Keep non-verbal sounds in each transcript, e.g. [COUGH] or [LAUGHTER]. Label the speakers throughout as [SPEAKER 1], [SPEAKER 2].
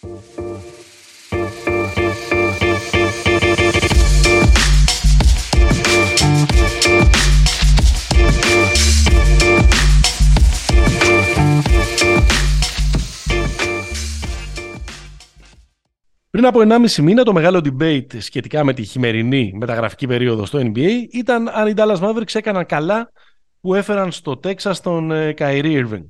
[SPEAKER 1] Πριν από 1,5 μήνα το μεγάλο debate σχετικά με τη χειμερινή μεταγραφική περίοδο στο NBA ήταν αν οι Dallas Mavericks έκαναν καλά που έφεραν στο Τέξας τον ε, Kyrie Irving.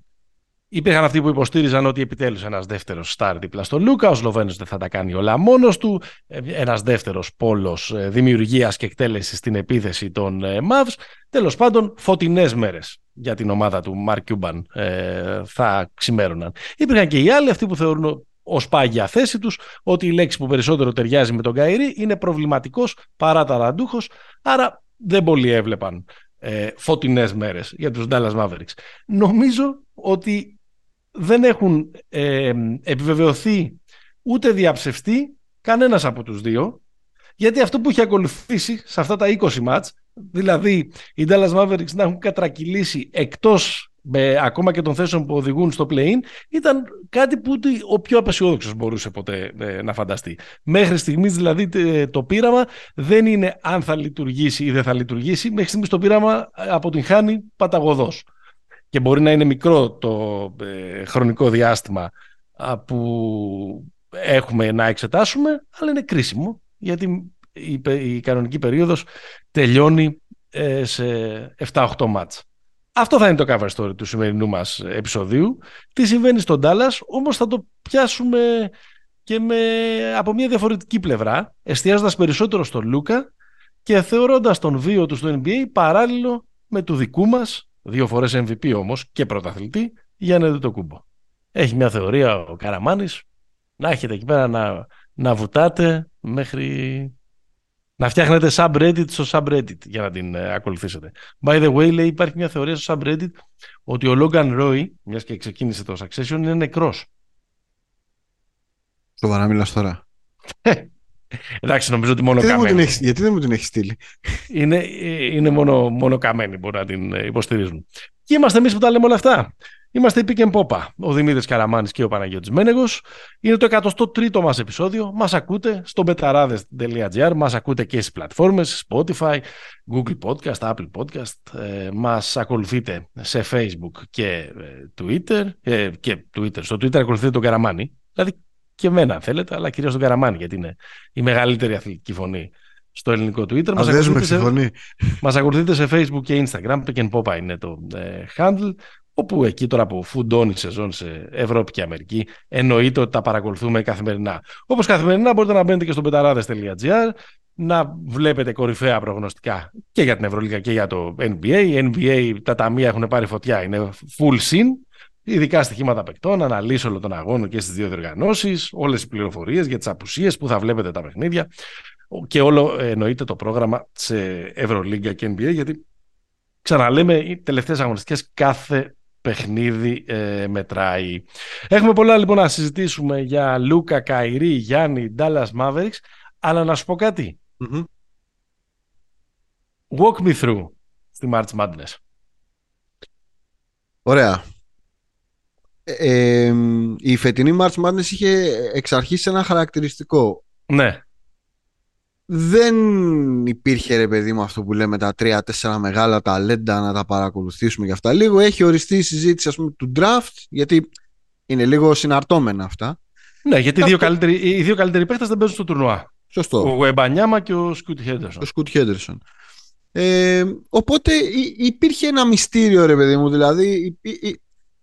[SPEAKER 1] Υπήρχαν αυτοί που υποστήριζαν ότι επιτέλους ένας δεύτερος στάρ δίπλα στον Λούκα, ο Σλοβαίνος δεν θα τα κάνει όλα μόνος του, ε, ένας δεύτερος πόλος ε, δημιουργίας και εκτέλεσης στην επίθεση των Mavs. Τέλος πάντων, φωτεινές μέρες για την ομάδα του Mark Cuban θα ξημέρωναν. Υπήρχαν και οι άλλοι αυτοί που θεωρούν ως πάγια θέση τους ότι η λέξη που περισσότερο ταιριάζει με τον Καηρή είναι προβληματικός παρά ταραντούχο. Άρα δεν πολύ έβλεπαν ε, φωτεινές μέρες για τους Dallas Mavericks. Νομίζω ότι δεν έχουν ε, επιβεβαιωθεί ούτε διαψευστεί κανένας από τους δύο γιατί αυτό που έχει ακολουθήσει σε αυτά τα 20 μάτς δηλαδή οι Dallas Mavericks να έχουν κατρακυλήσει εκτός με, ακόμα και των θέσεων που οδηγούν στο play ήταν κάτι που ο πιο απεσιόδοξος μπορούσε ποτέ ε, να φανταστεί. Μέχρι στιγμής δηλαδή το πείραμα δεν είναι αν θα λειτουργήσει ή δεν θα λειτουργήσει. Μέχρι στιγμής το πείραμα ε, αποτυγχάνει παταγωδός. Και μπορεί να είναι μικρό το ε, χρονικό διάστημα που έχουμε να εξετάσουμε, αλλά είναι κρίσιμο γιατί η, η κανονική περίοδος τελειώνει σε 7-8 μάτς. Αυτό θα είναι το cover story του σημερινού μας επεισοδίου. Τι συμβαίνει στον Dallas, όμως θα το πιάσουμε και με, από μια διαφορετική πλευρά, εστιάζοντας περισσότερο στον Λούκα και θεωρώντας τον βίο του στο NBA παράλληλο με του δικού μας, δύο φορές MVP όμως και πρωταθλητή, για να δει το κούμπο. Έχει μια θεωρία ο Καραμάνης, να έχετε εκεί πέρα να, να βουτάτε μέχρι να φτιάχνετε subreddit στο subreddit για να την ε, ακολουθήσετε. By the way, λέει, υπάρχει μια θεωρία στο subreddit ότι ο Logan Roy, μιας και ξεκίνησε το Succession, είναι νεκρός.
[SPEAKER 2] Σοβαρά μιλάς τώρα.
[SPEAKER 1] Εντάξει, νομίζω ότι μόνο
[SPEAKER 2] καμένοι. γιατί δεν μου την έχεις στείλει;
[SPEAKER 1] Είναι, ε, είναι μόνο, μόνο καμένοι μπορεί να την ε, υποστηρίζουν. Και είμαστε εμείς που τα λέμε όλα αυτά. Είμαστε η Pick Popa, ο Δημήτρης Καραμάνης και ο Παναγιώτης Μένεγος. Είναι το 103ο μας επεισόδιο. Μας ακούτε στο betarades.gr, μας ακούτε και στις πλατφόρμες, Spotify, Google Podcast, Apple Podcast. Ε, μας ακολουθείτε σε Facebook και ε, Twitter. Ε, και Twitter. Στο Twitter ακολουθείτε τον Καραμάνη. Δηλαδή και εμένα θέλετε, αλλά κυρίως τον Καραμάνη, γιατί είναι η μεγαλύτερη αθλητική φωνή στο ελληνικό Twitter.
[SPEAKER 2] Μας ακολουθείτε, σε,
[SPEAKER 1] μας ακολουθείτε σε Facebook και Instagram. Pick Popa είναι το ε, handle όπου εκεί τώρα που φουντώνει η σεζόν σε Ευρώπη και Αμερική, εννοείται ότι τα παρακολουθούμε καθημερινά. Όπως καθημερινά μπορείτε να μπαίνετε και στο πεταράδες.gr να βλέπετε κορυφαία προγνωστικά και για την Ευρωλίγα και για το NBA. NBA τα ταμεία έχουν πάρει φωτιά, είναι full sin. Ειδικά στοιχήματα παικτών, αναλύσει όλων των αγώνων και στις δύο διοργανώσεις, όλες οι πληροφορίες για τις απουσίες που θα βλέπετε τα παιχνίδια και όλο εννοείται το πρόγραμμα σε Ευρωλίγκα και NBA, γιατί ξαναλέμε οι τελευταίες αγωνιστικές κάθε παιχνίδι ε, μετράει. Έχουμε πολλά λοιπόν να συζητήσουμε για Λούκα, Καϊρή, Γιάννη, Dallas Mavericks, αλλά να σου πω κατι Walk me through στη March Madness.
[SPEAKER 2] Ωραία. Ε, η φετινή March Madness είχε εξ αρχής ένα χαρακτηριστικό.
[SPEAKER 1] Ναι
[SPEAKER 2] δεν υπήρχε ρε παιδί μου αυτό που λέμε τα τρία-τέσσερα μεγάλα ταλέντα να τα παρακολουθήσουμε και αυτά. Λίγο έχει οριστεί η συζήτηση ας πούμε του draft γιατί είναι λίγο συναρτώμενα αυτά.
[SPEAKER 1] Ναι, γιατί οι δύο καλύτεροι, οι δύο καλύτεροι παίχτες δεν παίζουν στο τουρνουά.
[SPEAKER 2] Σωστό.
[SPEAKER 1] Ο Εμπανιάμα και ο Σκούτ Χέντερσον.
[SPEAKER 2] Ο Σκούτ Χέντερσον. Ε, οπότε υπήρχε ένα μυστήριο ρε παιδί μου, δηλαδή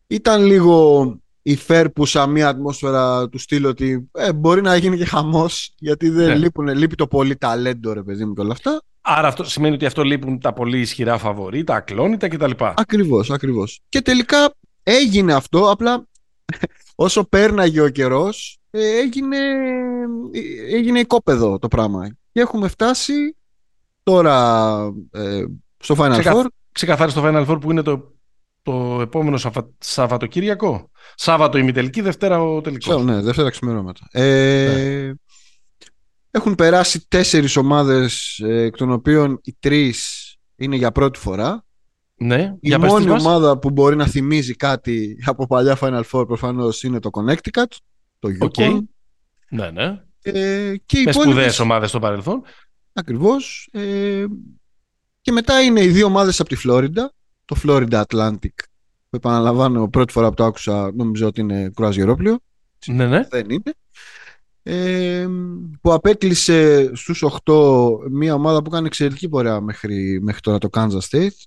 [SPEAKER 2] ήταν λίγο υφέρπουσα μια ατμόσφαιρα του στυλ ότι ε, μπορεί να γίνει και χαμός γιατί δεν ναι. λείπουν, λείπει το πολύ ταλέντο ρε παιδί μου και όλα αυτά.
[SPEAKER 1] Άρα αυτό σημαίνει ότι αυτό λείπουν τα πολύ ισχυρά φαβορή, τα ακλόνητα κτλ.
[SPEAKER 2] Ακριβώς, ακριβώς. Και τελικά έγινε αυτό, απλά [LAUGHS] όσο πέρναγε ο καιρός, ε, έγινε, ε, έγινε οικόπεδο το πράγμα. Και έχουμε φτάσει τώρα ε, στο Final Ξεκα... Four.
[SPEAKER 1] Ξεκαθάρισε το Final Four που είναι το, το επόμενο Σαββατοκύριακο. Σάββατο ημιτελική, Δευτέρα ο τελικός.
[SPEAKER 2] Ναι, Δευτέρα ξημερώματα. Ε, ναι. Έχουν περάσει τέσσερις ομάδες, ε, εκ των οποίων οι τρεις είναι για πρώτη φορά.
[SPEAKER 1] Ναι,
[SPEAKER 2] η για μόνη ομάδα που μπορεί να θυμίζει κάτι από παλιά Final Four προφανώς είναι το Connecticut, το Yukon. Okay.
[SPEAKER 1] Ναι, ναι.
[SPEAKER 2] Ε, και οι
[SPEAKER 1] Με
[SPEAKER 2] υπόλοιπες-
[SPEAKER 1] σπουδαίες ομάδες στο παρελθόν.
[SPEAKER 2] Ακριβώς. Ε, και μετά είναι οι δύο ομάδες από τη Φλόριντα. Το Florida Atlantic. Που επαναλαμβάνω πρώτη φορά που το άκουσα νομίζω ότι είναι κρουαζιερόπλιο.
[SPEAKER 1] Ναι, ναι.
[SPEAKER 2] Δεν είναι. Ε, που απέκλεισε στους 8 μια ομάδα που κάνει εξαιρετική πορεία μέχρι, μέχρι τώρα το Kansas State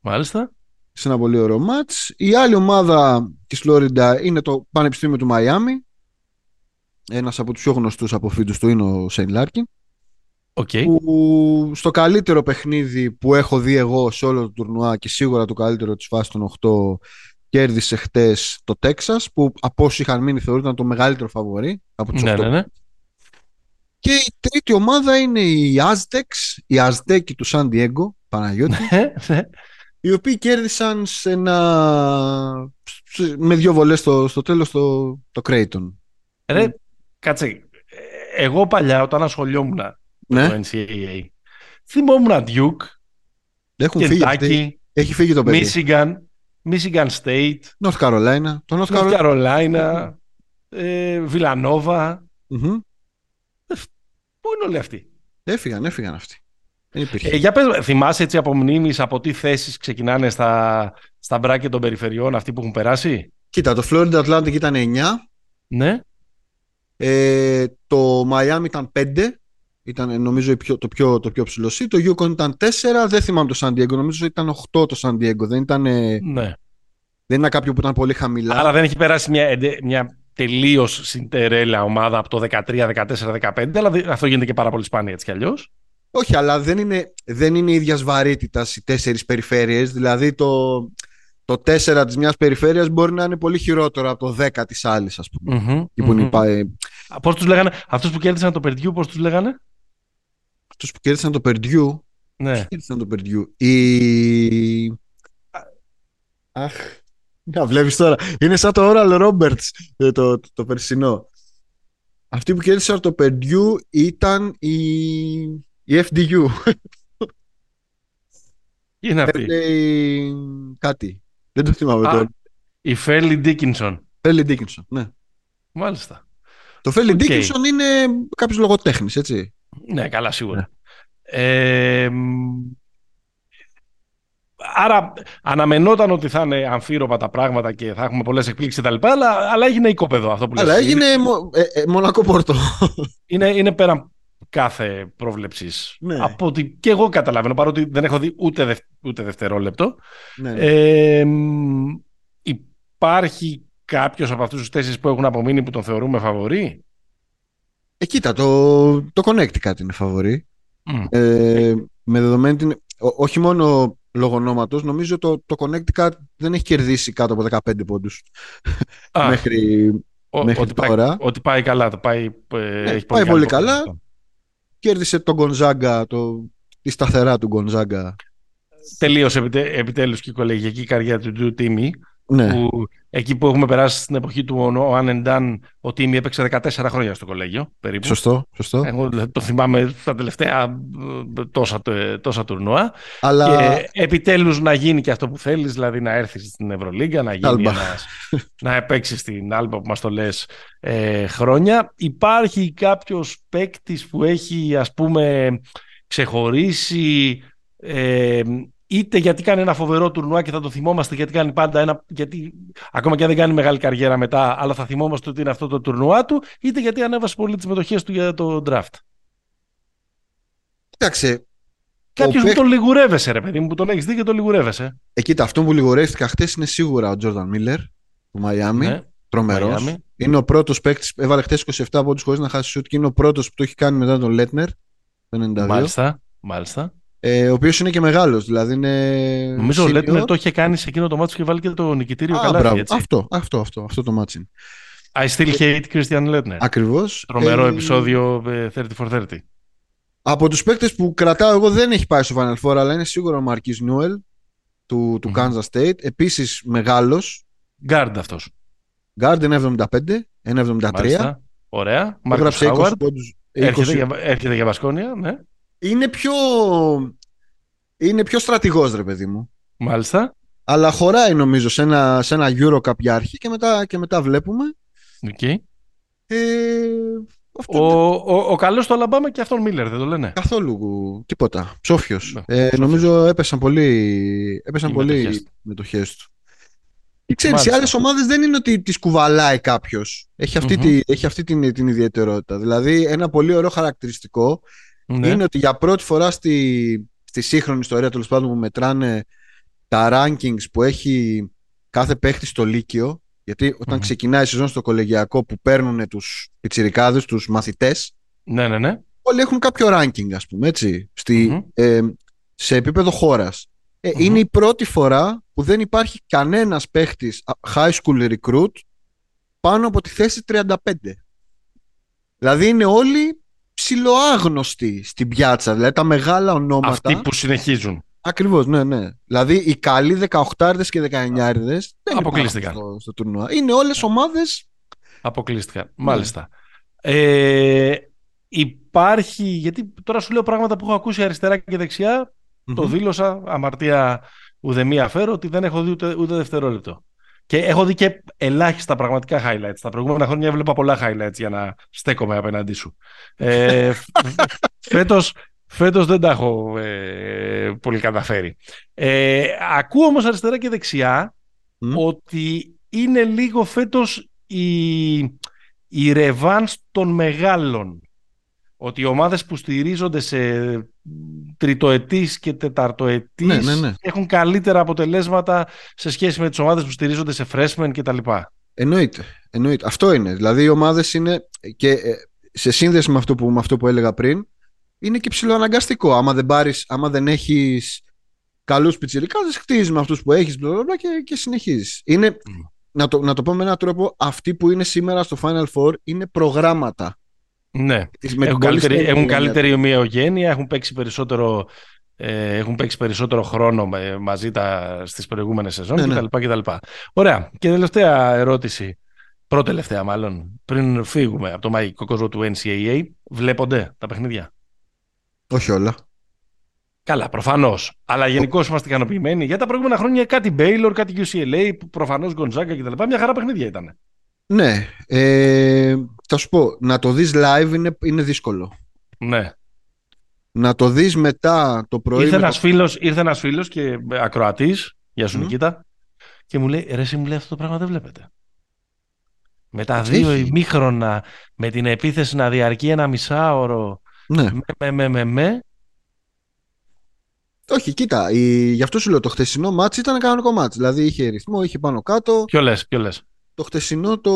[SPEAKER 1] Μάλιστα.
[SPEAKER 2] σε ένα πολύ ωραίο μάτς. Η άλλη ομάδα της Φλόριντα είναι το Πανεπιστήμιο του Μαϊάμι. Ένας από τους πιο γνωστούς αποφοίτους του είναι ο Σέιν Λάρκιν.
[SPEAKER 1] Οκ.
[SPEAKER 2] που στο καλύτερο παιχνίδι που έχω δει εγώ σε όλο το τουρνουά και σίγουρα το καλύτερο της φάσης των 8 κέρδισε χτες το Τέξας που από όσοι είχαν μείνει θεωρούνταν το μεγαλύτερο φαβορή από τους
[SPEAKER 1] Ναι,
[SPEAKER 2] 8
[SPEAKER 1] ναι, ναι.
[SPEAKER 2] και η τρίτη ομάδα είναι οι Aztecs, οι Aztecs του Σαν Ντιέγκο, Παναγιώτη,
[SPEAKER 1] Ναι, ναι.
[SPEAKER 2] οι οποίοι κέρδισαν σε ένα... σε- με δύο βολές στο, στο τέλος το, το Creighton.
[SPEAKER 1] Ρε, κάτσε. Ε, Εγώ παλιά όταν ασχολιόμουν με
[SPEAKER 2] Ναι,
[SPEAKER 1] το NCAA, θυμόμουν Duke,
[SPEAKER 2] έχουν φύγει αυτοί.
[SPEAKER 1] Kentucky,
[SPEAKER 2] Έχει φύγει το παιδί.
[SPEAKER 1] Michigan, Michigan State,
[SPEAKER 2] North Carolina. Το North
[SPEAKER 1] North
[SPEAKER 2] Carolina.
[SPEAKER 1] Carolina, ε, Villanova.
[SPEAKER 2] Μμμ.
[SPEAKER 1] Πού είναι όλοι αυτοί;
[SPEAKER 2] Έφυγαν, έφυγαν αυτοί. Δεν υπήρχε.
[SPEAKER 1] Ε, για πες, θυμάσαι έτσι από μνήμης από τι θέσεις ξεκινάνε στα, στα μπράκια των περιφερειών αυτοί που έχουν περάσει;
[SPEAKER 2] Κοίτα, το Florida Atlantic ήταν 9.
[SPEAKER 1] Ναι.
[SPEAKER 2] Ε, το Miami ήταν 5. Ήταν νομίζω η πιο- το, πιο, το πιο ψηλό seed. Το Yukon ήταν 4. Δεν θυμάμαι το San Diego. Νομίζω ότι ήταν 8 το San Diego. Δεν ήταν, ε,
[SPEAKER 1] ναι.
[SPEAKER 2] δεν ήταν κάποιο που ήταν πολύ χαμηλά.
[SPEAKER 1] Άρα δεν έχει περάσει μια, εντε- μια τελείως συντερέλα ομάδα από το 13, 14, 15, αλλά δε- αυτό γίνεται και πάρα πολύ σπάνια έτσι κι αλλιώς.
[SPEAKER 2] Όχι, αλλά δεν είναι, δεν είναι ίδιας βαρύτητας οι τέσσερις περιφέρειες. Δηλαδή το, το 4 της μιας περιφέρειας μπορεί να είναι πολύ χειρότερο από το 10 της άλλης, ας πούμε.
[SPEAKER 1] Μμμ,
[SPEAKER 2] Εκεί που είναι
[SPEAKER 1] μμμ.
[SPEAKER 2] η πα- ε,
[SPEAKER 1] Πώς τους λέγανε, αυτούς που κέρδισαν το Περδιού, πώς τους λέγανε;
[SPEAKER 2] Αυτούς που κέρδισαν το Περντιού.
[SPEAKER 1] Ναι.
[SPEAKER 2] Κέρδισαν το Περντιού. Η... Αχ. Να βλέπεις τώρα. Είναι σαν το Oral Roberts ε, το, το, το περσινό. Αυτοί που κέρδισαν το Περντιού ήταν η, η FDU.
[SPEAKER 1] Τι είναι αυτή.
[SPEAKER 2] Λέει κάτι. Δεν το θυμάμαι
[SPEAKER 1] Α,
[SPEAKER 2] τώρα.
[SPEAKER 1] η Φέρλι Ντίκινσον.
[SPEAKER 2] Φέρλι Ντίκινσον. Ναι.
[SPEAKER 1] Μάλιστα.
[SPEAKER 2] Το Φέρλι
[SPEAKER 1] Οκ.
[SPEAKER 2] Ντίκινσον είναι κάποιος λογοτέχνης, έτσι.
[SPEAKER 1] Ναι, καλά, σίγουρα. Ε, μ, άρα αναμενόταν ότι θα είναι αμφίρροπα τα πράγματα και θα έχουμε πολλές εκπλήξεις κτλ. Αλλά, αλλά έγινε οικόπεδο αυτό που λες.
[SPEAKER 2] Αλλά έγινε μο- ε, ε, Μονακό Πόρτο.
[SPEAKER 1] Είναι, είναι πέραν κάθε πρόβλεψης.
[SPEAKER 2] Ναι.
[SPEAKER 1] Από ότι και εγώ καταλαβαίνω, παρότι δεν έχω δει ούτε, δευ, ούτε δευτερόλεπτο.
[SPEAKER 2] ναι.
[SPEAKER 1] Ε, μ, υπάρχει κάποιος από αυτούς τους τέσσερις που έχουν απομείνει που τον θεωρούμε φαβορή;
[SPEAKER 2] Ε, κοίτα, το, το Connecticut είναι φαβορή.
[SPEAKER 1] Μμ.
[SPEAKER 2] Ε, με δεδομένη την, ό- όχι μόνο λόγω ονόματος, νομίζω το, το Connecticut δεν έχει κερδίσει κάτω από 15 πόντους
[SPEAKER 1] Α, [LAUGHS]
[SPEAKER 2] μέχρι,
[SPEAKER 1] ο-
[SPEAKER 2] μέχρι
[SPEAKER 1] ότι, πάει,
[SPEAKER 2] τώρα.
[SPEAKER 1] ότι πάει καλά. Το πάει, ε,
[SPEAKER 2] Ναι,
[SPEAKER 1] έχει
[SPEAKER 2] πάει
[SPEAKER 1] καλή
[SPEAKER 2] πολύ
[SPEAKER 1] πορεία.
[SPEAKER 2] καλά. Κέρδισε τον Gonzaga, το, τη σταθερά του Gonzaga.
[SPEAKER 1] Τελείωσε επιτέ, επιτέλους και η κολεγιακή καριέρα του Drew Timmy.
[SPEAKER 2] Ναι,
[SPEAKER 1] Που, εκεί που έχουμε περάσει στην εποχή του ο One and Done, ο Timmy έπαιξε 14 χρόνια στο κολέγιο περίπου.
[SPEAKER 2] σωστό, σωστό.
[SPEAKER 1] Εγώ το θυμάμαι στα τελευταία ε, τόσα, ε, τόσα τουρνουά.
[SPEAKER 2] Αλλά
[SPEAKER 1] Και επιτέλους να γίνει και αυτό που θέλεις, δηλαδή να έρθεις στην Ευρωλίγκα, να, γίνει
[SPEAKER 2] Άλμπα.
[SPEAKER 1] ένας, [LAUGHS] να παίξεις στην Άλμπα που μας το λες ε, χρόνια. Υπάρχει κάποιος παίκτης που έχει ας πούμε ξεχωρίσει ε, είτε γιατί κάνει ένα φοβερό τουρνουά και θα το θυμόμαστε γιατί κάνει πάντα ένα, γιατί ακόμα και αν δεν κάνει μεγάλη καριέρα μετά, αλλά θα θυμόμαστε ότι είναι αυτό το τουρνουά του, είτε γιατί ανέβασε πολύ τις μετοχές του για το draft.
[SPEAKER 2] κοίταξε,
[SPEAKER 1] Κάποιος που
[SPEAKER 2] παίκ-
[SPEAKER 1] τον λιγουρεύεσαι ρε παιδί μου, που τον έχεις δει και τον λιγουρεύεσαι.
[SPEAKER 2] εκεί τα αυτό που λιγορέστηκα χθε είναι σίγουρα ο Τζόρνταν Μίλλερ του Μαϊάμι.
[SPEAKER 1] Ναι.
[SPEAKER 2] Τρομερός.
[SPEAKER 1] Μαϊάμι.
[SPEAKER 2] Είναι ο πρώτος παίκτης. Έβαλε χθες 27 πόντους χωρίς να χάσει σουτ και είναι ο πρώτος που το έχει κάνει μετά τον Λέτνερ. Το 92.
[SPEAKER 1] Μάλιστα. Μάλιστα.
[SPEAKER 2] Ε, ο οποίος είναι και μεγάλος. Δηλαδή είναι.
[SPEAKER 1] Νομίζω ο
[SPEAKER 2] senior.
[SPEAKER 1] Λέτνερ το είχε κάνει σε εκείνο το ματς που 'χε βάλει και το νικητήριο
[SPEAKER 2] Α,
[SPEAKER 1] καλάθι,
[SPEAKER 2] μπράβο.
[SPEAKER 1] έτσι.
[SPEAKER 2] Αυτό, αυτό, αυτό, αυτό το ματς είναι.
[SPEAKER 1] I still hate Christian Laettner.
[SPEAKER 2] Ακριβώς.
[SPEAKER 1] Τρομερό επεισόδιο ε, 30 for 30.
[SPEAKER 2] Από τους παίκτες που κρατάω εγώ δεν έχει πάει στο Final Four, αλλά είναι σίγουρο ο Μαρκίς Νόουελ του, του
[SPEAKER 1] Μμμ.
[SPEAKER 2] Kansas State. Επίσης μεγάλος.
[SPEAKER 1] Guard αυτός.
[SPEAKER 2] Guard 1,75, 1,73.
[SPEAKER 1] Μάλιστα. Ωραία. Μάρκος
[SPEAKER 2] Έγραψε 20
[SPEAKER 1] Χάουαρντ.
[SPEAKER 2] πόντους.
[SPEAKER 1] Έρχεται,
[SPEAKER 2] 20.
[SPEAKER 1] για, έρχεται για Βασκόνια, ναι.
[SPEAKER 2] Είναι πιο. Είναι πιο στρατηγός ρε παιδί μου.
[SPEAKER 1] Μάλιστα.
[SPEAKER 2] Αλλά χωράει νομίζω σε ένα, σε ένα Euro κάποια αρχή και μετά, και μετά βλέπουμε.
[SPEAKER 1] Οκ.
[SPEAKER 2] Ε,
[SPEAKER 1] Ο, ο, ο καλός του Αλαμπάμα και αυτόν Μίλλερ, δεν το λένε;
[SPEAKER 2] Καθόλου τίποτα. Ψόφιος.
[SPEAKER 1] Ναι,
[SPEAKER 2] ε,
[SPEAKER 1] ψόφιος.
[SPEAKER 2] νομίζω έπεσαν πολύ, έπεσαν
[SPEAKER 1] Οι
[SPEAKER 2] πολύ
[SPEAKER 1] μετοχές του.
[SPEAKER 2] μετοχές του. Και ξέρεις, οι
[SPEAKER 1] Μάλιστα.
[SPEAKER 2] άλλες ομάδες δεν είναι ότι τις κουβαλάει κάποιος. Έχει αυτή,
[SPEAKER 1] Μμμ.
[SPEAKER 2] τη, έχει αυτή την, την ιδιαιτερότητα. Δηλαδή, ένα πολύ ωραίο χαρακτηριστικό
[SPEAKER 1] Ναι.
[SPEAKER 2] είναι ότι για πρώτη φορά στη, στη σύγχρονη ιστορία τέλος πάντων που μετράνε τα rankings που έχει κάθε παίχτη στο Λύκειο. Γιατί όταν
[SPEAKER 1] Μμμ.
[SPEAKER 2] ξεκινάει η σεζόν στο κολεγιακό που παίρνουν τους πιτσιρικάδες, τους μαθητές
[SPEAKER 1] ναι, ναι, ναι.
[SPEAKER 2] όλοι έχουν κάποιο ranking ας πούμε έτσι στη,
[SPEAKER 1] Μμμ.
[SPEAKER 2] ε, σε επίπεδο χώρας ε,
[SPEAKER 1] Μμμ.
[SPEAKER 2] είναι η πρώτη φορά που δεν υπάρχει κανένας παίχτης α, high school recruit πάνω από τη θέση 35 δηλαδή είναι όλοι ψιλοάγνωστοι στην πιάτσα δηλαδή τα μεγάλα ονόματα
[SPEAKER 1] Αυτοί που συνεχίζουν.
[SPEAKER 2] Ακριβώς, ναι, ναι. Δηλαδή οι καλοί 18 και 19 δεν
[SPEAKER 1] Αποκλείστηκαν.
[SPEAKER 2] υπάρχουν στο, στο τουρνουά. Είναι όλες ομάδες
[SPEAKER 1] Αποκλείστηκαν. Μάλιστα. Ε, υπάρχει, γιατί τώρα σου λέω πράγματα που έχω ακούσει αριστερά και δεξιά, το
[SPEAKER 2] Μμμ.
[SPEAKER 1] δήλωσα, αμαρτία ουδεμία φέρω, ότι δεν έχω δει ούτε, ούτε δευτερόλεπτο. Και έχω δει και ελάχιστα πραγματικά highlights. Τα προηγούμενα χρόνια έβλεπα πολλά highlights για να στέκομαι απέναντί σου. Ε, φ- φέτος, φέτος δεν τα έχω ε, πολύ καταφέρει. Ε, ακούω όμως αριστερά και δεξιά
[SPEAKER 2] Μμ.
[SPEAKER 1] ότι είναι λίγο φέτος η, η ρεβάνς των μεγάλων. Ότι οι ομάδες που στηρίζονται σε τριτοετής και τεταρτοετής
[SPEAKER 2] Ναι, ναι, ναι.
[SPEAKER 1] έχουν καλύτερα αποτελέσματα σε σχέση με τις ομάδες που στηρίζονται σε freshmen κτλ.
[SPEAKER 2] Εννοείται, εννοείται. Αυτό είναι. Δηλαδή οι ομάδες είναι και ε, σε σύνδεση με αυτό που, με αυτό που έλεγα πριν είναι και ψηλοαναγκαστικό. Άμα δεν, πάρεις, άμα δεν έχεις καλούς πιτσιρικάδες χτίζεις με αυτούς που έχεις μπλα, μπλα, μπλα, και, και συνεχίζεις. Είναι, να, το, να το πω με έναν τρόπο αυτοί που είναι σήμερα στο Final Four είναι προγράμματα.
[SPEAKER 1] Ναι.
[SPEAKER 2] Τις- με
[SPEAKER 1] έχουν
[SPEAKER 2] την πολύς
[SPEAKER 1] καλύτερη,
[SPEAKER 2] στενή
[SPEAKER 1] έχουν
[SPEAKER 2] έννοια.
[SPEAKER 1] καλύτερη ομοιογένεια, έχουν παίξει περισσότερο, ε, έχουν παίξει περισσότερο χρόνο με- μαζί τα, στις προηγούμενες σεζόν
[SPEAKER 2] Ναι, ναι.
[SPEAKER 1] κτλ, κτλ. Ωραία. Και τελευταία ερώτηση, πρώτη-τελευταία μάλλον, πριν φύγουμε από το μαγικό κόσμο του NCAA, βλέπονται τα παιχνίδια;
[SPEAKER 2] Όχι όλα.
[SPEAKER 1] Καλά, προφανώς. Αλλά γενικώς είμαστε ικανοποιημένοι. Για τα προηγούμενα χρόνια κάτι Baylor, κάτι UCLA, προφανώς Gonzaga κτλ. Μια χαρά παιχνίδια ήταν.
[SPEAKER 2] Ναι. Ε, θα σου πω, να το δεις live είναι, είναι δύσκολο.
[SPEAKER 1] Ναι.
[SPEAKER 2] Να το δεις μετά το πρωί.
[SPEAKER 1] Ήρθε
[SPEAKER 2] με
[SPEAKER 1] ένας
[SPEAKER 2] το-
[SPEAKER 1] φίλος ήρθε ένας φίλος και ακροατής, γεια σου
[SPEAKER 2] Μμμ.
[SPEAKER 1] Νικήτα, και μου λέει: Ρε, εσύ μου λέει αυτό το πράγμα δεν βλέπετε. Με τα
[SPEAKER 2] Έχει.
[SPEAKER 1] δύο ημίχρονα, με την επίθεση να διαρκεί ένα μισάωρο,
[SPEAKER 2] Ναι.
[SPEAKER 1] με, με, με, με, με.
[SPEAKER 2] Όχι, κοίτα, η... γι' αυτό σου λέω το χτεσινό μάτς ήταν κανονικό μάτς. Δηλαδή είχε ρυθμό, είχε πάνω κάτω.
[SPEAKER 1] Ποιο λες, ποιο λες.
[SPEAKER 2] Το χτεσινό το,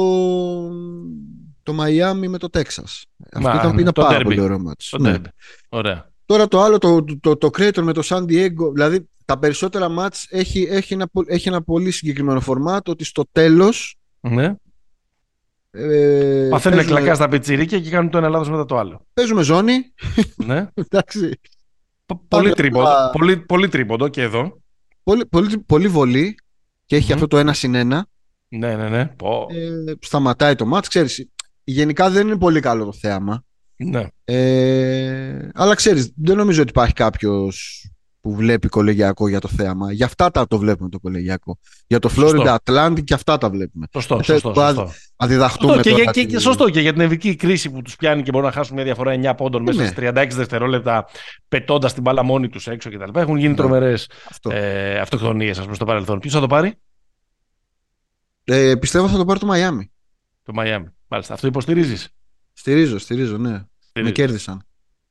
[SPEAKER 2] το Μαϊάμι με το Τέξας. Αυτό
[SPEAKER 1] Μα,
[SPEAKER 2] ήταν,
[SPEAKER 1] ναι,
[SPEAKER 2] είναι
[SPEAKER 1] το
[SPEAKER 2] πάρα
[SPEAKER 1] derby.
[SPEAKER 2] πολύ ωραίο μάτς.
[SPEAKER 1] Το
[SPEAKER 2] Ναι.
[SPEAKER 1] derby. Ωραία.
[SPEAKER 2] Τώρα το άλλο, το, το, το, το Creighton με το San Diego, δηλαδή τα περισσότερα μάτς έχει, έχει, ένα, πο- έχει ένα πολύ συγκεκριμένο φορμάτ ότι στο τέλος
[SPEAKER 1] Ναι.
[SPEAKER 2] ε,
[SPEAKER 1] Παθαίνουν
[SPEAKER 2] παίζουμε,
[SPEAKER 1] κλακά στα πιτσιρίκια και κάνουν το ένα λάθος μετά το άλλο.
[SPEAKER 2] παίζουμε ζώνη.
[SPEAKER 1] ναι. [LAUGHS]
[SPEAKER 2] Εντάξει.
[SPEAKER 1] Πο- Πολύ
[SPEAKER 2] Πάνε
[SPEAKER 1] τρίποντο,
[SPEAKER 2] όλα-
[SPEAKER 1] πολύ, πολύ τρίποντο και εδώ.
[SPEAKER 2] Πολύ, πολύ, πολύ βολή και έχει
[SPEAKER 1] Μμμ.
[SPEAKER 2] αυτό το ένα συν ένα.
[SPEAKER 1] Ναι, ναι, ναι. Πω.
[SPEAKER 2] Ε, σταματάει το μάτς. Ξέρεις, γενικά δεν είναι πολύ καλό το θέαμα.
[SPEAKER 1] Ναι.
[SPEAKER 2] Ε, αλλά ξέρεις, δεν νομίζω ότι υπάρχει κάποιος που βλέπει κολεγιακό για το θέαμα. Για αυτά τα το βλέπουμε το κολεγιακό. Για το
[SPEAKER 1] Σωστό.
[SPEAKER 2] Florida Atlantic και αυτά τα βλέπουμε.
[SPEAKER 1] Σωστό,
[SPEAKER 2] Ε,
[SPEAKER 1] σωστό,
[SPEAKER 2] το-
[SPEAKER 1] σωστό.
[SPEAKER 2] Να διδαχτούμε
[SPEAKER 1] Σωστό και,
[SPEAKER 2] τώρα
[SPEAKER 1] για, και,
[SPEAKER 2] τη-
[SPEAKER 1] και σωστό και για την ευική κρίση που τους πιάνει και μπορούν να χάσουν μια διαφορά 9 πόντων μέσα
[SPEAKER 2] Ναι.
[SPEAKER 1] σε 36 δευτερόλεπτα πετώντας την μπάλα μόνοι τους έξω κτλ. Έχουν γίνει
[SPEAKER 2] Ναι.
[SPEAKER 1] τρομερές
[SPEAKER 2] Αυτό.
[SPEAKER 1] ε, αυτοκτονίες ας πούμε στο παρελθόν. Ποιος θα το πάρει;
[SPEAKER 2] Ε, πιστεύω θα το πάρει το Μαϊάμι.
[SPEAKER 1] Το Μαϊάμι. Μάλιστα. Αυτό υποστηρίζεις;
[SPEAKER 2] Στηρίζω, στηρίζω, ναι. Με
[SPEAKER 1] Στηρίζεις.
[SPEAKER 2] κέρδισαν.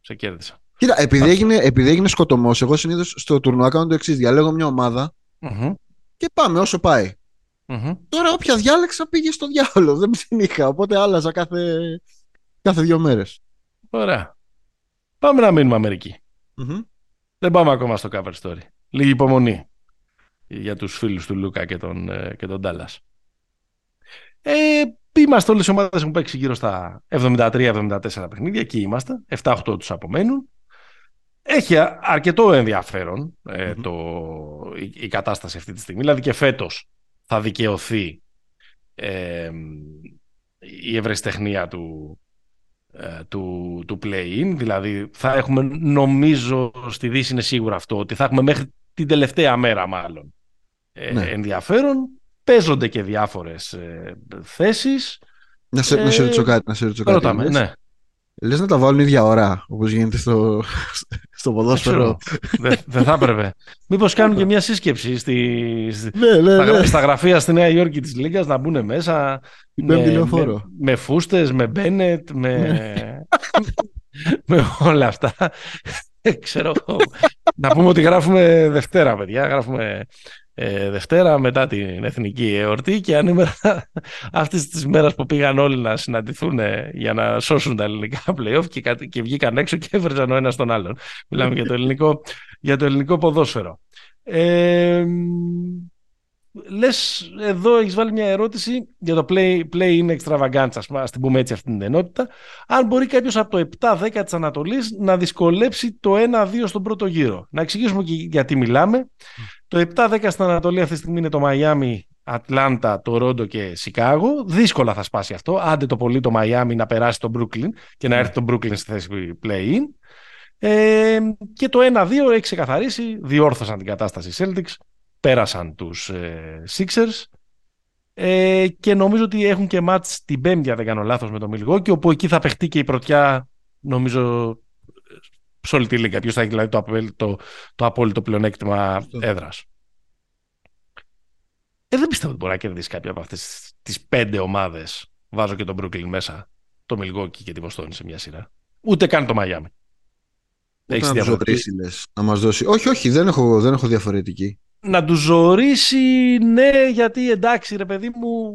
[SPEAKER 1] Σε κέρδισα.
[SPEAKER 2] Κοίτα, επειδή
[SPEAKER 1] Μάλιστα.
[SPEAKER 2] έγινε, επειδή έγινε σκοτωμός, εγώ συνήθως στο τουρνουά κάνω το εξής. Διαλέγω μια ομάδα
[SPEAKER 1] Μμμ,
[SPEAKER 2] και πάμε όσο πάει.
[SPEAKER 1] μμμ.
[SPEAKER 2] Τώρα, όποια διάλεξα πήγε στο διάολο. Δεν την είχα. Οπότε άλλαζα κάθε, κάθε δύο μέρες.
[SPEAKER 1] Ωραία. Πάμε να μείνουμε Αμερική. Δεν πάμε ακόμα στο cover story. Λίγη υπομονή για τους φίλους του Λούκα και τον, ε, και τον Ντάλλας. Ε, είμαστε όλες οι ομάδες που έχουν παίξει γύρω στα 73-74 παιχνίδια. Εκεί είμαστε. 7-8 τους απομένουν. Έχει α- αρκετό ενδιαφέρον ε,
[SPEAKER 2] Μμμ.
[SPEAKER 1] το, η, η κατάσταση αυτή τη στιγμή. Δηλαδή και φέτος θα δικαιωθεί ε, η ευρεσιτεχνία του, ε, του, του play-in. Δηλαδή θα έχουμε, νομίζω, στη Δύση είναι σίγουρο αυτό, ότι θα έχουμε μέχρι την τελευταία μέρα μάλλον ε,
[SPEAKER 2] Ναι.
[SPEAKER 1] ενδιαφέρον. Παίζονται και διάφορες ε, θέσεις.
[SPEAKER 2] Να σε, να σε
[SPEAKER 1] Ε,
[SPEAKER 2] ρωτήσω κάτι. Να σε ρωτήσω κάτι.
[SPEAKER 1] Ρωτάμε,
[SPEAKER 2] Λες,
[SPEAKER 1] ναι.
[SPEAKER 2] Λες να τα βάλουν ίδια ώρα, όπως γίνεται στο, στο ποδόσφαιρο.
[SPEAKER 1] Δεν δεν θα έπρεπε. Μήπως κάνουν και μια σύσκεψη στη, στη-
[SPEAKER 2] ναι, ναι,
[SPEAKER 1] στα,
[SPEAKER 2] ναι.
[SPEAKER 1] γρα- στα γραφεία στη Νέα Υόρκη της Λίγκας να μπουν μέσα
[SPEAKER 2] Την
[SPEAKER 1] με,
[SPEAKER 2] πέμπτη
[SPEAKER 1] με,
[SPEAKER 2] λεωφόρο.
[SPEAKER 1] με φούστες, με μπένετ, με,
[SPEAKER 2] Ναι. [LAUGHS]
[SPEAKER 1] με όλα αυτά. [LAUGHS] Ξέρω εγώ. Να πούμε ότι γράφουμε Δευτέρα, παιδιά. Γράφουμε ε, Δευτέρα μετά την εθνική εορτή και ανήμερα [LAUGHS] αυτής της μέρας που πήγαν όλοι να συναντηθούν ε, για να σώσουν τα ελληνικά playoff και, κα- και βγήκαν έξω και έβρεζαν ο ένας τον άλλον. Μιλάμε για το ελληνικό, για το ελληνικό ποδόσφαιρο. Ε, λες, εδώ έχεις βάλει μια ερώτηση για το play, play in extravaganza, ας πούμε, ας την πούμε έτσι αυτή την ενότητα. Αν μπορεί κάποιος από το 7-10 της Ανατολής να δυσκολέψει το 1-2 στον πρώτο γύρο. Να εξηγήσουμε και γιατί μιλάμε. Το 7-10 στην Ανατολή αυτή τη στιγμή είναι το Μαϊάμι, Ατλάντα, Τορόντο και Σικάγο. Δύσκολα θα σπάσει αυτό. Άντε το πολύ το Μαϊάμι να περάσει τον Brooklyn και να έρθει τον Brooklyn στη θέση play-in. Ε, και το 1-2 έχει ξεκαθαρίσει, διόρθωσαν την κατάσταση οι Celtics, πέρασαν τους ε, Sixers ε, και νομίζω ότι έχουν και μάτς την Πέμπτη, αν δεν κάνω λάθος, με το Milwaukee, όπου εκεί θα παιχτεί και η πρωτιά, νομίζω, σε όλη τη λίγα. Ποιος θα έχει δηλαδή το, απέλ- το, το απόλυτο πλεονέκτημα
[SPEAKER 2] Σωστό.
[SPEAKER 1] έδρας. Ε, δεν πιστεύω ότι μπορεί να κερδίσει κάποια από αυτές τις πέντε ομάδες. Βάζω και τον Brooklyn μέσα, το Milwaukee και τη Βοστόνη σε μια σειρά. Ούτε καν το Miami.
[SPEAKER 2] Ούτε
[SPEAKER 1] Έχεις
[SPEAKER 2] να τους
[SPEAKER 1] διαφορετική-
[SPEAKER 2] ζωρίσει, λες, να μας δώσει. Όχι, όχι, δεν έχω, δεν έχω διαφορετική.
[SPEAKER 1] Να του ζωρίσει, ναι, γιατί εντάξει, ρε παιδί μου,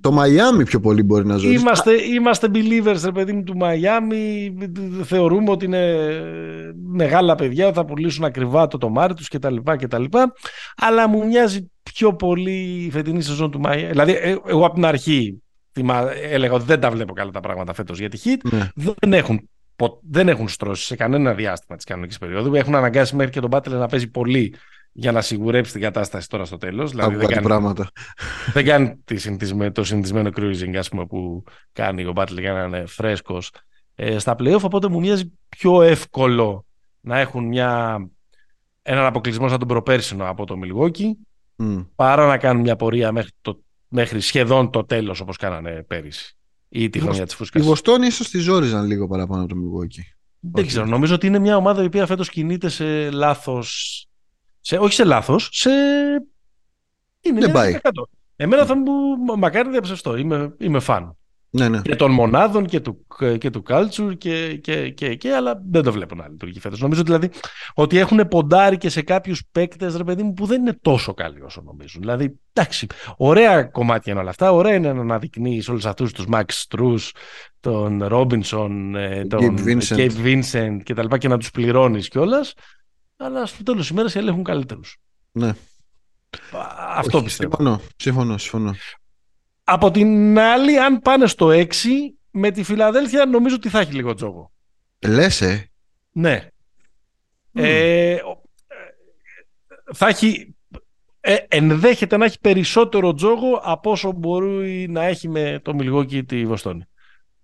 [SPEAKER 2] Το Μαϊάμι πιο πολύ μπορεί να ζωρίσει.
[SPEAKER 1] είμαστε, είμαστε believers, ρε παιδί μου, του Μαϊάμι. Θεωρούμε ότι είναι μεγάλα παιδιά, ότι θα πουλήσουν ακριβά το τομάρι τους κτλ. κτλ. Αλλά μου μοιάζει πιο πολύ η φετινή σεζόν του Μαϊάμι. Δηλαδή, ε, εγώ από την αρχή θυμά- έλεγα ότι δεν τα βλέπω καλά τα πράγματα φέτος για τη Heat.
[SPEAKER 2] Ναι.
[SPEAKER 1] δεν έχουν, πο- δεν έχουν στρώσει σε κανένα διάστημα της κανονικής περίοδου. Έχουν αναγκάσει μέχρι και τον Μπάτλερ να παίζει πολύ για να σιγουρέψει την κατάσταση τώρα στο τέλος. Δηλαδή
[SPEAKER 2] Άκου
[SPEAKER 1] δεν
[SPEAKER 2] κάτι
[SPEAKER 1] κάνει,
[SPEAKER 2] πράγματα.
[SPEAKER 1] δεν κάνει τη συνηθισμέ- το συνηθισμένο cruising ας πούμε, που κάνει ο Μπάτλερ για να είναι φρέσκος ε, στα playoff. Οπότε μου μοιάζει πιο εύκολο να έχουν μια, έναν αποκλεισμό σαν τον προπέρσινο από το Milwaukee
[SPEAKER 2] Μμ.
[SPEAKER 1] παρά να κάνουν μια πορεία μέχρι, το, μέχρι σχεδόν το τέλος όπως κάνανε πέρυσι ή τη
[SPEAKER 2] Η
[SPEAKER 1] χρονιά
[SPEAKER 2] Βοσ-
[SPEAKER 1] της
[SPEAKER 2] Οι
[SPEAKER 1] φούσκας.
[SPEAKER 2] Βοστόνοι ίσως τη ζόριζαν λίγο παραπάνω από το Milwaukee.
[SPEAKER 1] Δεν
[SPEAKER 2] Όχι.
[SPEAKER 1] ξέρω. Νομίζω ότι είναι μια ομάδα η οποία φέτος κινείται σε λάθος. Σε, όχι σε λάθος, σε. Είναι
[SPEAKER 2] Δεν
[SPEAKER 1] μια
[SPEAKER 2] πάει.
[SPEAKER 1] 100%. Εμένα θα μου μακάρι να διαψευστώ. Είμαι, είμαι φαν.
[SPEAKER 2] Ναι, ναι.
[SPEAKER 1] Και των μονάδων και του, και του culture και, και, και, και, αλλά δεν το βλέπω να λειτουργεί φέτος. Νομίζω δηλαδή ότι έχουν ποντάρει και σε κάποιους παίκτες, ρε παιδί μου, που δεν είναι τόσο καλοί όσο νομίζουν. Δηλαδή, εντάξει, ωραία κομμάτια είναι όλα αυτά. Ωραία είναι να αναδεικνύεις όλους αυτούς τους Max Struz, τον Robinson, ε, τον
[SPEAKER 2] Gabe Vincent.
[SPEAKER 1] Gabe Vincent και τα λοιπά και να τους πληρώνεις κιόλας. Αλλά στο τέλος της ημέρας οι άλλοι έχουν καλύτερους.
[SPEAKER 2] Ναι.
[SPEAKER 1] Α, Αυτό
[SPEAKER 2] Όχι,
[SPEAKER 1] πιστεύω.
[SPEAKER 2] Συμφωνώ, συμφωνώ, συμφωνώ.
[SPEAKER 1] Από την άλλη, αν πάνε στο 6, με τη Φιλαδέλφια νομίζω ότι θα έχει λίγο τζόγο.
[SPEAKER 2] Λες, ε.
[SPEAKER 1] Ναι.
[SPEAKER 2] Μμ.
[SPEAKER 1] Ε, ο- ε, θα έχει, ε, ενδέχεται να έχει περισσότερο τζόγο από όσο μπορεί να έχει με το Μιλγόκι ή τη Βοστόνη.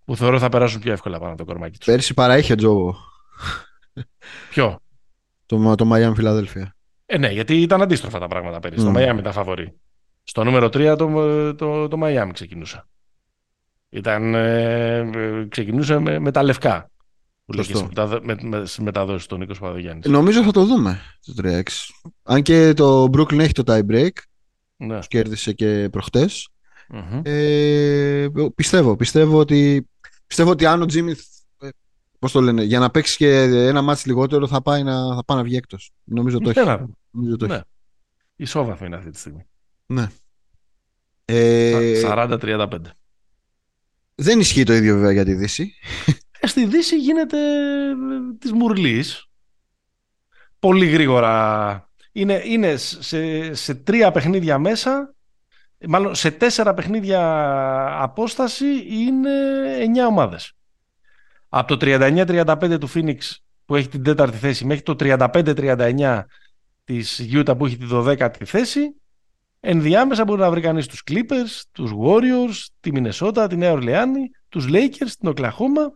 [SPEAKER 1] Που θεωρώ θα περάσουν πιο εύκολα πάνω από το κορμάκι τους.
[SPEAKER 2] Πέρσι παρά είχε τζόγο
[SPEAKER 1] Ποιο;
[SPEAKER 2] Το, το Miami Philadelphia.
[SPEAKER 1] Ε, ναι, γιατί ήταν αντίστροφα τα πράγματα πέρυσι. Το
[SPEAKER 2] Μμ.
[SPEAKER 1] Μαϊάμι ήταν φαβορή. Στο νούμερο 3 το, το, το Μαϊάμι ξεκινούσε. Ήταν, ε, ε, ξεκινούσε με, με τα λευκά. Που λέγε
[SPEAKER 2] Σωστό.
[SPEAKER 1] στις μεταδο- με, με, στις μεταδόσεις του Νίκος Παπαδογιάννης.
[SPEAKER 2] Νομίζω θα το δούμε το 3-6. Αν και το Brooklyn έχει το tie break,
[SPEAKER 1] Ναι.
[SPEAKER 2] τους κέρδισε και προχτές.
[SPEAKER 1] Μμμ.
[SPEAKER 2] Ε, πιστεύω, πιστεύω ότι, πιστεύω ότι αν ο Jimmy, ε, πώς το λένε, για να παίξει και ένα μάτς λιγότερο θα πάει να, θα πάει να βγει εκτός. Νομίζω το
[SPEAKER 1] Ναι,
[SPEAKER 2] έχει.
[SPEAKER 1] να δούμε.
[SPEAKER 2] Νομίζω το
[SPEAKER 1] Ναι.
[SPEAKER 2] έχει.
[SPEAKER 1] Ισόβαθμο είναι αυτή τη στιγμή.
[SPEAKER 2] Ε,
[SPEAKER 1] 40-35.
[SPEAKER 2] δεν ισχύει το ίδιο βέβαια για τη Δύση.
[SPEAKER 1] Ε, στη Δύση γίνεται ε, της μουρλής. Πολύ γρήγορα. Είναι, είναι σε, σε τρία παιχνίδια μέσα, μάλλον σε τέσσερα παιχνίδια απόσταση είναι εννιά ομάδες. Από το 39-35 του Phoenix που έχει την τέταρτη θέση μέχρι το 35-39 της Utah που έχει τη 12η θέση ενδιάμεσα μπορεί να βρει κανείς τους Clippers, τους Warriors, τη Μινεσότα, τη Νέα Ορλεάνη, τους Lakers, την Οκλαχώμα.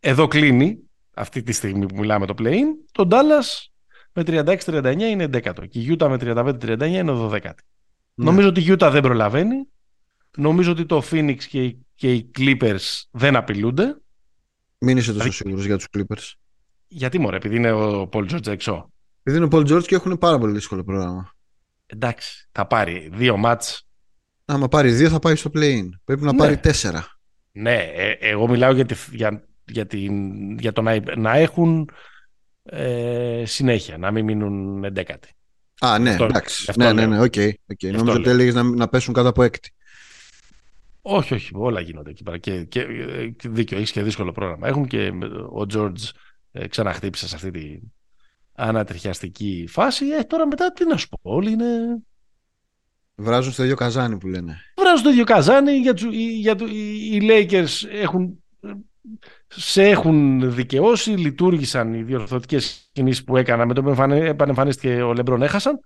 [SPEAKER 1] Εδώ κλείνει αυτή τη στιγμή που μιλάμε το play-in. Το Dallas με 36-39 είναι 11ο και η Utah με 35-39 είναι 12η.
[SPEAKER 2] Ναι.
[SPEAKER 1] Νομίζω ότι η Utah δεν προλαβαίνει. Νομίζω ότι το Phoenix και, οι- και οι Clippers δεν απειλούνται.
[SPEAKER 2] Μην είσαι τόσο σίγουρος για τους Clippers.
[SPEAKER 1] Γιατί μωρέ, επειδή είναι ο Paul George έξω.
[SPEAKER 2] Επειδή είναι ο Paul George και έχουν πάρα πολύ δύσκολο πρόγραμμα.
[SPEAKER 1] Εντάξει, θα πάρει δύο μάτς.
[SPEAKER 2] Άμα πάρει δύο θα πάει στο play-in. Πρέπει να
[SPEAKER 1] Ναι.
[SPEAKER 2] πάρει τέσσερα.
[SPEAKER 1] Ναι, ε, εγώ μιλάω για, τη, για, για, την, για το να, να έχουν ε, συνέχεια, να μην μείνουν εντέκατοι.
[SPEAKER 2] Α, ναι,
[SPEAKER 1] Αυτό-
[SPEAKER 2] εντάξει.
[SPEAKER 1] αυτό
[SPEAKER 2] Ναι, ναι,
[SPEAKER 1] λέω.
[SPEAKER 2] ναι, OK. OK. Νόμιζα ότι
[SPEAKER 1] λέω.
[SPEAKER 2] έλεγες να, να πέσουν κάτω από έκτη.
[SPEAKER 1] Όχι, όχι, όλα γίνονται εκεί πέρα. Και, και, και δίκιο, έχεις και δύσκολο πρόγραμμα. Έχουν και ο Τζόρτζ ε, ξαναχτύπησε σε αυτή την ανατριχιαστική φάση. Ε, τώρα μετά τι να σου πω, όλοι είναι.
[SPEAKER 2] Βράζουν στο ίδιο καζάνι που λένε.
[SPEAKER 1] Βράζουν το ίδιο καζάνι. Για, τους- οι- για, το- οι, οι Lakers έχουν, σε έχουν δικαιώσει, λειτουργήσαν οι διορθωτικές κινήσεις που έκανα με το που εμφανε- επανεμφανίστηκε ο Λεμπρόν έχασαν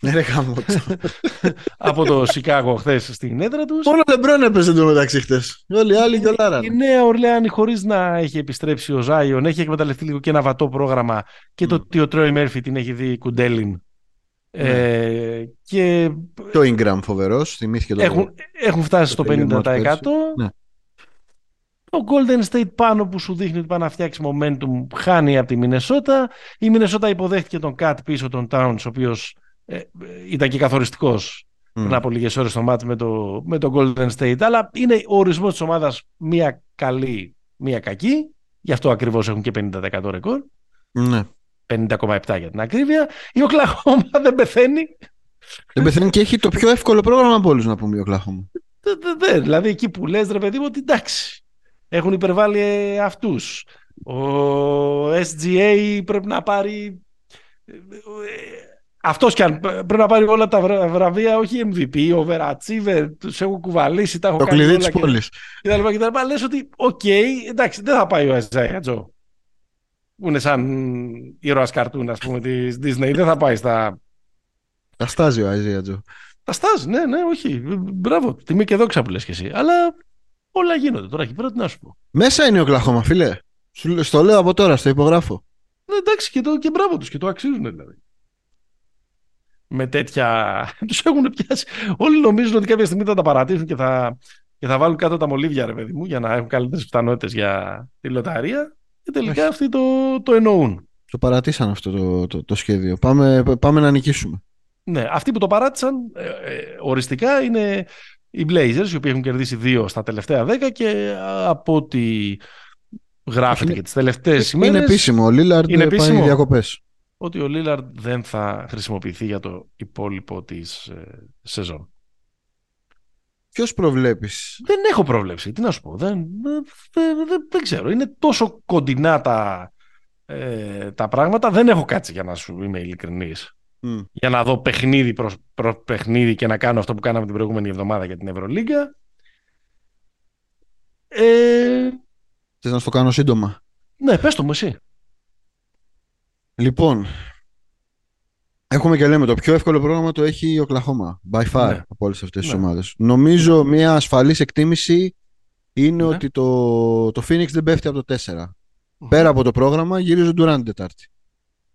[SPEAKER 2] Ναι, ρε γάμο. το. [LAUGHS]
[SPEAKER 1] από το Σικάγο χθες στην έδρα τους.
[SPEAKER 2] Μόνο Λεμπρόν έπαιζε το μεταξύ χτε. Όλοι οι άλλοι
[SPEAKER 1] Η
[SPEAKER 2] γιολάραν.
[SPEAKER 1] Νέα Ορλεάνη, χωρίς να έχει επιστρέψει ο Ζάιον, έχει εκμεταλλευτεί λίγο και ένα βατό πρόγραμμα και το
[SPEAKER 2] Μμ.
[SPEAKER 1] ότι ο Τρόι Μέρφυ την έχει δει κουντέλιν.
[SPEAKER 2] Ναι.
[SPEAKER 1] Ε, και
[SPEAKER 2] Και ο Ingram φοβερός. Θυμήθηκε το.
[SPEAKER 1] έχουν, έχουν φτάσει στο
[SPEAKER 2] το τελείωμα
[SPEAKER 1] 50%.
[SPEAKER 2] του πέρσι. Ναι.
[SPEAKER 1] Το Golden State πάνω που σου δείχνει ότι πάει να φτιάξει momentum χάνει από τη Μινεσότα. Η Μινεσότα υποδέχτηκε τον Κατ πίσω τον Towns, ο οποίος ε, ε, ήταν και καθοριστικός
[SPEAKER 2] Μμ.
[SPEAKER 1] πριν από λίγες ώρες στο μάτς με το, με το Golden State. Αλλά είναι ο ορισμός της ομάδας μία καλή, μία κακή. Γι' αυτό ακριβώς έχουν και 50% ρεκόρ.
[SPEAKER 2] Ναι.
[SPEAKER 1] 50,7 για την ακρίβεια. Η Οκλαχώμα [LAUGHS] δεν πεθαίνει.
[SPEAKER 2] Δεν πεθαίνει και έχει το πιο εύκολο πρόγραμμα από όλους να πούμε η Οκλάχομα.
[SPEAKER 1] Δε- δε- δε. Δηλαδή εκεί που λες ρε παιδί μου ότι εντάξει. Έχουν υπερβάλει ε, αυτούς. Ο SGA πρέπει να πάρει... ε, ε, Αυτός κι αν πρέπει να πάρει όλα τα βρα- βραβεία, όχι MVP, overachiever, τους έχω κουβαλήσει, τα έχω
[SPEAKER 2] Το
[SPEAKER 1] κάνει
[SPEAKER 2] κλειδί
[SPEAKER 1] όλα
[SPEAKER 2] της
[SPEAKER 1] και-
[SPEAKER 2] πόλης.
[SPEAKER 1] και τα λοιπά και τα λοιπά. Λες ότι, οκ, εντάξει, δεν θα πάει ο Isaiah Joe. Που είναι σαν ήρωας καρτούν, ας πούμε, της Disney. Δεν θα πάει στα...
[SPEAKER 2] Τα στάζει ο Αιζία Τζο.
[SPEAKER 1] Τα στάζει, ναι, ναι, όχι. Μπράβο, τιμή και δόξα που λες και εσύ. Αλλά όλα γίνονται τώρα εκεί πέρα, τι να σου πω.
[SPEAKER 2] Μέσα είναι ο Οκλάχομα, φίλε. Σου λέ- Στο λέω από τώρα, στο υπογράφω.
[SPEAKER 1] Ναι, εντάξει, και, το, και μπράβο τους και το αξίζουν δηλαδή. Με τέτοια. [LAUGHS] Τους έχουν πιάσει. Όλοι νομίζουν ότι κάποια στιγμή θα τα παρατήσουν και θα, και θα βάλουν κάτω τα μολύβια, ρε παιδί μου, για να έχουν καλύτερες πιθανότητες για τη λοταρία. Και τελικά
[SPEAKER 2] Όχι.
[SPEAKER 1] αυτοί το, το εννοούν.
[SPEAKER 2] Το παρατήσαν αυτό το, το, το σχέδιο. Πάμε, πάμε να νικήσουμε.
[SPEAKER 1] Ναι, αυτοί που το παράτησαν ε, ε, οριστικά είναι οι Blazers, οι οποίοι έχουν κερδίσει δύο στα τελευταία δέκα και α, από ό,τι γράφεται
[SPEAKER 2] Είναι-
[SPEAKER 1] και τις τελευταίες
[SPEAKER 2] Είναι
[SPEAKER 1] ημέρες
[SPEAKER 2] επίσημο. Ο Λίλαρντ
[SPEAKER 1] Είναι
[SPEAKER 2] πάει
[SPEAKER 1] επίσημο.
[SPEAKER 2] διακοπές.
[SPEAKER 1] Ότι ο Λίλαρντ δεν θα χρησιμοποιηθεί για το υπόλοιπο της ε, σεζόν.
[SPEAKER 2] Ποιος προβλέπεις;
[SPEAKER 1] Δεν έχω πρόβλεψη, τι να σου πω. Δεν, δεν, δεν, δεν- δεν ξέρω. Είναι τόσο κοντινά τα, ε, τα πράγματα. Δεν έχω κάτσει για να σου είμαι ειλικρινής. Για να δω παιχνίδι προς, προς παιχνίδι και να κάνω αυτό που κάναμε την προηγούμενη εβδομάδα για την Ευρωλίγκα. Ε,
[SPEAKER 2] Θες να στο κάνω σύντομα;
[SPEAKER 1] ναι, πες το μου εσύ.
[SPEAKER 2] Λοιπόν, έχουμε και λέμε το πιο εύκολο πρόγραμμα το έχει η Οκλαχώμα. By far
[SPEAKER 1] Ναι.
[SPEAKER 2] από όλες αυτές τις
[SPEAKER 1] Ναι.
[SPEAKER 2] ομάδες. Νομίζω μια ασφαλής εκτίμηση είναι
[SPEAKER 1] Ναι.
[SPEAKER 2] ότι το, το Phoenix δεν πέφτει από το 4. Πέρα από το πρόγραμμα γυρίζει ο Durant την Τετάρτη.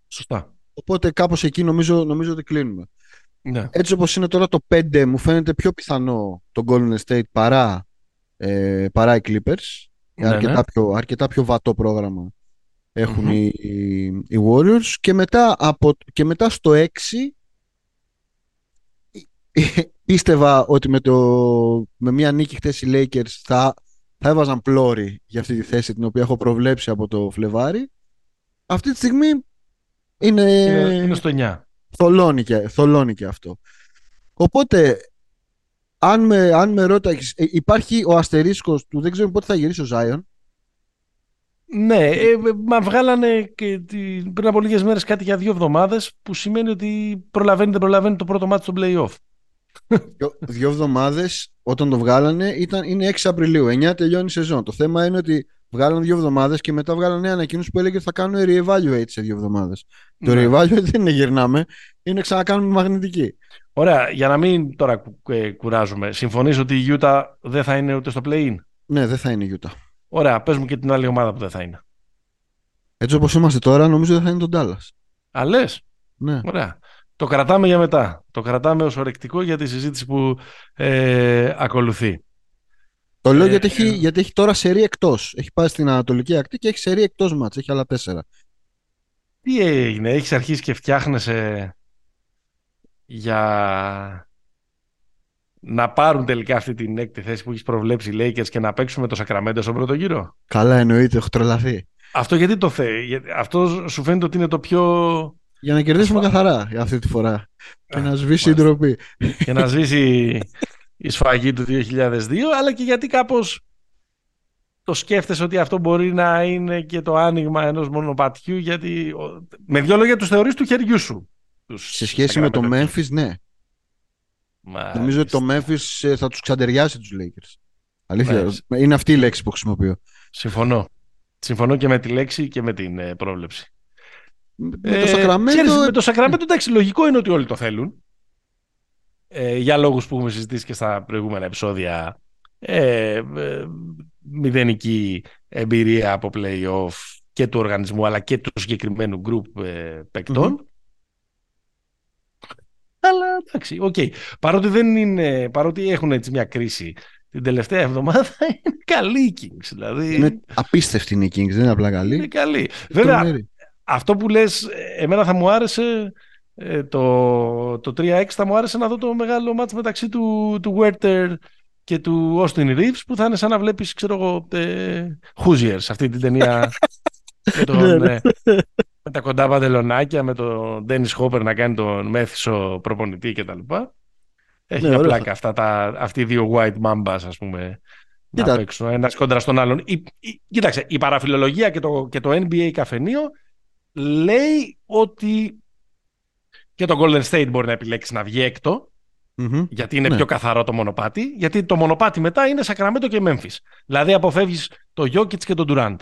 [SPEAKER 1] Σωστά.
[SPEAKER 2] Οπότε κάπως εκεί νομίζω, νομίζω ότι κλείνουμε.
[SPEAKER 1] Ναι.
[SPEAKER 2] Έτσι όπως είναι τώρα το 5 μου φαίνεται πιο πιθανό το Golden State παρά, ε, παρά οι Clippers.
[SPEAKER 1] Ναι,
[SPEAKER 2] αρκετά,
[SPEAKER 1] ναι.
[SPEAKER 2] Πιο, αρκετά πιο βατό πρόγραμμα έχουν
[SPEAKER 1] Μμμ.
[SPEAKER 2] οι, οι, οι Warriors και μετά, από, και μετά στο 6 πίστευα ότι με, το, με μια νίκη χθες οι Lakers θα, θα έβαζαν πλώρη για αυτή τη θέση την οποία έχω προβλέψει από το Φλεβάρι. Αυτή τη στιγμή είναι,
[SPEAKER 1] Είναι, είναι στο 9.
[SPEAKER 2] θολώνει, και, θολώνει και αυτό. Οπότε, αν με, αν με ρώταγες, ε, υπάρχει ο αστερίσκος του δεν ξέρω πότε θα γυρίσει ο Ζάιον.
[SPEAKER 1] Ναι, ε, μα βγάλανε και την- πριν από λίγες μέρες κάτι για δύο εβδομάδες που σημαίνει ότι προλαβαίνει δεν προλαβαίνει το πρώτο μάτι στο play-off.
[SPEAKER 2] Δυο, δύο εβδομάδες όταν το βγάλανε ήταν, είναι 6 Απριλίου. 9 τελειώνει η σεζόν. Το θέμα είναι ότι βγάλανε δύο εβδομάδες και μετά βγάλανε μια ανακοίνωση που έλεγε ότι θα κάνουν re-evaluate σε δύο εβδομάδες. Το
[SPEAKER 1] Ναι.
[SPEAKER 2] re-evaluate δεν είναι γυρνάμε, είναι ξανακάνουμε μαγνητική.
[SPEAKER 1] Ωραία, για να μην τώρα κου- ε, κουράζουμε. Συμφωνείς ότι η Utah δεν θα είναι ούτε στο play-in;
[SPEAKER 2] Ναι, δεν θα είναι η Utah.
[SPEAKER 1] Ωραία, πες μου και την άλλη ομάδα που δεν θα είναι.
[SPEAKER 2] Έτσι όπως είμαστε τώρα, νομίζω δεν θα είναι τον Dallas.
[SPEAKER 1] Α, λες;
[SPEAKER 2] Ναι.
[SPEAKER 1] Ωραία. Το κρατάμε για μετά. Το κρατάμε ως ορεκτικό για τη συζήτηση που ε, ακολουθεί.
[SPEAKER 2] Το λέω
[SPEAKER 1] Ε,
[SPEAKER 2] γιατί, έχει,
[SPEAKER 1] ε,
[SPEAKER 2] γιατί έχει τώρα σερή εκτός. Έχει πάει στην Ανατολική Ακτή και έχει σερή εκτός μάτς. Έχει άλλα τέσσερα.
[SPEAKER 1] Τι έγινε, έχεις αρχίσει και φτιάχνεσαι για να πάρουν τελικά αυτή την έκτη θέση που έχεις προβλέψει οι Lakers και να παίξουν με το Σακραμέντο στον πρώτο γύρο.
[SPEAKER 2] Καλά, εννοείται, έχω τρελαθεί.
[SPEAKER 1] Αυτό γιατί το θέλει, γιατί αυτό σου φαίνεται ότι είναι το πιο.
[SPEAKER 2] Για να κερδίσουμε
[SPEAKER 1] Ασφα-
[SPEAKER 2] καθαρά αυτή τη φορά. Και
[SPEAKER 1] Α,
[SPEAKER 2] να σβήσει η
[SPEAKER 1] μάλιστα.
[SPEAKER 2] ντροπή.
[SPEAKER 1] και να σβήσει η σφαγή του 2002, αλλά και γιατί κάπως το σκέφτεσαι ότι αυτό μπορεί να είναι και το άνοιγμα ενός μονοπατιού, γιατί ο- με δύο λόγια τους θεωρείς του χεριού σου. τους
[SPEAKER 2] Σε σχέση με το
[SPEAKER 1] Sacramento
[SPEAKER 2] Memphis, ναι.
[SPEAKER 1] Kings.
[SPEAKER 2] Νομίζω ότι το
[SPEAKER 1] Μάλιστα.
[SPEAKER 2] Memphis ε, θα τους ξαντεριάσει τους Lakers. Αλήθεια.
[SPEAKER 1] Μάλιστα.
[SPEAKER 2] Είναι αυτή η λέξη που χρησιμοποιώ.
[SPEAKER 1] Συμφωνώ. Συμφωνώ και με τη λέξη και με την ε, πρόβλεψη.
[SPEAKER 2] Με
[SPEAKER 1] Ε,
[SPEAKER 2] το Sacramento...
[SPEAKER 1] ξέρεις, με το Sacramento, εντάξει, λογικό είναι ότι όλοι το θέλουν. Ε, για λόγους που έχουμε συζητήσει και στα προηγούμενα επεισόδια. Ε, ε, μηδενική εμπειρία από play-off και του οργανισμού αλλά και του συγκεκριμένου group ε, παικτων Αλλά εντάξει, οκ. Παρότι, δεν είναι, παρότι έχουν έτσι μια κρίση την τελευταία εβδομάδα [LAUGHS] είναι καλή οι Kings. Δηλαδή
[SPEAKER 2] Είναι απίστευτη είναι η Kings, δεν είναι απλά καλή.
[SPEAKER 1] είναι καλή. Βέβαια,
[SPEAKER 2] Τρομερή.
[SPEAKER 1] αυτό που λες, ε, εμένα θα μου άρεσε ε, το, το 3X θα μου άρεσε να δω το μεγάλο μάτς μεταξύ του, του Huerter και του Austin Reeves που θα είναι σαν να βλέπεις, ξέρω εγώ, ε, Hoosiers, αυτή την ταινία [LAUGHS] με, τον,
[SPEAKER 2] Ναι, ναι.
[SPEAKER 1] ε, με τα κοντά παντελονάκια, με τον Dennis Hopper να κάνει τον μέθησο προπονητή κτλ. Έχει
[SPEAKER 2] Ναι,
[SPEAKER 1] μια
[SPEAKER 2] ωραίο
[SPEAKER 1] πλάκα αυτά τα, αυτοί οι δύο white mambas, ας πούμε, να
[SPEAKER 2] Κοίτα.
[SPEAKER 1] παίξουν ένας κόντρας στον άλλον. Η, η- κοίταξε, η παραφιλολογία και το, και το NBA καφενείο λέει ότι και το Golden State μπορεί να επιλέξει να βγει έκτο,
[SPEAKER 2] Μμμ.
[SPEAKER 1] γιατί είναι
[SPEAKER 2] Ναι.
[SPEAKER 1] πιο καθαρό το μονοπάτι, γιατί το μονοπάτι μετά είναι Sacramento και Memphis. Δηλαδή αποφεύγεις το Jokic και τον Durant.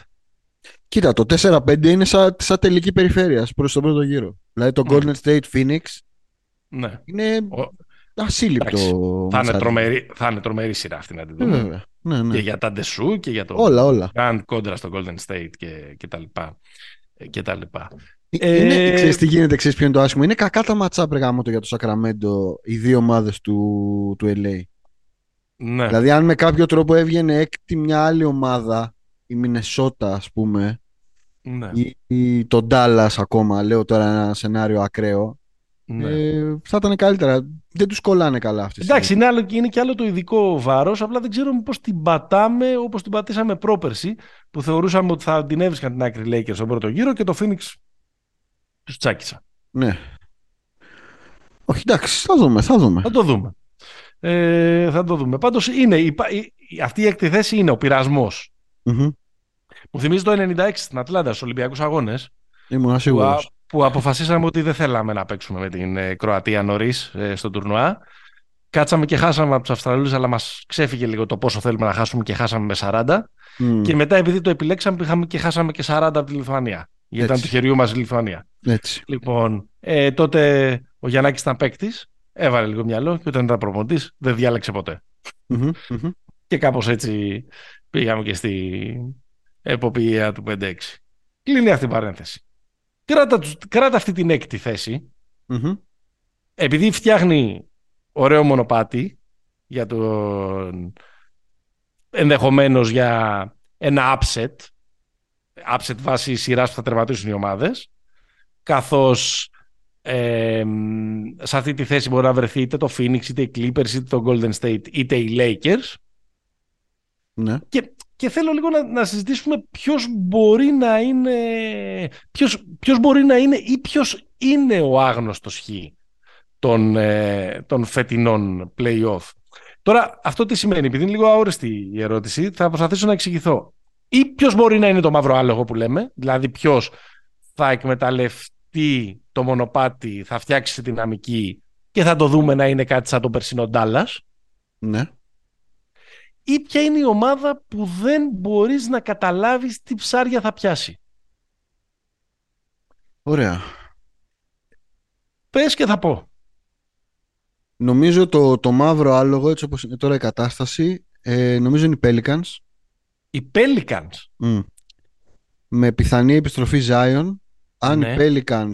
[SPEAKER 2] Κοίτα, το 4-5 είναι σαν, σαν τελική περιφέρεια προς τον πρώτο γύρο. Δηλαδή το
[SPEAKER 1] Μμ.
[SPEAKER 2] Golden State Phoenix
[SPEAKER 1] Ναι.
[SPEAKER 2] είναι
[SPEAKER 1] Ο-
[SPEAKER 2] ασύλληπτο.
[SPEAKER 1] Εντάξει, θα, είναι
[SPEAKER 2] μασάρι.
[SPEAKER 1] τρομερή, θα είναι τρομερή σειρά αυτή να την
[SPEAKER 2] Ε,
[SPEAKER 1] δούμε.
[SPEAKER 2] βέβαια. Ναι, ναι.
[SPEAKER 1] Και για τα Ντεσού και για το
[SPEAKER 2] Όλα, όλα.
[SPEAKER 1] Durant κόντρα στο Golden State και, και τα λοιπά. Ε, Και τα λοιπά.
[SPEAKER 2] Είναι,
[SPEAKER 1] Ε,
[SPEAKER 2] ξέρεις τι γίνεται, ξέρεις ποιο είναι το άσχημο. Είναι κακά τα ματσάπ ρε γάμο το για το Sacramento οι δύο ομάδες του, του LA.
[SPEAKER 1] Ναι.
[SPEAKER 2] Δηλαδή αν με κάποιο τρόπο έβγαινε έκτη μια άλλη ομάδα, η Μινεσότα ας πούμε,
[SPEAKER 1] ναι.
[SPEAKER 2] ή, ή το Dallas ακόμα, λέω τώρα ένα σενάριο ακραίο,
[SPEAKER 1] ναι.
[SPEAKER 2] ε, θα ήταν καλύτερα. Δεν τους κολλάνε καλά αυτές. οι
[SPEAKER 1] Εντάξει, είναι, άλλο, είναι και άλλο το ειδικό βάρος. Απλά δεν ξέρω πώ την πατάμε όπως την πατήσαμε πρόπερση, που θεωρούσαμε ότι θα την έβρισκαν την άκρη Lakers στον πρώτο γύρο και το Phoenix τους τσάκισα.
[SPEAKER 2] Ναι. Όχι, εντάξει, θα δούμε, θα δούμε.
[SPEAKER 1] Θα το δούμε. Ε, θα το δούμε. Πάντως είναι, υπά- η- η- αυτή η έκτη θέση είναι ο πειρασμός.
[SPEAKER 2] Μμμ.
[SPEAKER 1] Μου θυμίζει το 96 στην Ατλάντα στους Ολυμπιακούς Αγώνες.
[SPEAKER 2] Ήμουν
[SPEAKER 1] Που,
[SPEAKER 2] σίγουρος.
[SPEAKER 1] α- που αποφασίσαμε ότι δεν θέλαμε να παίξουμε με την ε, Κροατία νωρίς στο τουρνουά. Κάτσαμε και χάσαμε από τους Αυστραλούς, αλλά μας ξέφυγε λίγο το πόσο θέλουμε να χάσουμε και χάσαμε με 40.
[SPEAKER 2] Μμ.
[SPEAKER 1] Και μετά, επειδή το επιλέξαμε, πήγαμε και χάσαμε και 40 από τη Λιθουανία. Γιατί
[SPEAKER 2] Έτσι.
[SPEAKER 1] ήταν του χεριού μας η Λιθουανία.
[SPEAKER 2] Έτσι.
[SPEAKER 1] Λοιπόν, ε, τότε ο Γιαννάκης ήταν παίκτης, έβαλε λίγο μυαλό και όταν ήταν προπονητής δεν διάλεξε ποτέ.
[SPEAKER 2] Μμμ, μμμ.
[SPEAKER 1] Και κάπως έτσι πήγαμε και στη εποπτεία του 5-6. Κλείνει αυτή η παρένθεση. Κράτα, τους- κράτα αυτή την έκτη θέση,
[SPEAKER 2] Μμμ.
[SPEAKER 1] επειδή φτιάχνει ωραίο μονοπάτι για τον ενδεχομένως για ένα upset upset βάσει σειράς που θα τερματίσουν οι ομάδες καθώς ε, σε αυτή τη θέση μπορεί να βρεθεί είτε το Phoenix είτε οι Clippers είτε το Golden State είτε οι Lakers
[SPEAKER 2] Ναι.
[SPEAKER 1] και, και θέλω λίγο να, να συζητήσουμε ποιος μπορεί να είναι ποιος, ποιος μπορεί να είναι ή ποιος είναι ο άγνωστος χ των, ε, των φετινών play-off. Τώρα αυτό τι σημαίνει, επειδή είναι λίγο αόριστη η ερώτηση, θα προσπαθήσω να εξηγηθώ. Ή ποιος μπορεί να είναι το μαύρο άλογο που λέμε, δηλαδή ποιος θα εκμεταλλευτεί το μονοπάτι, θα φτιάξει τη δυναμική και θα το δούμε να είναι κάτι σαν τον περσινό Ντάλλας
[SPEAKER 2] Ναι.
[SPEAKER 1] Ή ποια είναι η ομάδα που δεν μπορείς να καταλάβεις τι ψάρια θα πιάσει.
[SPEAKER 2] Ωραία.
[SPEAKER 1] Πες και θα πω.
[SPEAKER 2] Νομίζω το, το μαύρο άλογο, έτσι όπως είναι τώρα η κατάσταση, ε, νομίζω είναι οι Pelicans.
[SPEAKER 1] Οι Pelicans.
[SPEAKER 2] Μμ. Με πιθανή επιστροφή Zion. Αν
[SPEAKER 1] Ναι.
[SPEAKER 2] οι Pelicans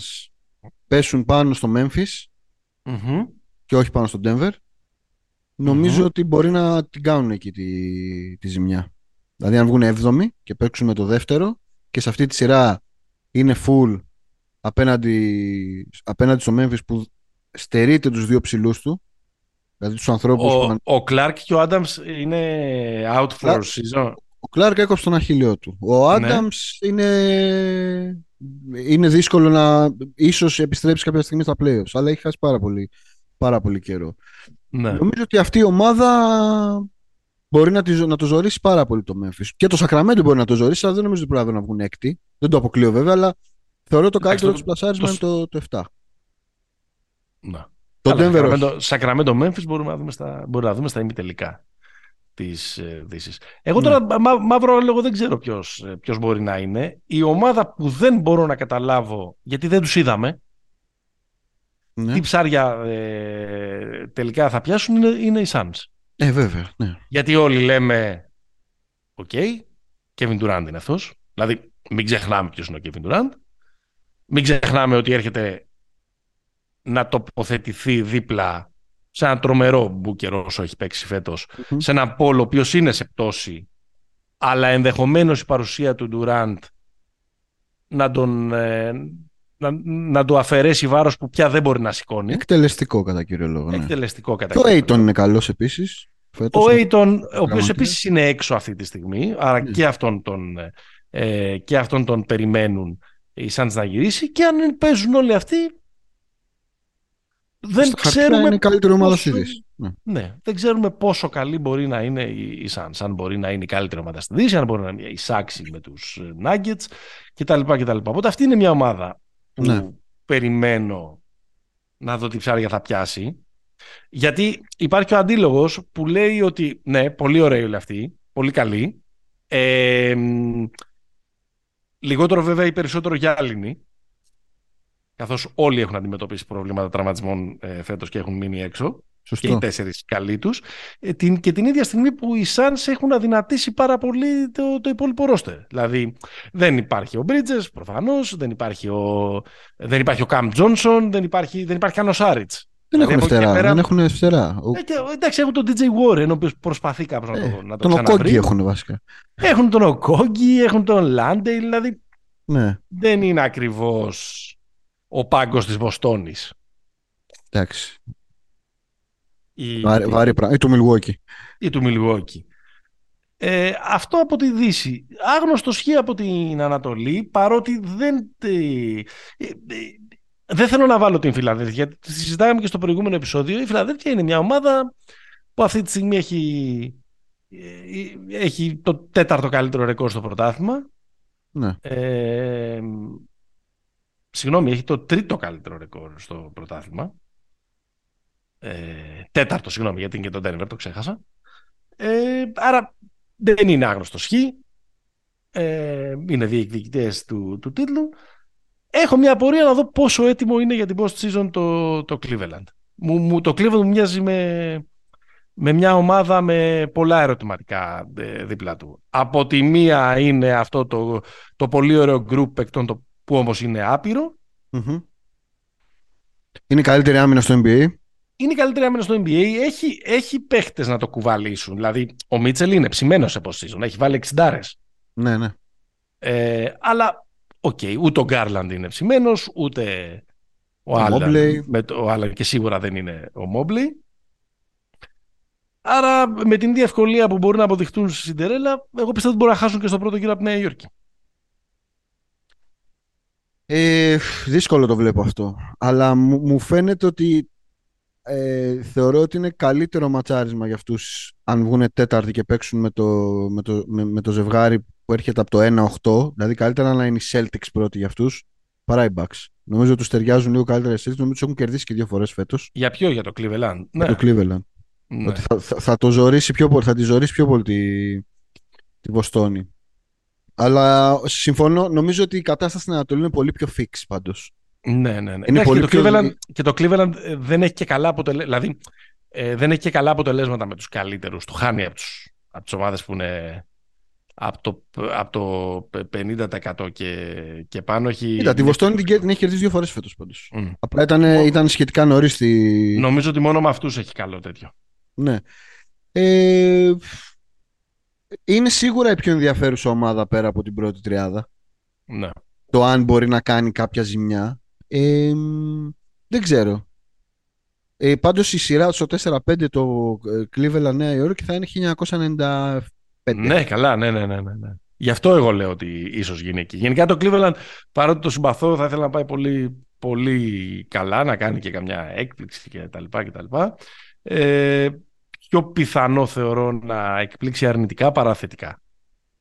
[SPEAKER 2] πέσουν πάνω στο Memphis
[SPEAKER 1] Μμμ.
[SPEAKER 2] και όχι πάνω στο Denver. Νομιζω ότι μπορεί να την κάνουν εκεί τη, τη ζημιά. Δηλαδή αν βγουν 7 και παίξουν με το δεύτερο και σε αυτή τη σειρά είναι full απέναντι, απέναντι στο Memphis που στερείται τους δύο ψηλούς του δηλαδή τους ανθρώπους
[SPEAKER 1] ο,
[SPEAKER 2] που...
[SPEAKER 1] ο Clark και ο Adams είναι out for season
[SPEAKER 2] ο Clark έκοψε τον αχίλιο του ο ναι. Adams είναι είναι δύσκολο να ίσως επιστρέψει κάποια στιγμή στα playoffs αλλά έχει χάσει πάρα πολύ, πάρα πολύ καιρό ναι. νομίζω ότι αυτή η ομάδα μπορεί να, να το ζωρίσει πάρα πολύ το Memphis. Και το Sacramento μπορεί να το ζωρίσει, αλλά δεν νομίζω ότι πρέπει να βγουν έκτη. Δεν το αποκλείω βέβαια, αλλά θεωρώ το καλύτερο τους πλασάρισμα είναι το, το 7.
[SPEAKER 1] Να. Το Denver. Sacramento Memphis μπορούμε να δούμε στα, μπορούμε να δούμε στα ημιτελικά της ε, Δύσης. Εγώ τώρα ναι. μά, μαύρο λόγο δεν ξέρω ποιος ποιος μπορεί να είναι. Η ομάδα που δεν μπορώ να καταλάβω, γιατί δεν τους είδαμε, ναι. τι ψάρια ε, τελικά θα πιάσουν είναι, είναι οι Suns.
[SPEAKER 2] Ε, βέβαια. Ναι.
[SPEAKER 1] Γιατί όλοι λέμε, OK, okay, Kevin Durant είναι αυτός. Δηλαδή, μην ξεχνάμε ποιος είναι ο Kevin Durant. Μην ξεχνάμε ότι έρχεται να τοποθετηθεί δίπλα σε ένα τρομερό μπούκερ όσο έχει παίξει σε έναν πόλο ο οποίος είναι σε πτώση, αλλά ενδεχομένως η παρουσία του Durant να τον, ε, να, να του αφαιρέσει βάρος που πια δεν μπορεί να σηκώνει.
[SPEAKER 2] Εκτελεστικό κατά κύριο λόγο. Ναι.
[SPEAKER 1] Εκτελεστικό κατά
[SPEAKER 2] Και ο Aiton είναι καλός επίσης.
[SPEAKER 1] Ο Aiton, ο οποίος επίσης είναι έξω αυτή τη στιγμή, άρα ναι. και, αυτόν τον, ε, και αυτόν τον περιμένουν οι Suns να γυρίσει. Και αν παίζουν όλοι αυτοί, δεν Στα ξέρουμε.
[SPEAKER 2] Είναι καλύτερη ομάδα
[SPEAKER 1] πόσο... ναι. ναι. δεν ξέρουμε πόσο καλή μπορεί να είναι η Suns. Αν μπορεί να είναι η καλύτερη ομάδα στη Δύση, αν μπορεί να είναι η Σάξη με τους Nuggets κτλ. κτλ. Οπότε αυτή είναι μια ομάδα που ναι. περιμένω να δω τι ψάρια θα πιάσει. Γιατί υπάρχει ο αντίλογος που λέει ότι ναι, πολύ ωραίοι όλοι αυτοί, πολύ καλοί. Ε, λιγότερο βέβαια ή περισσότερο γυάλινοι. Καθώς όλοι έχουν αντιμετωπίσει προβλήματα τραυματισμών ε, φέτος και έχουν μείνει έξω. Σωστό. και οι τέσσερις καλοί τους. Ε, και την ίδια στιγμή που οι Suns έχουν αδυνατήσει πάρα πολύ το, το υπόλοιπο ρόστερ. Δηλαδή δεν υπάρχει ο Bridges, προφανώς, δεν υπάρχει ο, δεν υπάρχει ο Καμ Τζόνσον, δεν υπάρχει, δεν υπάρχει καν ο Σάριτς.
[SPEAKER 2] Δεν δηλαδή, έχουν φτερά. Πέρα... Δεν έχουν φτερά.
[SPEAKER 1] Ε, και, εντάξει, έχουν τον DJ Warren, ο οποίος προσπαθεί κάπως ε, να το, να το
[SPEAKER 2] Τον Οκόγκη έχουν βασικά.
[SPEAKER 1] Έχουν τον Οκόγκη, έχουν τον Λάντεϊ, δηλαδή.
[SPEAKER 2] Ναι.
[SPEAKER 1] Δεν είναι ακριβώς ο πάγκος της Βοστόνης.
[SPEAKER 2] Εντάξει. Ή, βάρη, βάρη, ή του Milwaukee.
[SPEAKER 1] Ή του Milwaukee. Ε, αυτό από τη Δύση. Άγνωστο σχή από την Ανατολή, παρότι δεν... Ε, ε, δεν θέλω να βάλω την Φιλαδέλφια, γιατί τη συζητάγαμε και στο προηγούμενο επεισόδιο. Η Φιλαδέλφια είναι μια ομάδα που αυτή τη στιγμή έχει, ε, έχει το τέταρτο καλύτερο ρεκόρ στο πρωτάθλημα.
[SPEAKER 2] Ναι.
[SPEAKER 1] Ε, συγγνώμη, έχει το τρίτο καλύτερο ρεκόρ στο πρωτάθλημα. Ε, τέταρτο, συγγνώμη, γιατί είναι και το Denver, το ξέχασα. Ε, άρα δεν είναι άγνωστο χ. Ε, είναι διεκδικητές του, του τίτλου. Έχω μια απορία να δω πόσο έτοιμο είναι για την post season το, το Cleveland. Μου, μου, το Cleveland μου μοιάζει με, με μια ομάδα με πολλά ερωτηματικά ε, δίπλα του. Από τη μία είναι αυτό το, το πολύ ωραίο group παικτών το, που όμως είναι άπειρο.
[SPEAKER 2] Mm-hmm. Είναι η καλύτερη άμυνα στο NBA
[SPEAKER 1] είναι η καλύτερη άμυνα στο NBA. Έχει, έχει παίχτες να το κουβαλήσουν. Δηλαδή, ο Μίτσελ είναι ψημένος σε post Έχει βάλει 60
[SPEAKER 2] Ναι, ναι.
[SPEAKER 1] Ε, αλλά, OK, okay, ούτε ο Γκάρλαντ είναι ψημένος, ούτε ο, ο Άλαν. και σίγουρα δεν είναι ο Μόμπλεϊ. Άρα, με την ίδια ευκολία που μπορεί να αποδειχτούν στη Cinderella, εγώ πιστεύω ότι μπορεί να χάσουν και στο πρώτο γύρο από τη Νέα Υόρκη.
[SPEAKER 2] Ε, δύσκολο το βλέπω αυτό. Αλλά μου φαίνεται ότι ε, θεωρώ ότι είναι καλύτερο ματσάρισμα για αυτούς αν βγουν τέταρτη και παίξουν με το, με το, με, το ζευγάρι που έρχεται από το 1-8 δηλαδή καλύτερα να είναι οι Celtics πρώτοι για αυτούς παρά οι Bucks. Νομίζω ότι τους ταιριάζουν λίγο καλύτερα οι Celtics, νομίζω ότι τους έχουν κερδίσει και δύο φορές φέτος.
[SPEAKER 1] Για ποιο, για το Cleveland;
[SPEAKER 2] Για το Cleveland. Ναι. Ότι θα, θα, θα, το ζωρίσει πιο πολύ, θα τη ζωρίσει πιο πολύ τη, τη Βοστόνη. Αλλά συμφωνώ, νομίζω ότι η κατάσταση στην Ανατολή είναι πολύ πιο fix πάντως.
[SPEAKER 1] Ναι, ναι, ναι. Είναι πολύ και, το Cleveland, και το Cleveland ε, δεν έχει και καλά αποτελέσματα. Δηλαδή, ε, δεν έχει και καλά αποτελέσματα με τους καλύτερους. Το χάνει από, τους, από τις ομάδες που είναι από το, από το 50% και, και πάνω. Έχει...
[SPEAKER 2] Κοίτα, τη Βοστόνη την, την έχει κερδίσει δύο φορές φέτος πάντως. Mm. Απλά ήταν, ήταν σχετικά νωρίς. Στη...
[SPEAKER 1] Νομίζω ότι μόνο με αυτούς έχει καλό τέτοιο.
[SPEAKER 2] Ναι. Ε, είναι σίγουρα η πιο ενδιαφέρουσα ομάδα πέρα από την πρώτη τριάδα.
[SPEAKER 1] Ναι.
[SPEAKER 2] Το αν μπορεί να κάνει κάποια ζημιά. Ε, δεν ξέρω. Ε, πάντως η σειρά στο 4-5 το ε, Cleveland Νέα Υόρκη θα είναι 1995.
[SPEAKER 1] Ναι, καλά, ναι, ναι, ναι, ναι. ναι. Γι' αυτό εγώ λέω ότι ίσως γίνει εκεί. Γενικά το Cleveland, παρότι το συμπαθώ, θα ήθελα να πάει πολύ, πολύ καλά, να κάνει και καμιά έκπληξη κτλ. Ε, πιο πιθανό θεωρώ να εκπλήξει αρνητικά παρά θετικά.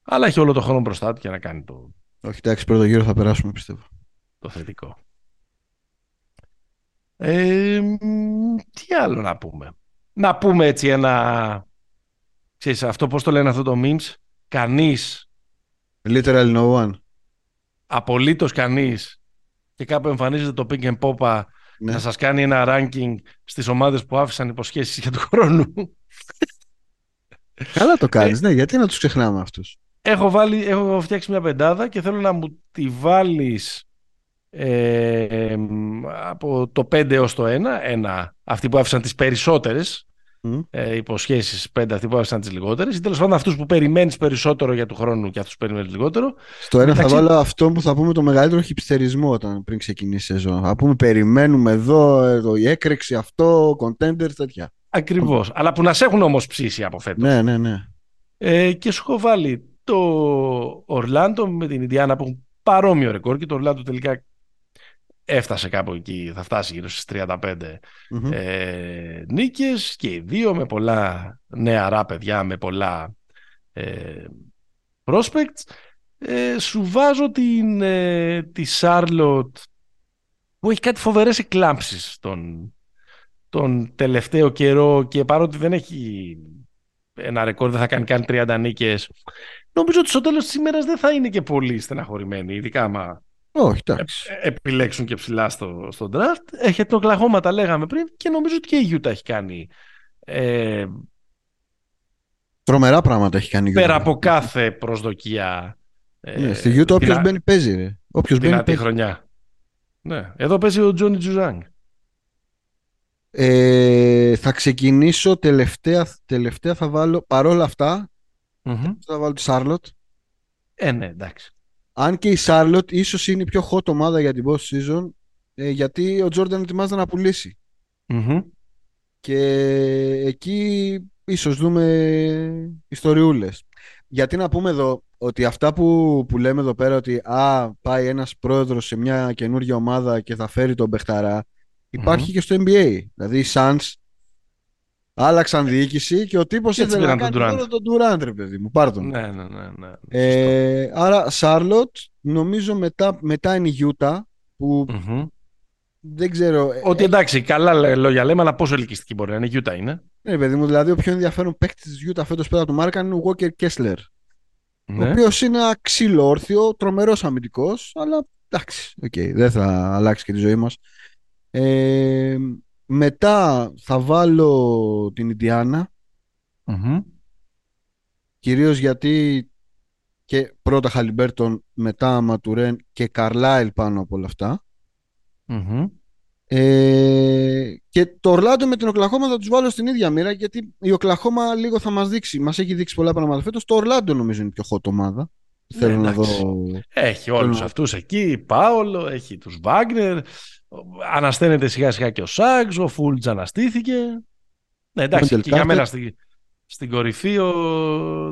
[SPEAKER 1] Αλλά έχει όλο το χρόνο μπροστά του για να κάνει το,
[SPEAKER 2] Όχι, εντάξει, πρώτο γύρο θα περάσουμε πιστεύω.
[SPEAKER 1] το θετικό. Ε, μ, τι άλλο να πούμε; Να πούμε έτσι ένα... Ξέρεις, αυτό πώς το λένε αυτό το memes; Κανείς,
[SPEAKER 2] Literal no one.
[SPEAKER 1] απολύτως κανείς και κάπου εμφανίζεται το Pink and Popa
[SPEAKER 2] Ναι.
[SPEAKER 1] να σας κάνει ένα ranking στις ομάδες που άφησαν υποσχέσεις για του χρόνου.
[SPEAKER 2] Καλά το κάνεις, ναι, γιατί να τους ξεχνάμε αυτούς;
[SPEAKER 1] έχω, βάλει, έχω φτιάξει μια πεντάδα και θέλω να μου τη βάλεις ε, μ, από το 5 έως το 1, ένα, αυτοί που άφησαν τις περισσότερες
[SPEAKER 2] Μμ.
[SPEAKER 1] ε, υποσχέσεις, 5 αυτοί που άφησαν τις λιγότερες ή τέλος πάντων αυτούς που περιμένεις περισσότερο για του χρόνου και αυτούς που περιμένεις λιγότερο.
[SPEAKER 2] Στο ένα
[SPEAKER 1] μεταξύ-
[SPEAKER 2] θα βάλω αυτό που θα πούμε το μεγαλύτερο χυψτερισμό όταν πριν ξεκινήσει η σεζόν. Θα πούμε περιμένουμε εδώ, εδώ η έκρηξη, αυτό, contenders, τέτοια.
[SPEAKER 1] Ακριβώς. Αλλά που να σε έχουν όμως ψήσει από φέτος.
[SPEAKER 2] Ναι, ναι, ναι.
[SPEAKER 1] Ε, και σου έχω βάλει το Ορλάντο με την Ινδιάνα που έχουν παρόμοιο ρεκόρ και το Ορλάντο τελικά έφτασε κάπου εκεί, θα φτάσει γύρω στις 35
[SPEAKER 2] Μμμ.
[SPEAKER 1] ε, νίκες και οι δύο με πολλά νεαρά παιδιά, με πολλά ε, prospects. Ε, σου βάζω την, ε, τη Charlotte που έχει κάτι φοβερές εκλάμψεις τον, τον τελευταίο καιρό και παρότι δεν έχει ένα ρεκόρ, δεν θα κάνει καν 30 νίκες νομίζω ότι στο τέλος της ημέρας δεν θα είναι και πολύ στεναχωρημένοι ειδικά άμα
[SPEAKER 2] Όχι, εντάξει.
[SPEAKER 1] ε, επιλέξουν και ψηλά στο, στο draft. Έχει το Οκλαχώμα, τα λέγαμε πριν, και νομίζω ότι και η Utah έχει κάνει ε,
[SPEAKER 2] Τρομερά πράγματα έχει κάνει η
[SPEAKER 1] πέρα
[SPEAKER 2] Utah.
[SPEAKER 1] από κάθε προσδοκία. Ε,
[SPEAKER 2] Ναι, στη Utah όποιος
[SPEAKER 1] δυνα-
[SPEAKER 2] μπαίνει παίζει, ρε. Όποιος μπαίνει
[SPEAKER 1] δυνατή
[SPEAKER 2] παίζει.
[SPEAKER 1] χρονιά. Ναι. Εδώ παίζει ο Τζόνι Τζουζάνγκ.
[SPEAKER 2] Ε, θα ξεκινήσω τελευταία, τελευταία θα βάλω, παρόλα αυτά, θα βάλω τη Charlotte.
[SPEAKER 1] Ε, ναι, εντάξει.
[SPEAKER 2] Αν και η Charlotte ίσως είναι η πιο hot ομάδα για την post season, ε, γιατί ο Jordan ετοιμάζεται να πουλήσει.
[SPEAKER 1] Μμμ.
[SPEAKER 2] Και εκεί ίσως δούμε ιστοριούλες. Γιατί να πούμε εδώ ότι αυτά που, που λέμε εδώ πέρα ότι α, πάει ένας πρόεδρος σε μια καινούργια ομάδα και θα φέρει τον Μπεχταρά υπάρχει και στο NBA. Δηλαδή οι Suns άλλαξαν διοίκηση και ο τύπος
[SPEAKER 1] Και έτσι
[SPEAKER 2] ήθελε να
[SPEAKER 1] πήραν τον
[SPEAKER 2] κάνει
[SPEAKER 1] Durant.
[SPEAKER 2] τώρα τον Durant ρε παιδί μου. Πάρ' τον.
[SPEAKER 1] Ναι, ναι, ναι. ναι.
[SPEAKER 2] Ε, άρα Charlotte νομίζω μετά, μετά είναι η Utah που
[SPEAKER 1] Σωστό. Μμμ.
[SPEAKER 2] δεν ξέρω ε,
[SPEAKER 1] Ότι εντάξει, καλά λέ- λόγια λέμε, αλλά πόσο ελκυστική μπορεί να είναι. Η Utah είναι.
[SPEAKER 2] Ναι, παιδί μου, δηλαδή ο πιο ενδιαφέρον παίκτης της Utah φέτος πέρα από τον Μάρκαν είναι ο Walker Kessler. Ο
[SPEAKER 1] Ναι.
[SPEAKER 2] οποίος είναι ένα ξύλο όρθιο, τρομερός αμυντικός, αλλά εντάξει, okay, δεν θα αλλάξει και τη ζωή μας. Ε, μετά θα βάλω την Ιντιάνα,
[SPEAKER 1] Μμμ.
[SPEAKER 2] κυρίως γιατί και πρώτα Χαλιμπέρτον, μετά Ματουρέν και Καρλάιλ πάνω από όλα αυτά.
[SPEAKER 1] Μμμ.
[SPEAKER 2] Ε, και το Ορλάντο με την Οκλαχώμα θα τους βάλω στην ίδια μοίρα γιατί η Οκλαχώμα λίγο θα μας δείξει. Μας έχει δείξει πολλά πράγματα φέτος. Το Ορλάντο νομίζω είναι η πιο hot ομάδα.
[SPEAKER 1] Ναι,
[SPEAKER 2] Θέλω να
[SPEAKER 1] εντάξει.
[SPEAKER 2] δω.
[SPEAKER 1] Έχει όλους
[SPEAKER 2] Θέλω-
[SPEAKER 1] αυτούς εκεί, Πάολο, έχει τους Βάγνερ, ανασταίνεται σιγά σιγά και ο Σαγκς, ο Φούλτζ αναστήθηκε. Ναι, εντάξει,
[SPEAKER 2] Γουέντελ
[SPEAKER 1] και για
[SPEAKER 2] Κάρτερ.
[SPEAKER 1] μένα στη, στην κορυφή ο,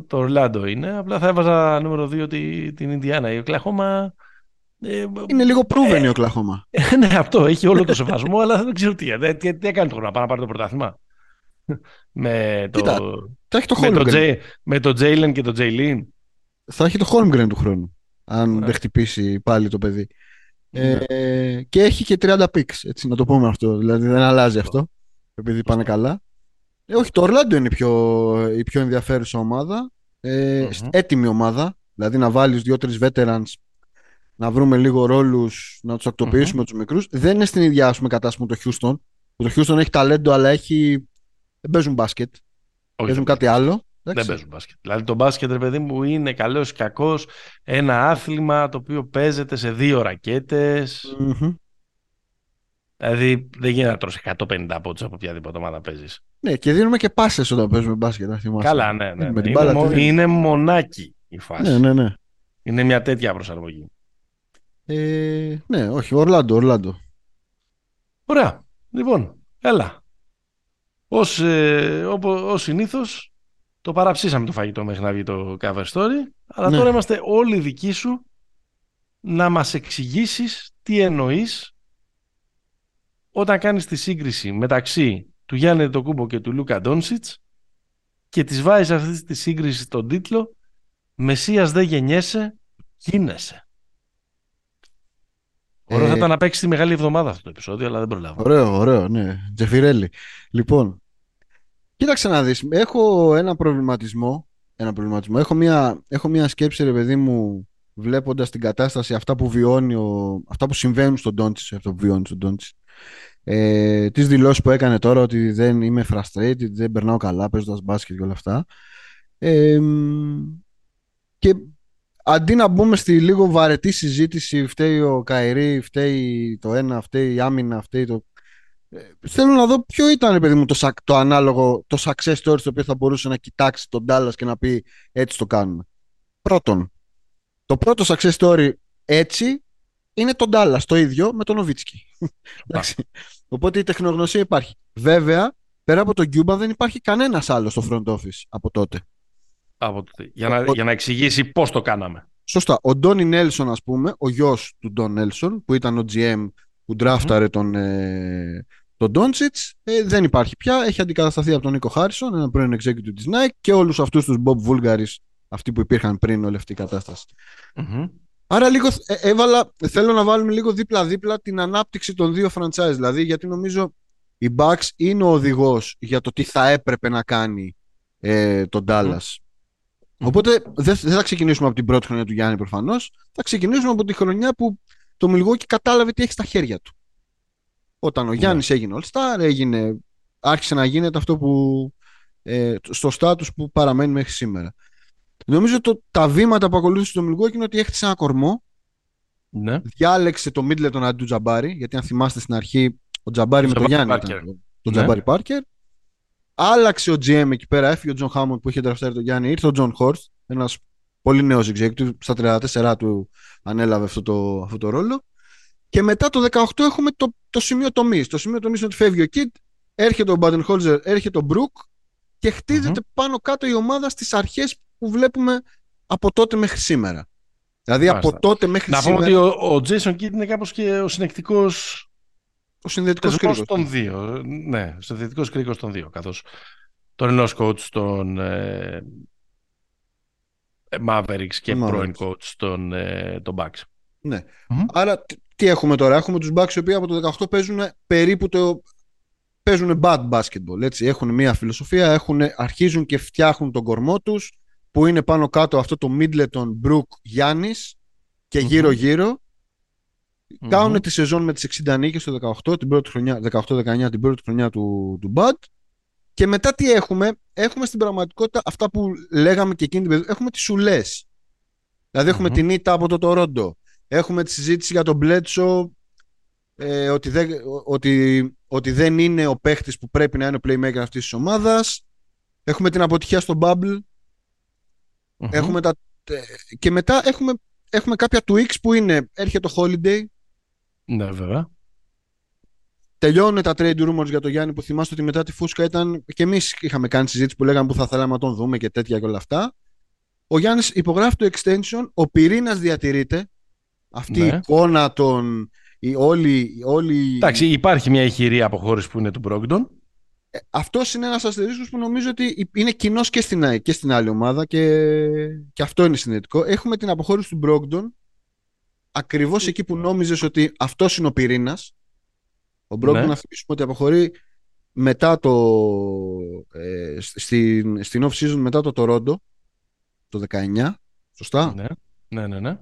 [SPEAKER 1] το Ορλάντο είναι. Απλά θα έβαζα νούμερο 2 τη, την Ινδιάνα. Η Οκλαχώμα... Ε,
[SPEAKER 2] Είναι λίγο proven
[SPEAKER 1] Ε,
[SPEAKER 2] η Οκλαχώμα.
[SPEAKER 1] ναι, αυτό έχει όλο το σεβασμό, αλλά δεν ξέρω τι, ε, τι, τι έκανε το χρόνο, να πάει να πάρει το πρωτάθλημα. [LAUGHS] με το,
[SPEAKER 2] Κοίτα, Θα έχει το
[SPEAKER 1] με, το
[SPEAKER 2] Holmgren.
[SPEAKER 1] Τζέι- με το Τζέιλεν και το Τζέιλιν.
[SPEAKER 2] Θα έχει το Holmgren του χρόνου. Αν
[SPEAKER 1] Ναι.
[SPEAKER 2] δεν χτυπήσει πάλι το παιδί.
[SPEAKER 1] Ναι.
[SPEAKER 2] Ε, και έχει και 30 picks. Έτσι, να το πούμε αυτό. Δηλαδή δεν αλλάζει αυτό. Επειδή πάνε καλά. Ε, όχι, το Ορλάντο είναι η πιο, η πιο ενδιαφέρουσα ομάδα. Ε,
[SPEAKER 1] Μμμ.
[SPEAKER 2] Έτοιμη ομάδα. Δηλαδή να βάλεις δύο-τρεις veterans να βρούμε λίγο ρόλους, να τους ακτοποιήσουμε τους μικρούς. Δεν είναι στην ίδια ας πούμε, κατάσταση με το Houston. Το Houston έχει ταλέντο, αλλά έχει... δεν παίζουν μπάσκετ.
[SPEAKER 1] Όχι,
[SPEAKER 2] παίζουν
[SPEAKER 1] δεν
[SPEAKER 2] κάτι άλλο.
[SPEAKER 1] Δεν
[SPEAKER 2] Εντάξει.
[SPEAKER 1] παίζουν μπάσκετ. Δηλαδή το μπάσκετ, ρε παιδί μου, είναι καλός ή κακός ένα άθλημα το οποίο παίζεται σε δύο ρακέτες.
[SPEAKER 2] Μμμ.
[SPEAKER 1] Δηλαδή δεν γίνεται να τρώσει 150 πόντους από οποιαδήποτε ομάδα παίζεις.
[SPEAKER 2] Ναι, και δίνουμε και πάσες όταν παίζουμε μπάσκετ. Να θυμάσαι.
[SPEAKER 1] Καλά, ναι. ναι,
[SPEAKER 2] Με
[SPEAKER 1] ναι.
[SPEAKER 2] την
[SPEAKER 1] Είναι,
[SPEAKER 2] μπάλα
[SPEAKER 1] μο-
[SPEAKER 2] τι-
[SPEAKER 1] είναι μονάκι η φάση.
[SPEAKER 2] Ναι, ναι, ναι.
[SPEAKER 1] Είναι μια τέτοια προσαρμογή.
[SPEAKER 2] Ε, ναι, όχι, Ορλάντο, Ορλάντο.
[SPEAKER 1] Ωραία. Λοιπόν, έλα. Ως, ε, όπω- ως συνήθως, το παραψήσαμε το φαγητό μέχρι να βγει το cover story, αλλά
[SPEAKER 2] Ναι.
[SPEAKER 1] τώρα είμαστε όλοι δικοί σου να μας εξηγήσεις τι εννοείς όταν κάνεις τη σύγκριση μεταξύ του Γιάννη Τοκούμπο και του Λούκα Ντόνσιτς και της βάζεις αυτή τη σύγκριση στον τίτλο «Μεσσίας δεν γεννιέσαι, γίνεσαι». Ωραίο θα
[SPEAKER 2] Ε,
[SPEAKER 1] ήταν να παίξεις τη μεγάλη εβδομάδα αυτό το επεισόδιο, αλλά δεν προλάβω.
[SPEAKER 2] Ωραίο, ωραίο, ναι. Τζεφιρέλη. Λοιπόν, κοίταξε να δεις. Έχω ένα προβληματισμό. Ένα προβληματισμό. Έχω μια, έχω μια σκέψη, ρε παιδί μου, βλέποντας την κατάσταση, αυτά που βιώνει, ο, αυτά που συμβαίνουν στον Ντόντσις, αυτό που βιώνει στον Ντόντσις. Ε, τις δηλώσεις που έκανε τώρα ότι δεν είμαι frustrated, δεν περνάω καλά παίζοντας μπάσκετ και όλα αυτά. Ε, μ, και αντί να μπούμε στη λίγο βαρετή συζήτηση, φταίει ο Καϊρή, φταίει το ένα, φταίει η άμυνα, φταίει το. Ε, Θέλω να δω ποιο ήταν, παιδί μου, το, σακ- το ανάλογο, το success story στο οποίο θα μπορούσε να κοιτάξει τον Dallas και να πει έτσι το κάνουμε. Πρώτον, το πρώτο success story έτσι είναι τον Dallas το ίδιο με τον Νοβίτσκι. Εντάξει. Οπότε η τεχνογνωσία υπάρχει. Βέβαια, πέρα από τον Κιούμπα δεν υπάρχει κανένας άλλος στο front office από τότε.
[SPEAKER 1] Από τότε. Για, να,
[SPEAKER 2] Ο-
[SPEAKER 1] για να εξηγήσει πώς το κάναμε.
[SPEAKER 2] Σωστά. Ο Ντόνι Νέλσον, ας πούμε, ο γιος του Ντόν Νέλσον, που ήταν ο GM που ντράφταρε τον, ε, τον Ντόντσιτς, ε, δεν υπάρχει πια. Έχει αντικατασταθεί από τον Νίκο Χάρισον, έναν πρώην executive της Nike και όλους αυτούς τους Bob Vulgaris, αυτοί που υπήρχαν πριν όλη αυτή η κατάσταση.
[SPEAKER 1] Μμμ.
[SPEAKER 2] Άρα λίγο ε, έβαλα, θέλω να βάλουμε λίγο δίπλα-δίπλα την ανάπτυξη των δύο franchise. Δηλαδή, γιατί νομίζω η Bucks είναι ο οδηγός για το τι θα έπρεπε να κάνει ε, τον Dallas. Οπότε δεν, δεν θα ξεκινήσουμε από την πρώτη χρονιά του Γιάννη προφανώς. Θα ξεκινήσουμε από τη χρονιά που το Milwaukee κατάλαβε τι έχει στα χέρια του. Όταν ο Γιάννης έγινε All Star, έγινε, άρχισε να γίνεται αυτό που ε, στο status που παραμένει μέχρι σήμερα. Νομίζω το, τα βήματα που ακολούθησε το Milwaukee είναι ότι έχτισε ένα κορμό,
[SPEAKER 1] Ναι.
[SPEAKER 2] διάλεξε το Middleton αντί του Τζαμπάρη, γιατί αν θυμάστε στην αρχή ο Τζαμπάρη με τον
[SPEAKER 1] Τζαμπάρη
[SPEAKER 2] Γιάννη
[SPEAKER 1] Πάρκερ.
[SPEAKER 2] ήταν το
[SPEAKER 1] Ναι.
[SPEAKER 2] Τζαμπάρη Πάρκερ. Άλλαξε ο GM εκεί πέρα, έφυγε ο Τζον Χάμοντ που είχε ντραφτάρει τον Γιάννη, ήρθε ο Τζον Χόρστ, ένας πολύ νέος executive, στα 34 του ανέλαβε αυτό το, αυτό το ρόλο. Και μετά το 18 έχουμε το, το σημείο τομής. Το σημείο τομής είναι ότι φεύγει ο Κιντ, έρχεται ο Μπάντενχόλζερ, έρχεται ο Μπρουκ και χτίζεται πάνω κάτω η ομάδα στις αρχές που βλέπουμε από τότε μέχρι σήμερα. Δηλαδή
[SPEAKER 1] Μάλιστα.
[SPEAKER 2] από τότε μέχρι
[SPEAKER 1] Να πούμε
[SPEAKER 2] σήμερα
[SPEAKER 1] ότι ο, ο Jason Kidd είναι κάπως και ο συνεκτικός
[SPEAKER 2] ο συνδετικό
[SPEAKER 1] θεσμός
[SPEAKER 2] κρίκος.
[SPEAKER 1] των δύο. Ναι, ο συνδετικός κρίκος των δύο. Καθώς τον ενός coach των ε, ε, Mavericks και
[SPEAKER 2] Mavericks.
[SPEAKER 1] πρώην coach των, ε, των Bucks.
[SPEAKER 2] Ναι.
[SPEAKER 1] Μμμ.
[SPEAKER 2] Άρα τι- τι έχουμε τώρα, έχουμε τους Bucks οι οποίοι από το 18 παίζουν περίπου το παίζουν bad basketball, έτσι. Έχουν μια φιλοσοφία, έχουν, αρχίζουν και φτιάχνουν τον κορμό τους που είναι πάνω κάτω αυτό το Middleton, Brook, Γιάννης και
[SPEAKER 1] Μμμ.
[SPEAKER 2] γύρω γύρω
[SPEAKER 1] Μμμ.
[SPEAKER 2] κάνουν τη σεζόν με τις 60 νίκες το 18, την πρώτη χρονιά, 18-19 την πρώτη χρονιά του, του Bud και μετά τι έχουμε, έχουμε στην πραγματικότητα αυτά που λέγαμε και εκείνη την περίοδο, έχουμε τις σουλές. Δηλαδή έχουμε
[SPEAKER 1] Μμμ.
[SPEAKER 2] την ήττα από το Τορόντο, έχουμε τη συζήτηση για τον Μπλέτσο ε, ότι, δεν, ότι, ότι δεν είναι ο παίχτης που πρέπει να είναι ο playmaker αυτής της ομάδας. Έχουμε την αποτυχία στο Bubble.
[SPEAKER 1] Μμμ.
[SPEAKER 2] Έχουμε τα, ε, και μετά έχουμε, έχουμε κάποια tweaks που είναι έρχεται το Holiday,
[SPEAKER 1] Ναι, βέβαια.
[SPEAKER 2] τελειώνουν τα trade rumors για τον Γιάννη που θυμάστε ότι μετά τη φούσκα ήταν και εμείς είχαμε κάνει συζήτηση που λέγαμε που θα θέλαμε να τον δούμε και τέτοια και όλα αυτά. Ο Γιάννης υπογράφει το extension, ο πυρήνας διατηρείται. Αυτή η
[SPEAKER 1] Ναι.
[SPEAKER 2] εικόνα των... Η, όλη, όλη...
[SPEAKER 1] Εντάξει, υπάρχει μια ηχηρή αποχώρηση που είναι του Brogdon.
[SPEAKER 2] Αυτός είναι ένας αστερίσκος που νομίζω ότι είναι κοινός και στην, και στην άλλη ομάδα και, και αυτό είναι συνδετικό. Έχουμε την αποχώρηση του Brogdon ακριβώς εκεί που νόμιζες ότι αυτός είναι ο πυρήνας. Ο Brogdon,
[SPEAKER 1] Ναι.
[SPEAKER 2] να θυμίσουμε ότι αποχωρεί μετά το. Ε, στην, στην off season μετά το Toronto το 19. Σωστά;
[SPEAKER 1] Ναι, ναι, ναι. ναι.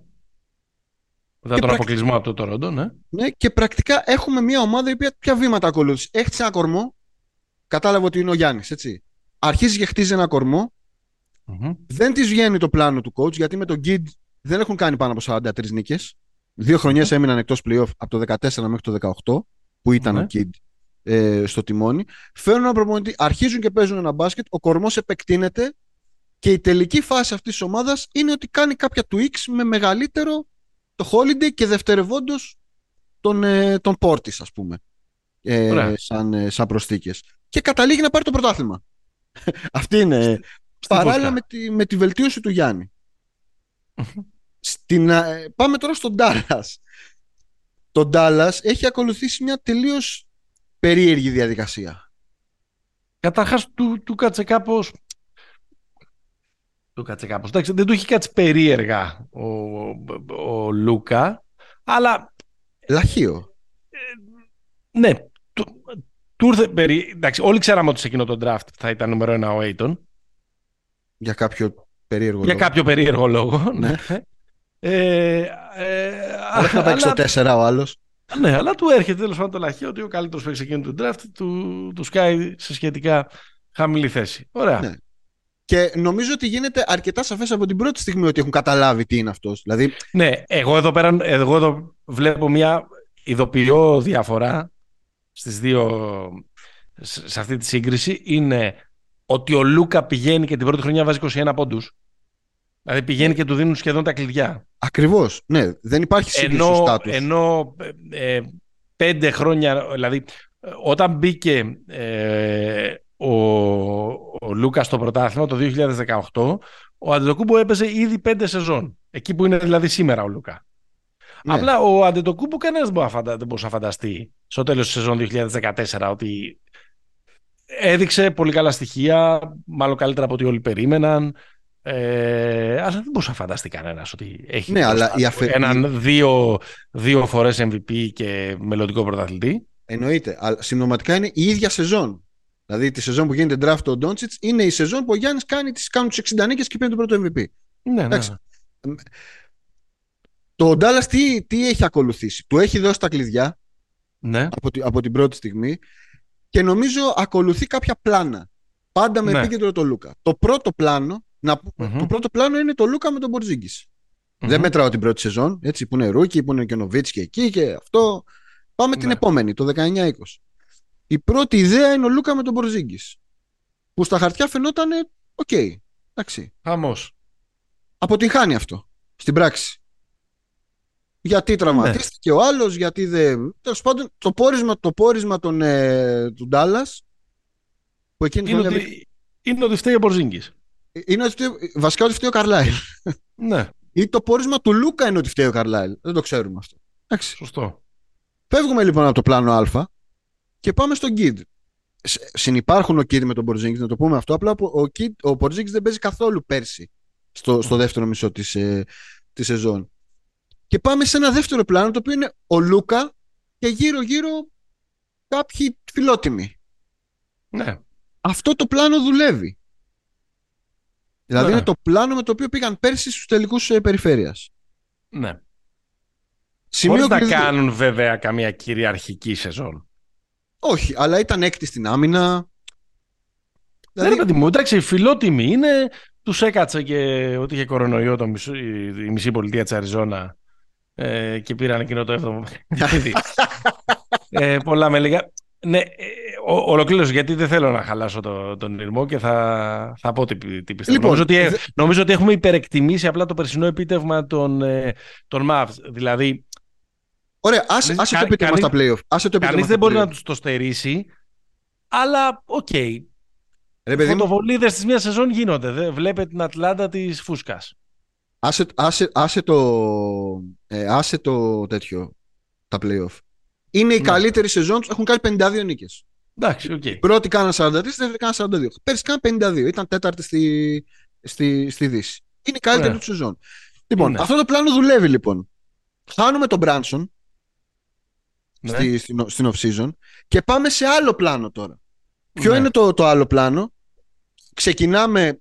[SPEAKER 1] Μετά
[SPEAKER 2] Και
[SPEAKER 1] τον
[SPEAKER 2] πρακ-
[SPEAKER 1] αποκλεισμό από το Τορόντο, ναι.
[SPEAKER 2] Ναι, και πρακτικά έχουμε μια ομάδα η οποία ποια βήματα ακολούθησε. Έχτισε ένα κορμό. Κατάλαβε ότι είναι ο Γιάννης, έτσι. Αρχίζει και χτίζει ένα κορμό.
[SPEAKER 1] Μμμ.
[SPEAKER 2] Δεν της βγαίνει το πλάνο του coach γιατί με τον Kid δεν έχουν κάνει πάνω από 43 νίκες. Δύο χρονιές έμειναν εκτός playoff από το 14 μέχρι το 18. που ήταν
[SPEAKER 1] Ναι.
[SPEAKER 2] ο Kid ε, στο τιμόνι. Φέρνουν ένα προπονητή, αρχίζουν και παίζουν ένα μπάσκετ, ο κορμός επεκτείνεται και η τελική φάση αυτής της ομάδας είναι ότι κάνει κάποια tweaks με μεγαλύτερο το Holiday και δευτερευόντως τον, ε, τον Portis ας πούμε ε,
[SPEAKER 1] Ωραία.
[SPEAKER 2] σαν, ε, σαν προσθήκες. Και καταλήγει να πάρει το πρωτάθλημα. [LAUGHS] Αυτή είναι παράλληλα
[SPEAKER 1] φούσκα.
[SPEAKER 2] με τη, με τη βελτίωση του Γιάννη. Στην, ε, πάμε τώρα στον Dallas. Το Dallas έχει ακολουθήσει μια τελείως περίεργη διαδικασία.
[SPEAKER 1] Καταρχάς του, του κάτσε κάπως. Του κάτσε κάπως. Εντάξει, δεν του έχει κάτσει περίεργα ο, ο Λούκα, αλλά
[SPEAKER 2] Λαχείο.
[SPEAKER 1] ναι, του, του ήρθε περί... Εντάξει, όλοι ξέραμε ότι σε εκείνο το draft θα ήταν νούμερο ένα ο Aiton.
[SPEAKER 2] Για κάποιο περίεργο
[SPEAKER 1] Για
[SPEAKER 2] λόγο.
[SPEAKER 1] κάποιο περίεργο λόγο.
[SPEAKER 2] Ναι.
[SPEAKER 1] Ναι. Ε, ε,
[SPEAKER 2] Αλλά θα παίξει
[SPEAKER 1] αλλά-
[SPEAKER 2] το 4 ο άλλος.
[SPEAKER 1] Ναι, αλλά του έρχεται τέλος πάντων το λαχείο ότι ο καλύτερος παίκτης εκείνου του draft του, του σκάει σε σχετικά χαμηλή θέση. Ωραία.
[SPEAKER 2] Ναι. Και νομίζω ότι γίνεται αρκετά σαφές από την πρώτη στιγμή ότι έχουν καταλάβει τι είναι αυτός. Δηλαδή,
[SPEAKER 1] Ναι, εγώ εδώ πέρα εγώ εδώ βλέπω μια ειδοποιώ διαφορά στις δύο σε σε αυτή τη σύγκριση είναι ότι ο Λούκα πηγαίνει και την πρώτη χρονιά βάζει 21 πόντους δηλαδή πηγαίνει και του δίνουν σχεδόν τα κλειδιά
[SPEAKER 2] ακριβώς. Ναι, δεν υπάρχει σύγκριση στο
[SPEAKER 1] ενώ,
[SPEAKER 2] στάτους.
[SPEAKER 1] ενώ ε, ε, πέντε χρόνια δηλαδή ε, όταν μπήκε ε, ο, ο Λούκας στο πρωτάθλημα το 2018 ο Αντετοκούμπο έπαιζε ήδη πέντε σεζόν εκεί που είναι δηλαδή σήμερα ο Λούκα
[SPEAKER 2] Ναι.
[SPEAKER 1] Απλά ο Αντετοκούμπο κανένας δεν, μπορεί να φαντα- δεν μπορούσε να φανταστεί στο τέλος της σεζόν 2014 ότι έδειξε πολύ καλά στοιχεία, μάλλον καλύτερα από ό,τι όλοι περίμεναν. Ε, αλλά δεν μπορούσε να φανταστεί κανένας ότι έχει
[SPEAKER 2] Ναι, αλλά
[SPEAKER 1] μπροστά
[SPEAKER 2] η
[SPEAKER 1] του
[SPEAKER 2] αφε-
[SPEAKER 1] έναν δύο, δύο φορές MVP και μελλοντικό πρωταθλητή.
[SPEAKER 2] Εννοείται. Αλλά συμπτωματικά είναι η ίδια σεζόν. Δηλαδή τη σεζόν που γίνεται draft ο Ντόντσιτς είναι η σεζόν που ο Γιάννης κάνει τις, κάνουν του 60 νίκες και παίρνει το πρώτο MVP.
[SPEAKER 1] Ναι, ναι.
[SPEAKER 2] Εντάξει. Το Ντάλλας τι, τι έχει ακολουθήσει; Του έχει δώσει τα κλειδιά
[SPEAKER 1] ναι.
[SPEAKER 2] από, τη- από την πρώτη στιγμή και νομίζω ακολουθεί κάποια πλάνα. Πάντα με
[SPEAKER 1] Ναι.
[SPEAKER 2] επίκεντρο το Λούκα. Το πρώτο πλάνο, να, πούμε,
[SPEAKER 1] Μμμ.
[SPEAKER 2] το πρώτο πλάνο είναι το Λούκα με τον Πορζίνγκις. Δεν μετράω την πρώτη σεζόν, έτσι, που είναι rookie, που είναι και ο Νοβίτσκι εκεί και αυτό. Πάμε την
[SPEAKER 1] Ναι.
[SPEAKER 2] επόμενη, το 19-20. Η πρώτη ιδέα είναι ο Λούκα με τον Πορζίνγκις. Που στα χαρτιά φαινόταν, οκ, εντάξει.
[SPEAKER 1] Χαμός.
[SPEAKER 2] Αποτυγχάνει αυτό στην πράξη. Γιατί τραυματίστηκε ο άλλος, γιατί δεν. Τέλος πάντων, το πόρισμα, το πόρισμα των, ε, του Ντάλλας. Που εκείνη την
[SPEAKER 1] Είναι
[SPEAKER 2] χρονιά
[SPEAKER 1] ότι, είναι ότι φταίει ο Μπορζίνγκης.
[SPEAKER 2] είναι ότι φταίει- βασικά ότι φταίει ο Καρλάιλ.
[SPEAKER 1] Ναι,
[SPEAKER 2] Ή το πόρισμα του Λούκα είναι ότι φταίει ο Καρλάιλ. Δεν το ξέρουμε αυτό. Εντάξει.
[SPEAKER 1] σωστό.
[SPEAKER 2] Φεύγουμε λοιπόν από το πλάνο Α και πάμε στον Kid. Σ- Συνυπάρχουν ο Kid με τον Μπορζίνγκη, να το πούμε αυτό. Απλά που ο, Kid, ο Μπορζίνγκη δεν παίζει καθόλου πέρσι στο, στο δεύτερο μισό της, ε, της σεζόν. Και πάμε σε ένα δεύτερο πλάνο το οποίο είναι ο Λούκα και γύρω-γύρω κάποιοι φιλότιμοι.
[SPEAKER 1] Ναι.
[SPEAKER 2] Αυτό το πλάνο δουλεύει. Δηλαδή
[SPEAKER 1] Ναι.
[SPEAKER 2] είναι το πλάνο με το οποίο πήγαν πέρσι στους τελικούς ε, περιφέρειας.
[SPEAKER 1] ναι.
[SPEAKER 2] Σημείο
[SPEAKER 1] Χωρίς να
[SPEAKER 2] κλειδί-
[SPEAKER 1] κάνουν βέβαια καμία κυριαρχική σεζόν.
[SPEAKER 2] Όχι, αλλά ήταν έκτη στην άμυνα.
[SPEAKER 1] Ναι,
[SPEAKER 2] Δηλαδή,
[SPEAKER 1] ρε παιδί μου, εντάξει, φιλότιμοι είναι. Τους έκατσε και ότι είχε κορονοϊό το μισό, η, η μισή πολιτεία της Αριζόνα ε, και πήραν εκείνο το 7ο παιχνίδι. [LAUGHS] [LAUGHS] ε, πολλά με λίγα. Ναι, ε, ο- ολοκλήρωσε γιατί δεν θέλω να χαλάσω το, τον ειρμό και θα, θα πω τι, τι πιστεύω.
[SPEAKER 2] Λοιπόν,
[SPEAKER 1] νομίζω, ότι, ε-
[SPEAKER 2] δε-
[SPEAKER 1] νομίζω ότι έχουμε υπερεκτιμήσει απλά το περσινό επίτευγμα των, ε, των Mavs. Δηλαδή,
[SPEAKER 2] Ωραία, άσε,
[SPEAKER 1] Κανείς-
[SPEAKER 2] άσε το
[SPEAKER 1] κα-
[SPEAKER 2] επίτευγμα στα
[SPEAKER 1] κανείς-
[SPEAKER 2] playoff. Άσε το επίτευγμα
[SPEAKER 1] κανείς
[SPEAKER 2] στα
[SPEAKER 1] δεν μπορεί
[SPEAKER 2] playoff.
[SPEAKER 1] να τους το στερήσει, αλλά οκ.
[SPEAKER 2] Ρε παιδί μου,
[SPEAKER 1] Φωτοβολίδες της μία σεζόν γίνονται. Δε, βλέπε την Ατλάντα της φούσκας.
[SPEAKER 2] άσε, άσε, άσε, το, ε, άσε το τέτοιο, τα playoff. Είναι η
[SPEAKER 1] Ναι.
[SPEAKER 2] καλύτερη σεζόν τους, έχουν κάνει 52 νίκες.
[SPEAKER 1] Εντάξει, οκ.
[SPEAKER 2] Οι πρώτοι κάναν 43, οι δεύτεροι κάναν 42. Πέρσι κάναν 52, ήταν τέταρτη στη, στη, στη Δύση. Είναι η καλύτερη
[SPEAKER 1] Ωραία.
[SPEAKER 2] τους σεζόν. Λοιπόν,
[SPEAKER 1] Είναι.
[SPEAKER 2] αυτό το πλάνο δουλεύει λοιπόν. Χάνουμε τον Brunson
[SPEAKER 1] Ναι.
[SPEAKER 2] στη, στην, στην off-season και πάμε σε άλλο πλάνο τώρα. Ποιο
[SPEAKER 1] Ναι.
[SPEAKER 2] είναι το, το άλλο πλάνο; Ξεκινάμε.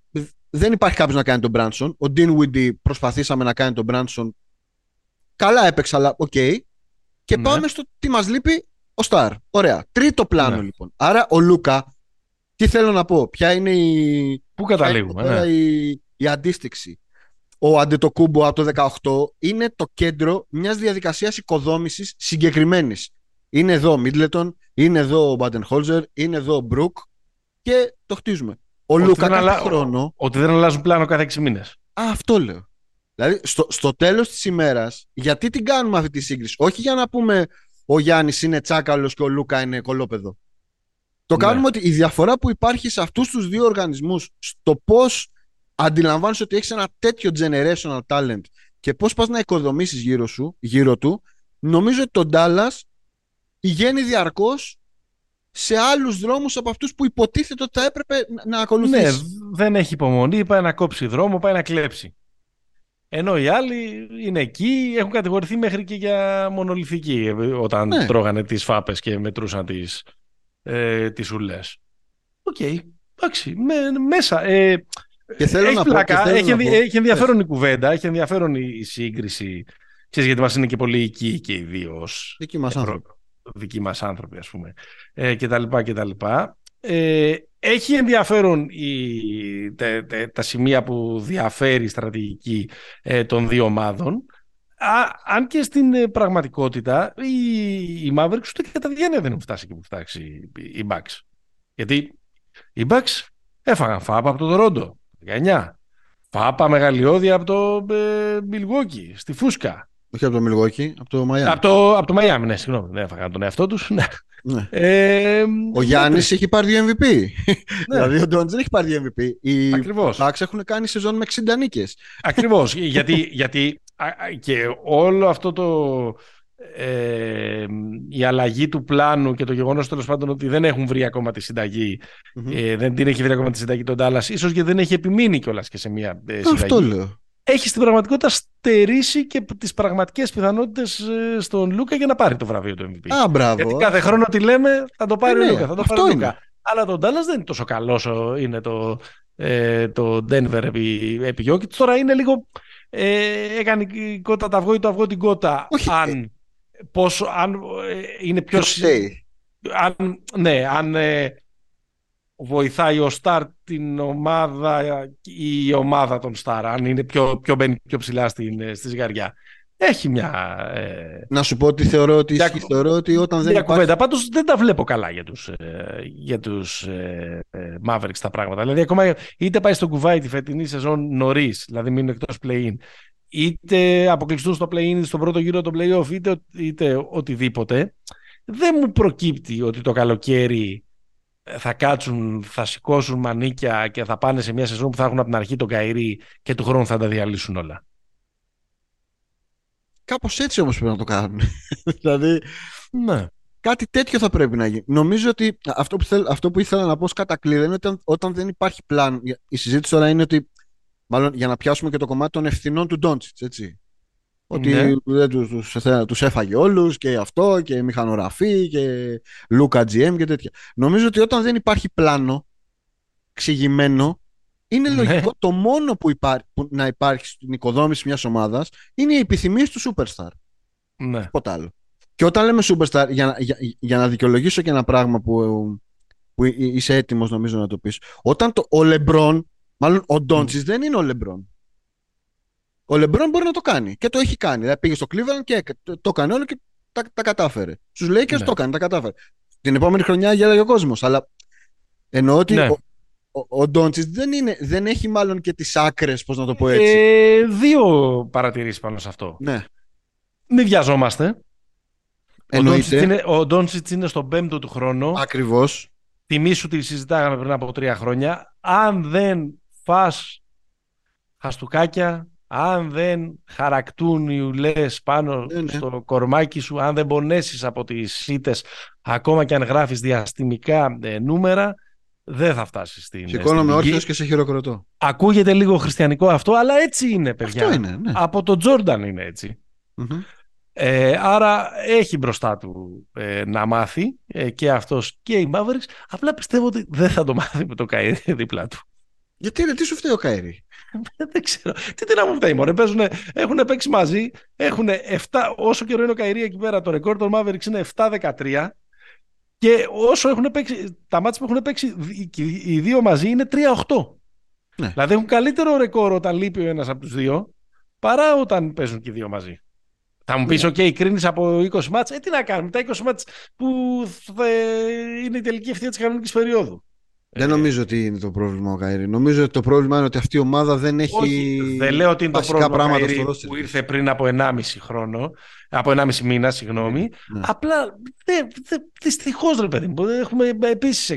[SPEAKER 2] Δεν υπάρχει κάποιος να κάνει τον Brunson. Ο Dinwiddie προσπαθήσαμε να κάνει τον Brunson. Καλά έπαιξε, αλλά οκ. Και
[SPEAKER 1] Ναι.
[SPEAKER 2] πάμε στο τι μας λείπει ο star. Ωραία. Τρίτο πλάνο
[SPEAKER 1] Ναι.
[SPEAKER 2] λοιπόν. Άρα ο Λούκα. Τι θέλω να πω. Ποια είναι η,
[SPEAKER 1] Πού
[SPEAKER 2] ποια είναι
[SPEAKER 1] καταλήγουμε.
[SPEAKER 2] τώρα
[SPEAKER 1] Ναι.
[SPEAKER 2] η, η αντίστιξη; Ο Αντετοκούνμπο από το 18 είναι το κέντρο μιας διαδικασίας οικοδόμησης συγκεκριμένης. Είναι εδώ ο Μίτλετον, είναι εδώ ο Μπάντενχολζερ, είναι εδώ ο Μπρουκ και το χτίζουμε. Ο
[SPEAKER 1] Ότι
[SPEAKER 2] Λούκα
[SPEAKER 1] δεν
[SPEAKER 2] κάθε
[SPEAKER 1] αλλα-
[SPEAKER 2] χρόνο.
[SPEAKER 1] Ότι δεν αλλάζουν πλάνο κάθε 6 μήνες.
[SPEAKER 2] Α, αυτό λέω. Δηλαδή, στο, στο τέλος της ημέρας, γιατί την κάνουμε αυτή τη σύγκριση; Όχι για να πούμε ο Γιάννης είναι τσάκαλος και ο Λούκα είναι κολόπεδο. Το
[SPEAKER 1] Ναι.
[SPEAKER 2] κάνουμε ότι η διαφορά που υπάρχει σε αυτούς τους δύο οργανισμούς, στο πώς αντιλαμβάνεσαι ότι έχεις ένα τέτοιο generational talent και πώς πας να οικοδομήσεις γύρω, σου, γύρω του, νομίζω ότι τον Dallas πηγαίνει διαρκώς σε άλλους δρόμους από αυτούς που υποτίθεται ότι θα έπρεπε να- να
[SPEAKER 1] Ναι,
[SPEAKER 2] ακολουθήσει.
[SPEAKER 1] δεν έχει υπομονή, πάει να κόψει δρόμο, πάει να κλέψει. Ενώ οι άλλοι είναι εκεί, έχουν κατηγορηθεί μέχρι και για μονολιθική ε, όταν
[SPEAKER 2] Ναι.
[SPEAKER 1] τρώγανε τις φάπες και μετρούσαν τις, ε, τις ουλές. Οκ, εντάξει, με- μέσα. Ε,
[SPEAKER 2] Και θέλω
[SPEAKER 1] έχει
[SPEAKER 2] να πω-
[SPEAKER 1] πλάκα,
[SPEAKER 2] και θέλω
[SPEAKER 1] έχει,
[SPEAKER 2] να
[SPEAKER 1] ενδι-
[SPEAKER 2] πω-
[SPEAKER 1] έχει ενδιαφέρον η κουβέντα, έχει ενδιαφέρον η, η σύγκριση. Ξέρεις, γιατί μας είναι και πολύ οικοί και οι δύο ως
[SPEAKER 2] Δικοί μας
[SPEAKER 1] Ευρω-
[SPEAKER 2] άνθρωποι.
[SPEAKER 1] δικοί μας άνθρωποι ας πούμε ε, και τα λοιπά και τα λοιπά. Ε, έχει ενδιαφέρον η, τε- τε- τα σημεία που διαφέρει η στρατηγική ε, των δύο ομάδων Α, αν και στην ε, πραγματικότητα οι, οι Mavericks ούτε κατά διάνοια δεν έχουν φτάσει εκεί που φτάσει οι, οι Bucks. Γιατί οι Bucks έφαγαν φάπα από το Τορόντο 19. Φάπα μεγαλειώδη από το ε, Milwaukee στη Φούσκα.
[SPEAKER 2] Όχι από το Μιλγόκι, από το Μαϊάμι.
[SPEAKER 1] Από το, από το Μαϊάμι, ναι, συγγνώμη, δεν έφαγαν τον εαυτό τους. Ναι.
[SPEAKER 2] Ναι.
[SPEAKER 1] Ε,
[SPEAKER 2] Ο Γιάννης έχει πάρει δύο MVP.
[SPEAKER 1] Ναι.
[SPEAKER 2] δηλαδή ο Ντόντ δεν έχει πάρει δύο MVP. Οι
[SPEAKER 1] Ακριβώς.
[SPEAKER 2] Bucks έχουν κάνει σεζόν με 60 νίκες.
[SPEAKER 1] Ακριβώς, γιατί, γιατί α, α, και όλο αυτό το ε, η αλλαγή του πλάνου και το γεγονός τέλος πάντων ότι δεν έχουν βρει ακόμα τη συνταγή ε, δεν την έχει βρει ακόμα τη συνταγή τον Τάλλας ίσως γιατί δεν έχει επιμείνει κιόλας και σε μια ε, συνταγή
[SPEAKER 2] Αυτό λέω.
[SPEAKER 1] έχει στην πραγματικότητα στερήσει και τις πραγματικές πιθανότητες ε, στον Λούκα για να πάρει το βραβείο του MVP
[SPEAKER 2] Α, μπράβο.
[SPEAKER 1] γιατί κάθε χρόνο τι λέμε θα το πάρει
[SPEAKER 2] Ε,
[SPEAKER 1] ο
[SPEAKER 2] ναι,
[SPEAKER 1] Λούκα, θα το
[SPEAKER 2] αυτό
[SPEAKER 1] πάρει ο
[SPEAKER 2] είναι.
[SPEAKER 1] Λούκα. Αλλά τον Dallas δεν είναι τόσο καλός όσο είναι το, ε, το Denver επί, επί Jokic. Τώρα είναι λίγο. Ε, έκανε η κότα το αυγό ή το αυγό την κότα.
[SPEAKER 2] Όχι,
[SPEAKER 1] αν, πόσο, αν ε, είναι πιο.
[SPEAKER 2] Ποιος φταίει;
[SPEAKER 1] Αν, ναι, αν ε, βοηθάει ο Σταρ την ομάδα ή η ομάδα των Σταρ, αν είναι πιο, πιο μπαίνει πιο ψηλά στην, ε, στη ζυγαριά. Έχει μια. Ε,
[SPEAKER 2] Να σου πω ότι θεωρώ ότι,
[SPEAKER 1] Για-
[SPEAKER 2] ισχύει. θεωρώ ότι όταν δεν
[SPEAKER 1] μια
[SPEAKER 2] υπάρχει.
[SPEAKER 1] κουβέντα. Πάντως δεν τα βλέπω καλά για τους, ε, για τους ε, ε, Mavericks τα πράγματα. Δηλαδή ακόμα είτε πάει στον κουβάι τη φετινή σεζόν νωρίς, δηλαδή μείνουν εκτός play-in, είτε αποκλειστούν στο play-in στον πρώτο γύρο των play-off, είτε, είτε οτιδήποτε, δεν μου προκύπτει ότι το καλοκαίρι θα κάτσουν, θα σηκώσουν μανίκια και θα πάνε σε μια σεζόν που θα έχουν από την αρχή τον Καϊρή και του χρόνου θα τα διαλύσουν όλα.
[SPEAKER 2] Κάπως έτσι όμως πρέπει να το κάνουν. [LAUGHS] δηλαδή
[SPEAKER 1] Ναι.
[SPEAKER 2] κάτι τέτοιο θα πρέπει να γίνει. Νομίζω ότι αυτό που, θέλ, αυτό που ήθελα να πω ως κατακλείδα είναι ότι όταν, όταν δεν υπάρχει πλάνο. Η συζήτηση τώρα είναι ότι. Μάλλον για να πιάσουμε και το κομμάτι των ευθυνών του Ντόντσιτς, έτσι. Ότι
[SPEAKER 1] Ναι.
[SPEAKER 2] δεν τους, τους, τους έφαγε όλους και αυτό και μηχανογραφή και Λούκα GM και τέτοια. Νομίζω ότι όταν δεν υπάρχει πλάνο εξηγημένο, είναι
[SPEAKER 1] Ναι.
[SPEAKER 2] λογικό το μόνο που, υπά, που να υπάρχει στην οικοδόμηση μιας ομάδας είναι οι επιθυμίες του Superstar.
[SPEAKER 1] ναι.
[SPEAKER 2] Τίποτα άλλο. Και όταν λέμε superstar, για, να- για, για να δικαιολογήσω και ένα πράγμα που, που εί- είσαι έτοιμος νομίζω να το πεις. Όταν το, ο Λεμπρόν, μάλλον ο Ντόντσις δεν είναι ο Λεμπρόν. Ο Λεμπρόν μπορεί να το κάνει και το έχει κάνει. Δηλαδή πήγε στο Cleveland και έκα- το, το έκανε όλο και τα, τα κατάφερε. Στους Lakers
[SPEAKER 1] Ναι.
[SPEAKER 2] το έκανε, τα κατάφερε. Την επόμενη χρονιά γέλαγε ο κόσμος. Αλλά εννοώ ότι
[SPEAKER 1] Ναι.
[SPEAKER 2] ο, ο, ο Ντόντσις δεν, είναι, δεν έχει μάλλον και τις άκρες, πώς να το πω έτσι.
[SPEAKER 1] Ε, δύο παρατηρήσεις πάνω σε αυτό.
[SPEAKER 2] ναι,
[SPEAKER 1] Μην βιαζόμαστε. Ο Ντόντσιτς
[SPEAKER 2] εννοείται.
[SPEAKER 1] είναι, ο Ντόντσιτς είναι στον πέμπτο του χρόνο.
[SPEAKER 2] Ακριβώς.
[SPEAKER 1] Θυμήσου τι συζητάγαμε πριν από τρία χρόνια. Αν δεν φας χαστούκάκια, αν δεν χαρακτούν οι ουλές πάνω
[SPEAKER 2] Ναι, ναι.
[SPEAKER 1] στο κορμάκι σου, αν δεν πονέσεις από τις σίτες, ακόμα και αν γράφεις διαστημικά ε, νούμερα, δεν θα φτάσεις στην,
[SPEAKER 2] Σηκώνομαι
[SPEAKER 1] στην
[SPEAKER 2] όρθιος
[SPEAKER 1] γη.
[SPEAKER 2] και σε χειροκροτώ.
[SPEAKER 1] Ακούγεται λίγο χριστιανικό αυτό, αλλά έτσι είναι, παιδιά.
[SPEAKER 2] Αυτό είναι, ναι.
[SPEAKER 1] Από τον Τζόρνταν είναι έτσι.
[SPEAKER 2] Μμμ.
[SPEAKER 1] Ε, άρα έχει μπροστά του ε, να μάθει ε, και αυτός και η Mavericks. Απλά πιστεύω ότι δεν θα το μάθει με το Καϊρή δίπλα του.
[SPEAKER 2] Γιατί ρε, τι σου φταίει ο Καΐρη. [LAUGHS]
[SPEAKER 1] δεν ξέρω. Τι τι να μου φταίει, μωρέ. Παίζουνε, έχουν παίξει μαζί. Έχουν 7, όσο καιρό είναι ο Καϊρή εκεί πέρα, το ρεκόρ των Mavericks είναι 7-13. Και όσο έχουν παίξει, τα μάτια που έχουν παίξει οι- οι δύο μαζί είναι 3-8.
[SPEAKER 2] Ναι.
[SPEAKER 1] Δηλαδή έχουν καλύτερο ρεκόρ όταν λείπει ο ένας από τους δύο παρά όταν παίζουν και οι δύο μαζί. Θα μου πεις, OK, κρίνεις από 20 μάτς. Ε, τι να κάνουμε, τα 20 μάτς που θα είναι η τελική ευθεία της κανονικής περίοδου.
[SPEAKER 2] Δεν ε, νομίζω ότι είναι το πρόβλημα ο Καήρη. Νομίζω ότι το πρόβλημα είναι ότι αυτή η ομάδα δεν έχει.
[SPEAKER 1] Όχι, δεν λέω ότι είναι το πρόβλημα πράγματα Καήρη που ήρθε πριν από 1,5 χρόνο. Από 1,5 μήνα, συγγνώμη. Ναι. Απλά δυστυχώς ρε παιδί μου. Έχουμε επίσης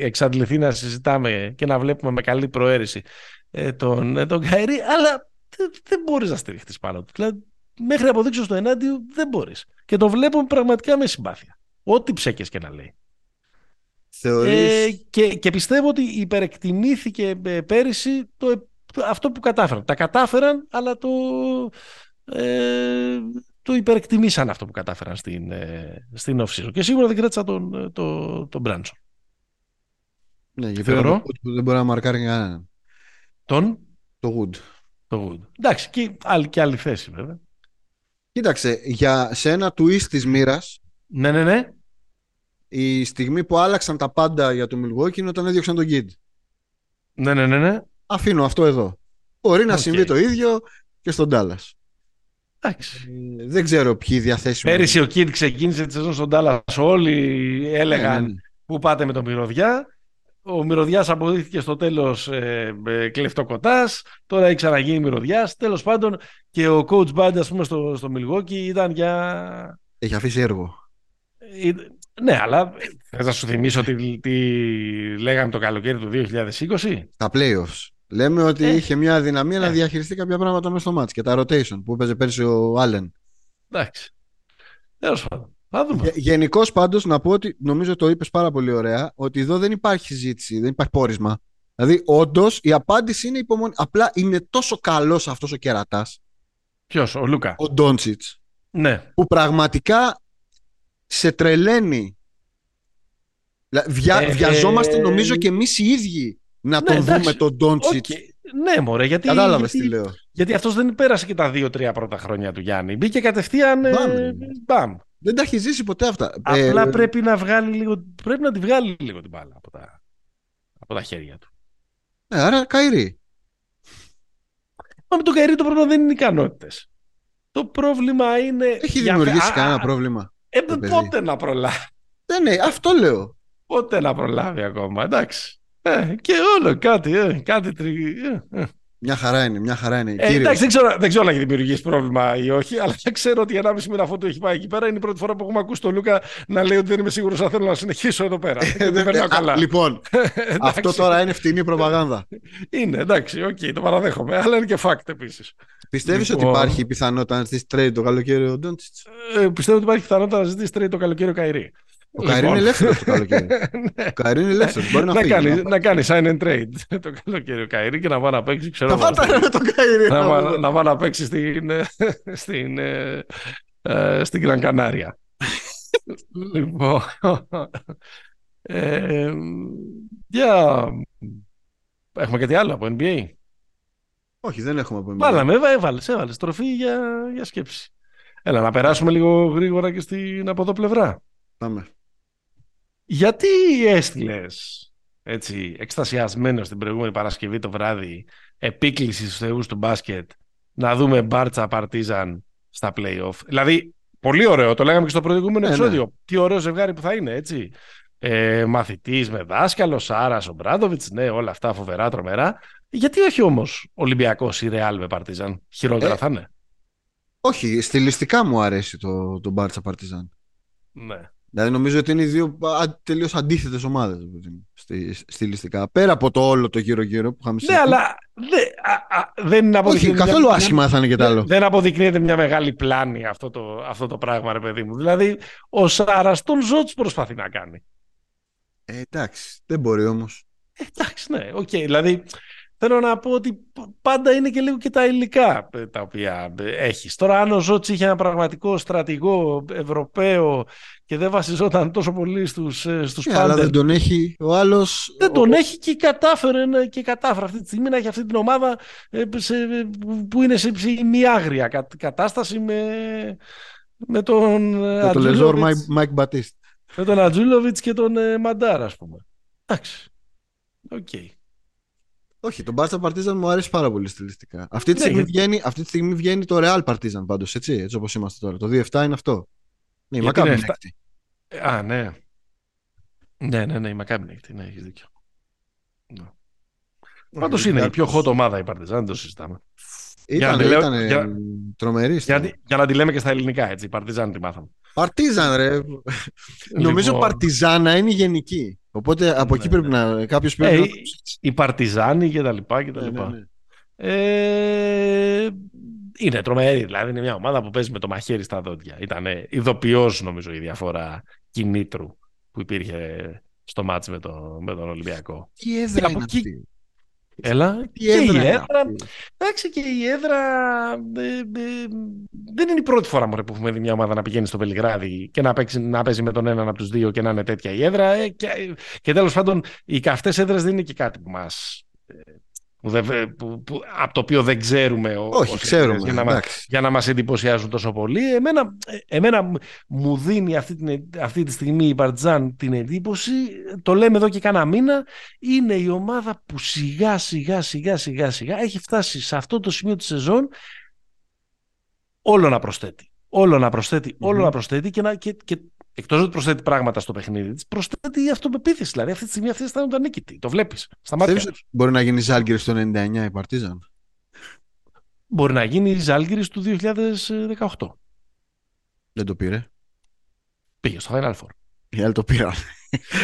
[SPEAKER 1] εξαντληθεί να συζητάμε και να βλέπουμε με καλή προαίρεση ε, τον, ε, τον Καήρη, αλλά δεν, δεν μπορείς να στηριχτείς πάνω του. Δηλαδή, μέχρι να αποδείξω στο ενάντιο δεν μπορείς. Και το βλέπω πραγματικά με συμπάθεια. Ό,τι ψέκες και να λέει. Ε, και, και πιστεύω ότι υπερεκτιμήθηκε ε, πέρυσι το, αυτό που κατάφεραν. Τα κατάφεραν, αλλά το, ε, το υπερεκτιμήσαν αυτό που κατάφεραν στην, ε, στην off Και σίγουρα δεν κράτησα τον, ε, τον, τον Μπράνσον.
[SPEAKER 2] Ναι, γιατί Θεωρώ. δεν μπορεί να μαρκάρει κανέναν.
[SPEAKER 1] Τον;
[SPEAKER 2] Το Wood.
[SPEAKER 1] Το Wood. Εντάξει, και άλλη, και άλλη θέση βέβαια.
[SPEAKER 2] Κοίταξε, για, σε ένα twist της μοίρα.
[SPEAKER 1] Ναι, ναι, ναι
[SPEAKER 2] η στιγμή που άλλαξαν τα πάντα για το Milwaukee είναι όταν έδιωξαν τον Kid.
[SPEAKER 1] Ναι, ναι, ναι, ναι.
[SPEAKER 2] Αφήνω αυτό εδώ. Μπορεί να συμβεί το ίδιο και στον Dallas.
[SPEAKER 1] Εντάξει.
[SPEAKER 2] Ε, δεν ξέρω ποιοι διαθέσιμοι.
[SPEAKER 1] Πέρυσι ο Kid ξεκίνησε τη σεζόν στον Dallas. Όλοι έλεγαν ναι, ναι, ναι. πού πάτε με τον Μυρωδιά. Ο Μυρωδιάς αποδείχθηκε στο τέλος ε, ε, κλεφτοκοτάς. Τώρα έχει ξαναγίνει Μυρωδιάς. Τέλος πάντων και ο coach Band, ας πούμε, στο, στο Milwaukee ήταν για.
[SPEAKER 2] Έχει αφήσει έργο.
[SPEAKER 1] Ε, ναι, αλλά θα σου θυμίσω τι, τι λέγαμε το καλοκαίρι του 2020.
[SPEAKER 2] Τα playoffs. Λέμε ότι ε. είχε μια αδυναμία να ε. διαχειριστεί κάποια πράγματα μέσα στο μάτς και τα rotation που έπαιζε πέρσι ο Άλεν.
[SPEAKER 1] Εντάξει. Τέλος πάντων. Θα δούμε.
[SPEAKER 2] Γενικώς πάντως να πω ότι νομίζω το είπες πάρα πολύ ωραία ότι εδώ δεν υπάρχει συζήτηση, δεν υπάρχει πόρισμα. Δηλαδή, όντως η απάντηση είναι υπομονή. Απλά είναι τόσο καλός αυτός ο κερατάς.
[SPEAKER 1] Ποιος, ο Λούκα;
[SPEAKER 2] Ο Ντόντσιτς.
[SPEAKER 1] Ναι.
[SPEAKER 2] Που πραγματικά σε τρελαίνει. Βια, ε, βιαζόμαστε νομίζω και εμείς οι ίδιοι να ναι, τον εντάξει, δούμε τον Ντόντσιτ. Okay.
[SPEAKER 1] Ναι, μωρέ, γιατί,
[SPEAKER 2] Κατάλαβες τι λέω.
[SPEAKER 1] Γιατί αυτός δεν πέρασε και τα δύο-τρία πρώτα χρόνια του Γιάννη. Μπήκε κατευθείαν. Ε, μπαμ. Ε, μπαμ.
[SPEAKER 2] Δεν τα έχει ζήσει ποτέ αυτά.
[SPEAKER 1] Απλά ε, πρέπει να βγάλει λίγο. Πρέπει να τη βγάλει λίγο την μπάλα από τα, από τα χέρια του.
[SPEAKER 2] Ναι, άρα Καϊρή.
[SPEAKER 1] Μα με τον Καϊρή το πρόβλημα δεν είναι οι ικανότητες. Το πρόβλημα είναι.
[SPEAKER 2] Έχει δημιουργήσει για... κανένα πρόβλημα.
[SPEAKER 1] Ε, πότε να προλάβει.
[SPEAKER 2] Δεν ναι, αυτό λέω.
[SPEAKER 1] Πότε να προλάβει ακόμα, εντάξει. Ε, και όλο κάτι, ε, κάτι τριγ... Ε, ε.
[SPEAKER 2] Μια χαρά είναι, μια χαρά είναι.
[SPEAKER 1] Ε, εντάξει, δεν ξέρω, δεν ξέρω αν έχει δημιουργήσει πρόβλημα ή όχι, αλλά [LAUGHS] ξέρω ότι ένα μισή μήνα αφού το έχει πάει εκεί πέρα είναι η πρώτη φορά που έχουμε ακούσει τον Λούκα να λέει ότι δεν είμαι σίγουρος αν θέλω να συνεχίσω εδώ πέρα. Ε, δεν περνάω καλά.
[SPEAKER 2] Λοιπόν, [LAUGHS] αυτό τώρα είναι φτηνή προπαγάνδα.
[SPEAKER 1] είναι, εντάξει, OK, okay, το παραδέχομαι, αλλά είναι και fact επίσης.
[SPEAKER 2] Πιστεύεις λοιπόν... ότι υπάρχει πιθανότητα να ζητήσει trade το καλοκαίρι ο Ντόντσιτς.
[SPEAKER 1] Ε, πιστεύω ότι υπάρχει πιθανότητα να ζητήσει trade το καλοκαίρι ο Κάιρι.
[SPEAKER 2] Ο Κάιρι είναι ελεύθερος το καλοκαίρι. [LAUGHS] Ναι. Ο Κάιρι είναι ελεύθερος. Μπορεί να,
[SPEAKER 1] να, κάνει, να κάνει sign and trade [LAUGHS] το καλοκαίρι ο Κάιρι και να πάει να παίξει. Ξέρω,
[SPEAKER 2] να πάει με τον Κάιρι.
[SPEAKER 1] Να, να πάει να παίξει στην, στην, ε, ε, στην Gran Canaria. [LAUGHS] λοιπόν. Ε, για... Έχουμε κάτι άλλο από NBA.
[SPEAKER 2] Όχι, δεν έχουμε από NBA.
[SPEAKER 1] Βάλαμε, έβαλες, έβαλες τροφή για, για σκέψη. Έλα, να περάσουμε λίγο γρήγορα και στην από εδώ πλευρά.
[SPEAKER 2] Πάμε.
[SPEAKER 1] Γιατί έστειλες έτσι εκστασιασμένος την προηγούμενη Παρασκευή το βράδυ επίκληση στους θεούς του μπάσκετ να δούμε Μπάρτσα Παρτίζαν στα play-off; Δηλαδή, πολύ ωραίο, το λέγαμε και στο προηγούμενο ε, επεισόδιο. Ναι. Τι ωραίο ζευγάρι που θα είναι, έτσι. Ε, μαθητής με δάσκαλο, Σάρα, ο Μπράντοβιτς, ναι, όλα αυτά φοβερά, τρομερά. Γιατί όχι όμως Ολυμπιακός ή Ρεάλ με Παρτίζαν, χειρότερα ε, θα είναι;
[SPEAKER 2] Όχι, στιλιστικά μου αρέσει το, το Μπάρτσα Παρτίζαν.
[SPEAKER 1] Ναι.
[SPEAKER 2] Δηλαδή νομίζω ότι είναι οι δύο τελείως αντίθετες ομάδες στιλιστικά. Πέρα από το όλο το γύρω-γύρω που είχαμε
[SPEAKER 1] Ναι, αλλά δε, α, α, δεν αποδεικνύεται.
[SPEAKER 2] Όχι, καθόλου άσχημα θα είναι και τα άλλο.
[SPEAKER 1] Δεν αποδεικνύεται μια μεγάλη πλάνη αυτό το, αυτό το πράγμα, ρε παιδί μου. Δηλαδή, ο Σάρας τον Ζοτς προσπαθεί να κάνει.
[SPEAKER 2] Ε, εντάξει, δεν μπορεί όμως.
[SPEAKER 1] Ε, εντάξει, ναι, OK. Okay, δηλαδή, θέλω να πω ότι πάντα είναι και λίγο και τα υλικά ε, τα οποία ε, έχεις. Τώρα, αν ο Ζοτς είχε ένα πραγματικό στρατηγό Ευρωπαίο και δεν βασιζόταν τόσο πολύ στους, ε, στους
[SPEAKER 2] yeah, Αλλά δεν τον έχει ο άλλος...
[SPEAKER 1] Δεν τον έχει και κατάφερε, και κατάφερε αυτή τη στιγμή να έχει αυτή την ομάδα σε, που είναι σε μια άγρια κατάσταση με, με τον
[SPEAKER 2] Με τον Λεζόρ Μάικ Μπατίστ.
[SPEAKER 1] Με τον Ατζούλοβιτς και τον Μαντάρ, ας πούμε. Εντάξει. OK. Okay.
[SPEAKER 2] Όχι, τον Μπάρτσα Παρτίζαν μου αρέσει πάρα πολύ στιλιστικά. Αυτή τη,
[SPEAKER 1] Ναι,
[SPEAKER 2] στιγμή,
[SPEAKER 1] γιατί-
[SPEAKER 2] βγαίνει, αυτή τη στιγμή βγαίνει το Real Partizan πάντως, έτσι, έτσι όπως είμαστε τώρα. Το 2-7 είναι αυτό. Ναι, η
[SPEAKER 1] Γιατί
[SPEAKER 2] Μακάμπι
[SPEAKER 1] είναι
[SPEAKER 2] είναι
[SPEAKER 1] εφτά-
[SPEAKER 2] έκτη.
[SPEAKER 1] Ε, Α, ναι. Ναι, ναι, ναι, η Μακάμπι είναι έκτη, ναι, έχεις δίκιο. Ναι. Πάντως
[SPEAKER 2] Όχι,
[SPEAKER 1] είναι η
[SPEAKER 2] Ολυμπιακός.
[SPEAKER 1] πιο hot ομάδα η Παρτιζάν, δεν το συζητάμε. Για να
[SPEAKER 2] Ήταν,
[SPEAKER 1] τη λέω-
[SPEAKER 2] ήταν
[SPEAKER 1] για-
[SPEAKER 2] τρομερή.
[SPEAKER 1] Για, να τη- για να τη λέμε και στα ελληνικά, έτσι. Η Παρτιζάν τη μάθαμε.
[SPEAKER 2] Παρτίζαν, ρε. Νομίζω
[SPEAKER 1] Λοιπόν,
[SPEAKER 2] Παρτιζάνα είναι η γενική. Οπότε από
[SPEAKER 1] Ναι,
[SPEAKER 2] εκεί πρέπει να. Κάποιος πρέπει
[SPEAKER 1] Ε,
[SPEAKER 2] να.
[SPEAKER 1] η- Η Παρτιζάνη και τα λοιπά και τα
[SPEAKER 2] Ναι,
[SPEAKER 1] λοιπά.
[SPEAKER 2] ναι, ναι.
[SPEAKER 1] Ε, είναι τρομερή, δηλαδή είναι μια ομάδα που παίζει με το μαχαίρι στα δόντια. Ήταν ειδοποιός νομίζω η διαφορά κινήτρου που υπήρχε στο μάτς με, το, με τον Ολυμπιακό.
[SPEAKER 2] Τι έδρα
[SPEAKER 1] Και από
[SPEAKER 2] είναι
[SPEAKER 1] εκεί-
[SPEAKER 2] αυτή;
[SPEAKER 1] Έλα,
[SPEAKER 2] Τι
[SPEAKER 1] και η
[SPEAKER 2] έδρα είναι
[SPEAKER 1] έδρα,
[SPEAKER 2] αυτή;
[SPEAKER 1] εντάξει και η έδρα ε, ε, δεν είναι η πρώτη φορά μωρέ, που έχουμε δει μια ομάδα να πηγαίνει στο Βελιγράδι και να, παίξει, να παίζει με τον έναν από τους δύο και να είναι τέτοια η έδρα ε, και, και τέλος πάντων οι καυτές έδρες δεν είναι και κάτι που μας ε, που δεν- που- που- από το οποίο δεν ξέρουμε ο-
[SPEAKER 2] Όχι,
[SPEAKER 1] ως
[SPEAKER 2] ξέρουμε.
[SPEAKER 1] έδρες, για να, μας,
[SPEAKER 2] εντάξει.
[SPEAKER 1] για να μας εντυπωσιάζουν τόσο πολύ. Εμένα, ε, εμένα μου- μου δίνει αυτή, την, αυτή τη στιγμή η Παρτζάν την εντύπωση, το λέμε εδώ και κάνα μήνα, είναι η ομάδα που σιγά σιγά σιγά σιγά σιγά έχει φτάσει σε αυτό το σημείο της σεζόν όλο να προσθέτει. Όλο να προσθέτει, όλο
[SPEAKER 2] Μμμ.
[SPEAKER 1] να προσθέτει και, να, και, και εκτός ότι προσθέτει πράγματα στο παιχνίδι της, προσθέτει αυτοπεποίθηση. Δηλαδή αυτή τη στιγμή αυτή αισθάνονται ανίκητη. Το βλέπεις στα μάτια
[SPEAKER 2] Πιστεύεις
[SPEAKER 1] τους.
[SPEAKER 2] ότι μπορεί να γίνει Ζάλγκερ στο 99 η Παρτίζαν;
[SPEAKER 1] Μπορεί να γίνει η Ζάλγκυρης του 2018.
[SPEAKER 2] Δεν το πήρε.
[SPEAKER 1] Πήγε στο Final Four.
[SPEAKER 2] Οι άλλοι το πήραν.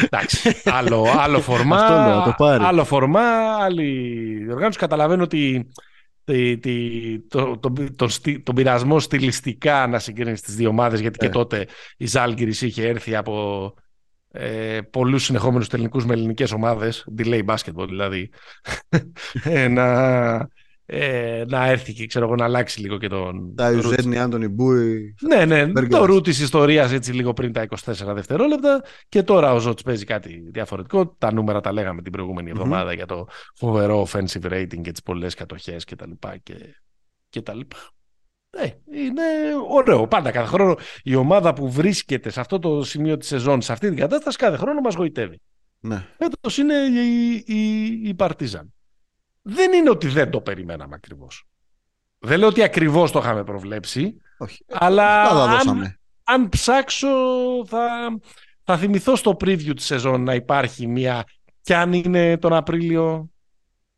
[SPEAKER 1] Εντάξει, άλλο, άλλο [LAUGHS] φορμά,
[SPEAKER 2] Αυτό λέω, να το πάρει.
[SPEAKER 1] άλλο φορμά, άλλη οργάνωση. Καταλαβαίνω ότι τη- τη- το, το, το, στι- τον πειρασμό στιλιστικά να συγκρίνεις τις δύο ομάδες γιατί
[SPEAKER 2] Ε.
[SPEAKER 1] και τότε η Ζάλγκυρης είχε έρθει από ε, πολλούς συνεχόμενους τελικούς με ελληνικές ομάδες delay basketball δηλαδή [LAUGHS] ε, να, ε, να έρθει και ξέρω εγώ να αλλάξει λίγο και τον
[SPEAKER 2] Τα
[SPEAKER 1] route
[SPEAKER 2] Ιουζέρνη, Άντωνη Μπούι.
[SPEAKER 1] ναι, ναι.
[SPEAKER 2] Μπέργκερας.
[SPEAKER 1] Το ρου της ιστορίας έτσι λίγο πριν τα 24 δευτερόλεπτα. Και τώρα ο Ζώτ παίζει κάτι διαφορετικό. Τα νούμερα τα λέγαμε την προηγούμενη
[SPEAKER 2] Μμμ.
[SPEAKER 1] εβδομάδα για το φοβερό offensive rating και τις πολλές κατοχές και τα λοιπά. Και, και τα λοιπά. Ναι, είναι ωραίο. Πάντα κάθε χρόνο η ομάδα που βρίσκεται σε αυτό το σημείο της σεζόν, σε αυτή την κατάσταση, κάθε χρόνο μας γοητεύει.
[SPEAKER 2] Ναι.
[SPEAKER 1] Φέτος είναι η, η, η Παρτίζαν. Δεν είναι ότι δεν το περιμέναμε ακριβώς. Δεν λέω ότι ακριβώς το είχαμε προβλέψει.
[SPEAKER 2] Όχι.
[SPEAKER 1] Αλλά
[SPEAKER 2] Αυτά τα
[SPEAKER 1] αν,
[SPEAKER 2] δώσαμε.
[SPEAKER 1] αν ψάξω θα, θα θυμηθώ στο preview της σεζόν να υπάρχει μια κι αν είναι τον Απρίλιο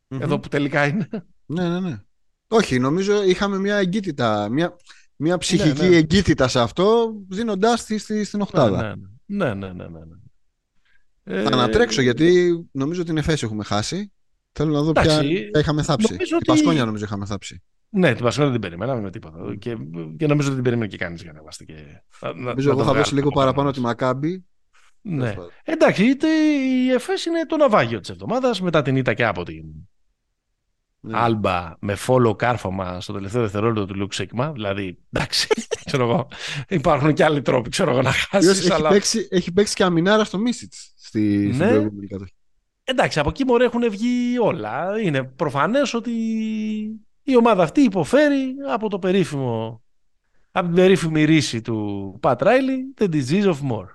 [SPEAKER 2] Μμμ.
[SPEAKER 1] εδώ που τελικά είναι.
[SPEAKER 2] Ναι, ναι, ναι. Όχι, νομίζω είχαμε μια εγκύτητα, μια, μια ψυχική
[SPEAKER 1] Ναι, ναι.
[SPEAKER 2] εγκύτητα σε αυτό, δίνοντάς τη στη, στην οχτάδα.
[SPEAKER 1] ναι, ναι, ναι, ναι, ναι, ναι. Ε,
[SPEAKER 2] Θα ανατρέξω γιατί νομίζω την Εφέση έχουμε χάσει. Θέλω να δω ποια,
[SPEAKER 1] Εντάξει,
[SPEAKER 2] ποια είχαμε θάψει.
[SPEAKER 1] νομίζω
[SPEAKER 2] Την
[SPEAKER 1] ότι-
[SPEAKER 2] Πασκόνια νομίζω είχαμε θάψει.
[SPEAKER 1] Ναι, την Πασχόλη δεν την περιμέναμε με τίποτα. Και, και νομίζω ότι δεν την περίμενε και κανείς για να είμαστε και... να- να-
[SPEAKER 2] Νομίζω
[SPEAKER 1] να
[SPEAKER 2] εγώ
[SPEAKER 1] το
[SPEAKER 2] θα δώσει
[SPEAKER 1] βγάλουμε
[SPEAKER 2] λίγο
[SPEAKER 1] από
[SPEAKER 2] παραπάνω
[SPEAKER 1] πάνω
[SPEAKER 2] τη
[SPEAKER 1] μας.
[SPEAKER 2] Μακάμπη.
[SPEAKER 1] Ναι.
[SPEAKER 2] Τέλος πάντων.
[SPEAKER 1] Εντάξει, είτε η ΕΦΕΣ είναι το ναυάγιο της εβδομάδας μετά την ήττα και από την
[SPEAKER 2] Ναι.
[SPEAKER 1] Άλμπα με follow κάρφωμα στο τελευταίο δευτερόλεπτο του Λουκ Σίγμα. Δηλαδή, εντάξει, [LAUGHS] ξέρω εγώ. Υπάρχουν και άλλοι τρόποι, ξέρω εγώ, να
[SPEAKER 2] Ποιος
[SPEAKER 1] χάσεις.
[SPEAKER 2] έχει,
[SPEAKER 1] Αλλά...
[SPEAKER 2] παίξει, έχει παίξει και αμινάρα στο Μίσιτς στη, στην
[SPEAKER 1] Ναι.
[SPEAKER 2] προηγούμενη κατοχή.
[SPEAKER 1] Εντάξει, από εκεί μωρέ έχουν βγει όλα. Είναι προφανές ότι η ομάδα αυτή υποφέρει από το περίφημο από την περίφημη ρίση του Πατ Ράιλι, the disease of more.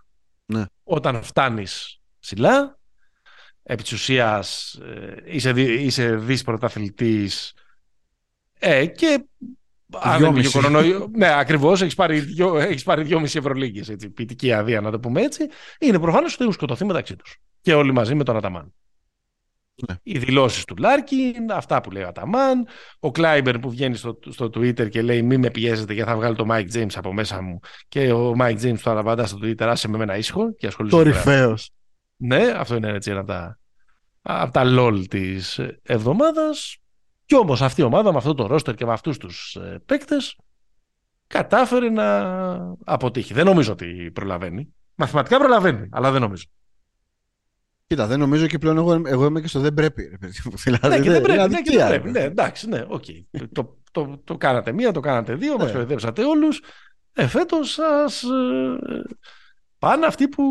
[SPEAKER 2] Ναι.
[SPEAKER 1] Όταν φτάνεις ψηλά, επί της ουσίας ε, είσαι, δι- είσαι δις πρωταθλητής ε, και αν δεν είναι και
[SPEAKER 2] Δυόμιση.
[SPEAKER 1] κορονοϊό, ναι, ακριβώς, έχεις πάρει, δυο, έχεις πάρει δυόμιση ευρωλίγκες, έτσι, ποιητική αδεία να το πούμε έτσι, είναι προφανώς ότι έχουν σκοτωθεί μεταξύ τους. Και όλοι μαζί με τον Αταμάν.
[SPEAKER 2] Ναι.
[SPEAKER 1] Οι δηλώσεις του Λάρκιν, αυτά που λέει ο Αταμάν, ο Κλάιμπερν που βγαίνει στο, στο Twitter και λέει μη με πιέζετε γιατί θα βγάλω το Mike James από μέσα μου και ο Mike James του απαντά στο Twitter άσε με ένα ήσυχο και ασχολείται.
[SPEAKER 2] Κορυφαίος.
[SPEAKER 1] Ναι, αυτό είναι έτσι ένα από τα, από τα LOL της εβδομάδας. Κι όμως αυτή η ομάδα με αυτό το ρόστερ και με αυτούς τους ε, παίκτες κατάφερε να αποτύχει. Δεν νομίζω ότι προλαβαίνει. Μαθηματικά προλαβαίνει, αλλά δεν νομίζω.
[SPEAKER 2] Κοίτα, δεν νομίζω και πλέον εγώ, εγώ είμαι και στο δεν πρέπει. Ρε, παιδί μου. [LAUGHS] δηλαδή,
[SPEAKER 1] Ναι, και δεν πρέπει. Ναι, και
[SPEAKER 2] αδικία,
[SPEAKER 1] δεν
[SPEAKER 2] ρε,
[SPEAKER 1] πρέπει.
[SPEAKER 2] παιδί.
[SPEAKER 1] Ναι, εντάξει, ναι, οκ. το, το, το κάνατε μία, το κάνατε δύο, μας
[SPEAKER 2] Ναι.
[SPEAKER 1] κοροϊδέψατε όλους. Ε, φέτος σας ε, πάνε αυτοί που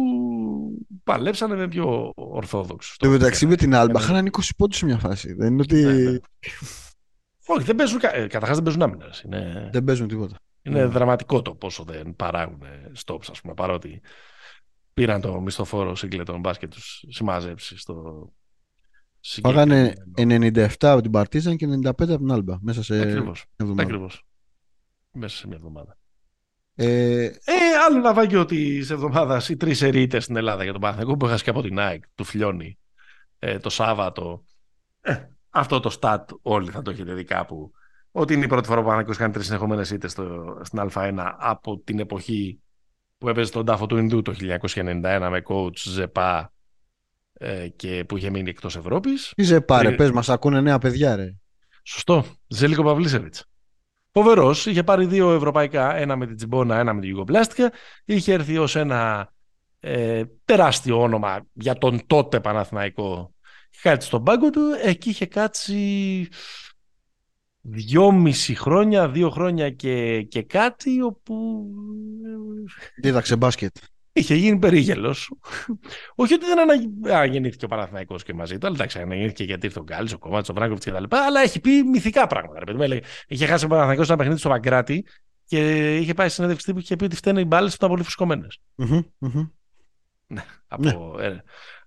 [SPEAKER 1] παλέψανε με πιο ορθόδοξους.
[SPEAKER 2] Εν τω μεταξύ με την Άλμπα
[SPEAKER 1] Ναι.
[SPEAKER 2] χάνανε 20 πόντους σε μια φάση. Δεν είναι ότι
[SPEAKER 1] Ναι, ναι. Όχι, δεν παίζουν, κα- ε, καταρχάς δεν παίζουν άμυνας. Είναι,
[SPEAKER 2] δεν παίζουν τίποτα.
[SPEAKER 1] είναι
[SPEAKER 2] Ναι.
[SPEAKER 1] δραματικό το πόσο δεν παράγουν stops, ας πούμε, παρότι πήραν το μισθοφόρο Σίγκλετον μπάσκετ τους συμμάζεψει στο,
[SPEAKER 2] Φάγανε 97 από την Παρτίζαν και 95 από την Άλμπα μέσα σε
[SPEAKER 1] Ακριβώς.
[SPEAKER 2] εβδομάδα.
[SPEAKER 1] Ακριβώς. Μέσα σε μια εβδομάδα.
[SPEAKER 2] Ε,
[SPEAKER 1] Ε, άλλο ναυάγιο τη εβδομάδας οι τρεις ερείτε στην Ελλάδα για τον Παναθηναϊκό που έχασε και από την ΑΕΚ του Φιλιώνη ε, το Σάββατο. Ε, αυτό το στάτ όλοι θα το έχετε δει κάπου. Ότι είναι η πρώτη φορά που ο Παναθηναϊκός κάνει τρεις συνεχόμενες ήττε στην Α1 από την εποχή που έπαιζε στον τάφο του Ινδού το 1991 με coach Ζεπά ε, και που είχε μείνει εκτός Ευρώπης.
[SPEAKER 2] τι σε πάρε,
[SPEAKER 1] Ε,
[SPEAKER 2] πες μας, ακούνε νέα παιδιά ρε.
[SPEAKER 1] Σωστό. Ζέλικο Παυλίσεβιτς. Φοβερός. Είχε πάρει δύο ευρωπαϊκά, ένα με την Τσιμπόνα, ένα με την Ιουγκοπλάστικα. Είχε έρθει ως ένα ε, τεράστιο όνομα για τον τότε Παναθηναϊκό. Είχε κάτσει στον πάγκο του. Εκεί είχε κάτσει δυόμιση χρόνια, δύο χρόνια και, και κάτι, όπου
[SPEAKER 2] Δίδαξε μπάσκετ.
[SPEAKER 1] Είχε γίνει περίγελος. Όχι ότι δεν ανα... αναγεννήθηκε ο Παναθηναϊκός και μαζί του, αλλά εντάξει, αναγεννήθηκε γιατί ήρθε ο Γκάλης, ο Κομμάτης, ο Βράγκοβιτς κτλ. Αλλά έχει πει μυθικά πράγματα. Ρε, παιδί μου. Έλεγε, είχε χάσει ο Παναθηναϊκός ένα παιχνίδι στο Παγκράτη και είχε πάει στη συνέντευξη τύπου και είχε πει ότι φταίνε οι μπάλες που ήταν πολύ φουσκωμένες.
[SPEAKER 2] Μμμ, μμμ.
[SPEAKER 1] Από, ε,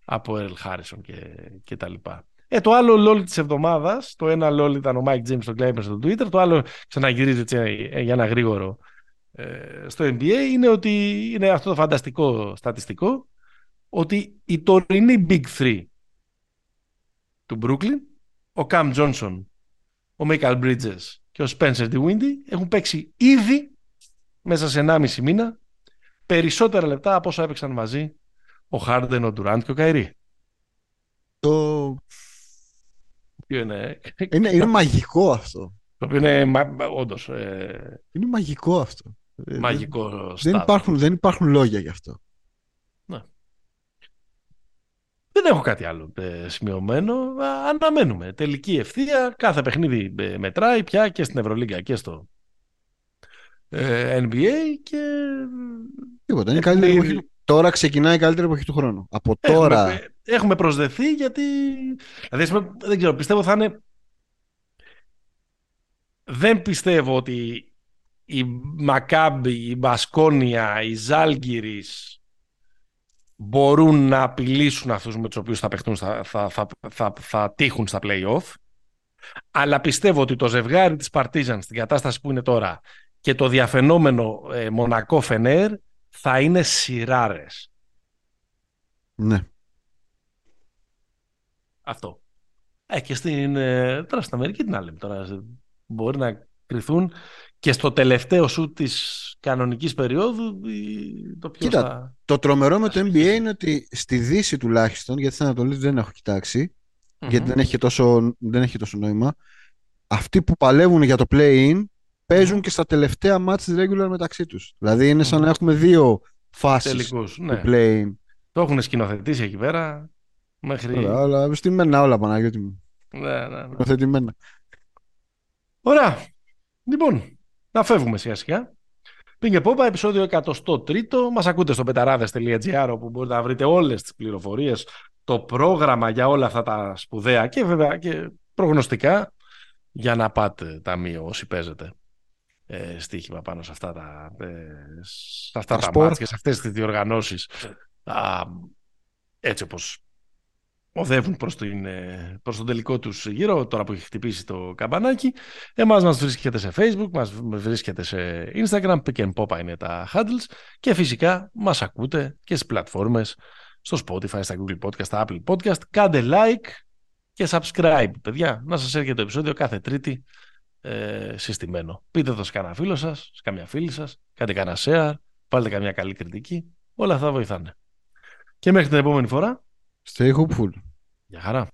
[SPEAKER 1] από Ερλ Χάρισον και, και τα λοιπά. Ε, το άλλο λόλ της εβδομάδας, το ένα λόλ ήταν ο Mike James στο Claimer στο Twitter, το άλλο ξαναγυρίζει έτσι, ε, για ένα γρήγορο ε, στο NBA είναι ότι είναι αυτό το φανταστικό στατιστικό ότι η τωρινή Big Three του Brooklyn, ο Cam Johnson, ο Michael Bridges και ο Spencer DeWindy έχουν παίξει ήδη μέσα σε 1,5 μήνα περισσότερα λεπτά από όσα έπαιξαν μαζί ο Harden, ο Durant και ο Kyrie.
[SPEAKER 2] Το...
[SPEAKER 1] Ποιο είναι,
[SPEAKER 2] Είναι, είναι μαγικό αυτό.
[SPEAKER 1] το οποίο είναι μα- όντως ε,
[SPEAKER 2] Είναι μαγικό αυτό. Ε,
[SPEAKER 1] μαγικό
[SPEAKER 2] Δεν,
[SPEAKER 1] στάδιο.
[SPEAKER 2] υπάρχουν, δεν υπάρχουν λόγια γι' αυτό.
[SPEAKER 1] Δεν έχω κάτι άλλο ε, σημειωμένο. Α, Αναμένουμε. Τελική ευθεία. Κάθε παιχνίδι ε, μετράει πια και στην Ευρωλίγκα και στο ε, NBA και
[SPEAKER 2] Τίποτα. Είναι η
[SPEAKER 1] Έχουμε
[SPEAKER 2] καλύτερη
[SPEAKER 1] ήδη-
[SPEAKER 2] εποχή. Τώρα ξεκινάει η καλύτερη εποχή του χρόνου. Από
[SPEAKER 1] έχουμε,
[SPEAKER 2] τώρα.
[SPEAKER 1] ε, έχουμε προσδεθεί γιατί δηλαδή, ας πούμε, δεν ξέρω, πιστεύω θα είναι δεν πιστεύω ότι η Μακάμπη, η Μπασκόνια, η Ζάλγκυρης μπορούν να απειλήσουν αυτούς με τους οποίους θα, παιχτούν, στα- θα, θα, θα, θα τύχουν στα play-off. Αλλά πιστεύω ότι το ζευγάρι της Παρτίζαν στην κατάσταση που είναι τώρα και το διαφαινόμενο ε, Μονακό Φενέρ θα είναι σειράρες.
[SPEAKER 2] Ναι.
[SPEAKER 1] Αυτό. Ε, και στην, ε, τώρα στην Αμερική την άλλη. Τώρα σε- μπορεί να κρυθούν και στο τελευταίο σου της κανονικής περίοδου η- το ποιος
[SPEAKER 2] Κοίτα,
[SPEAKER 1] θα...
[SPEAKER 2] Το τρομερό με το NBA
[SPEAKER 1] Ασχοληθεί.
[SPEAKER 2] είναι ότι στη Δύση τουλάχιστον, γιατί στην Ανατολή δεν έχω κοιτάξει,
[SPEAKER 1] Μμμ.
[SPEAKER 2] γιατί δεν έχει, τόσο, δεν έχει τόσο νόημα, αυτοί που παλεύουν για το play-in παίζουν
[SPEAKER 1] Μμμ.
[SPEAKER 2] και στα τελευταία match της regular μεταξύ τους. Δηλαδή είναι σαν
[SPEAKER 1] Μμμ.
[SPEAKER 2] να έχουμε δύο φάσεις
[SPEAKER 1] Τελικούς,
[SPEAKER 2] του
[SPEAKER 1] ναι.
[SPEAKER 2] play-in.
[SPEAKER 1] Το έχουν σκηνοθετήσει εκεί πέρα μέχρι...
[SPEAKER 2] Ωραία, αλλά στημένα όλα Παναγιώτη μου.
[SPEAKER 1] Ναι, ναι, ναι.
[SPEAKER 2] Σκηνοθετημένα.
[SPEAKER 1] Ωραία. Λοιπόν, να φεύγουμε σιγά σιγά. Πήγε Πόπα, επεισόδιο 103. Μας ακούτε στο πεταράδες.gr όπου μπορείτε να βρείτε όλες τις πληροφορίες, το πρόγραμμα για όλα αυτά τα σπουδαία και βέβαια και προγνωστικά για να πάτε ταμείο όσοι παίζετε ε, στοίχημα πάνω σε αυτά τα, ε, σε αυτά
[SPEAKER 2] Τα
[SPEAKER 1] τα
[SPEAKER 2] σπορ.
[SPEAKER 1] μάτς και σε αυτές τις διοργανώσεις. Α, έτσι όπως οδεύουν προς, την, ε, προς τον τελικό τους γύρο τώρα που έχει χτυπήσει το καμπανάκι εμάς μας βρίσκεται σε facebook μας βρίσκεται σε instagram pick and pop είναι τα handles και φυσικά μας ακούτε και στις πλατφόρμες στο spotify, στα google podcast, στα apple podcast. Κάντε like και subscribe παιδιά. Να σας έρχεται το επεισόδιο κάθε τρίτη ε, συστημένο. Πείτε το σε κανένα φίλο σας σε καμιά φίλη σας κάντε κανένα share βάλτε καμιά καλή κριτική. Όλα αυτά βοηθάνε. Και μέχρι την επόμενη φορά
[SPEAKER 2] Stay hopeful.
[SPEAKER 1] Γεια χαρά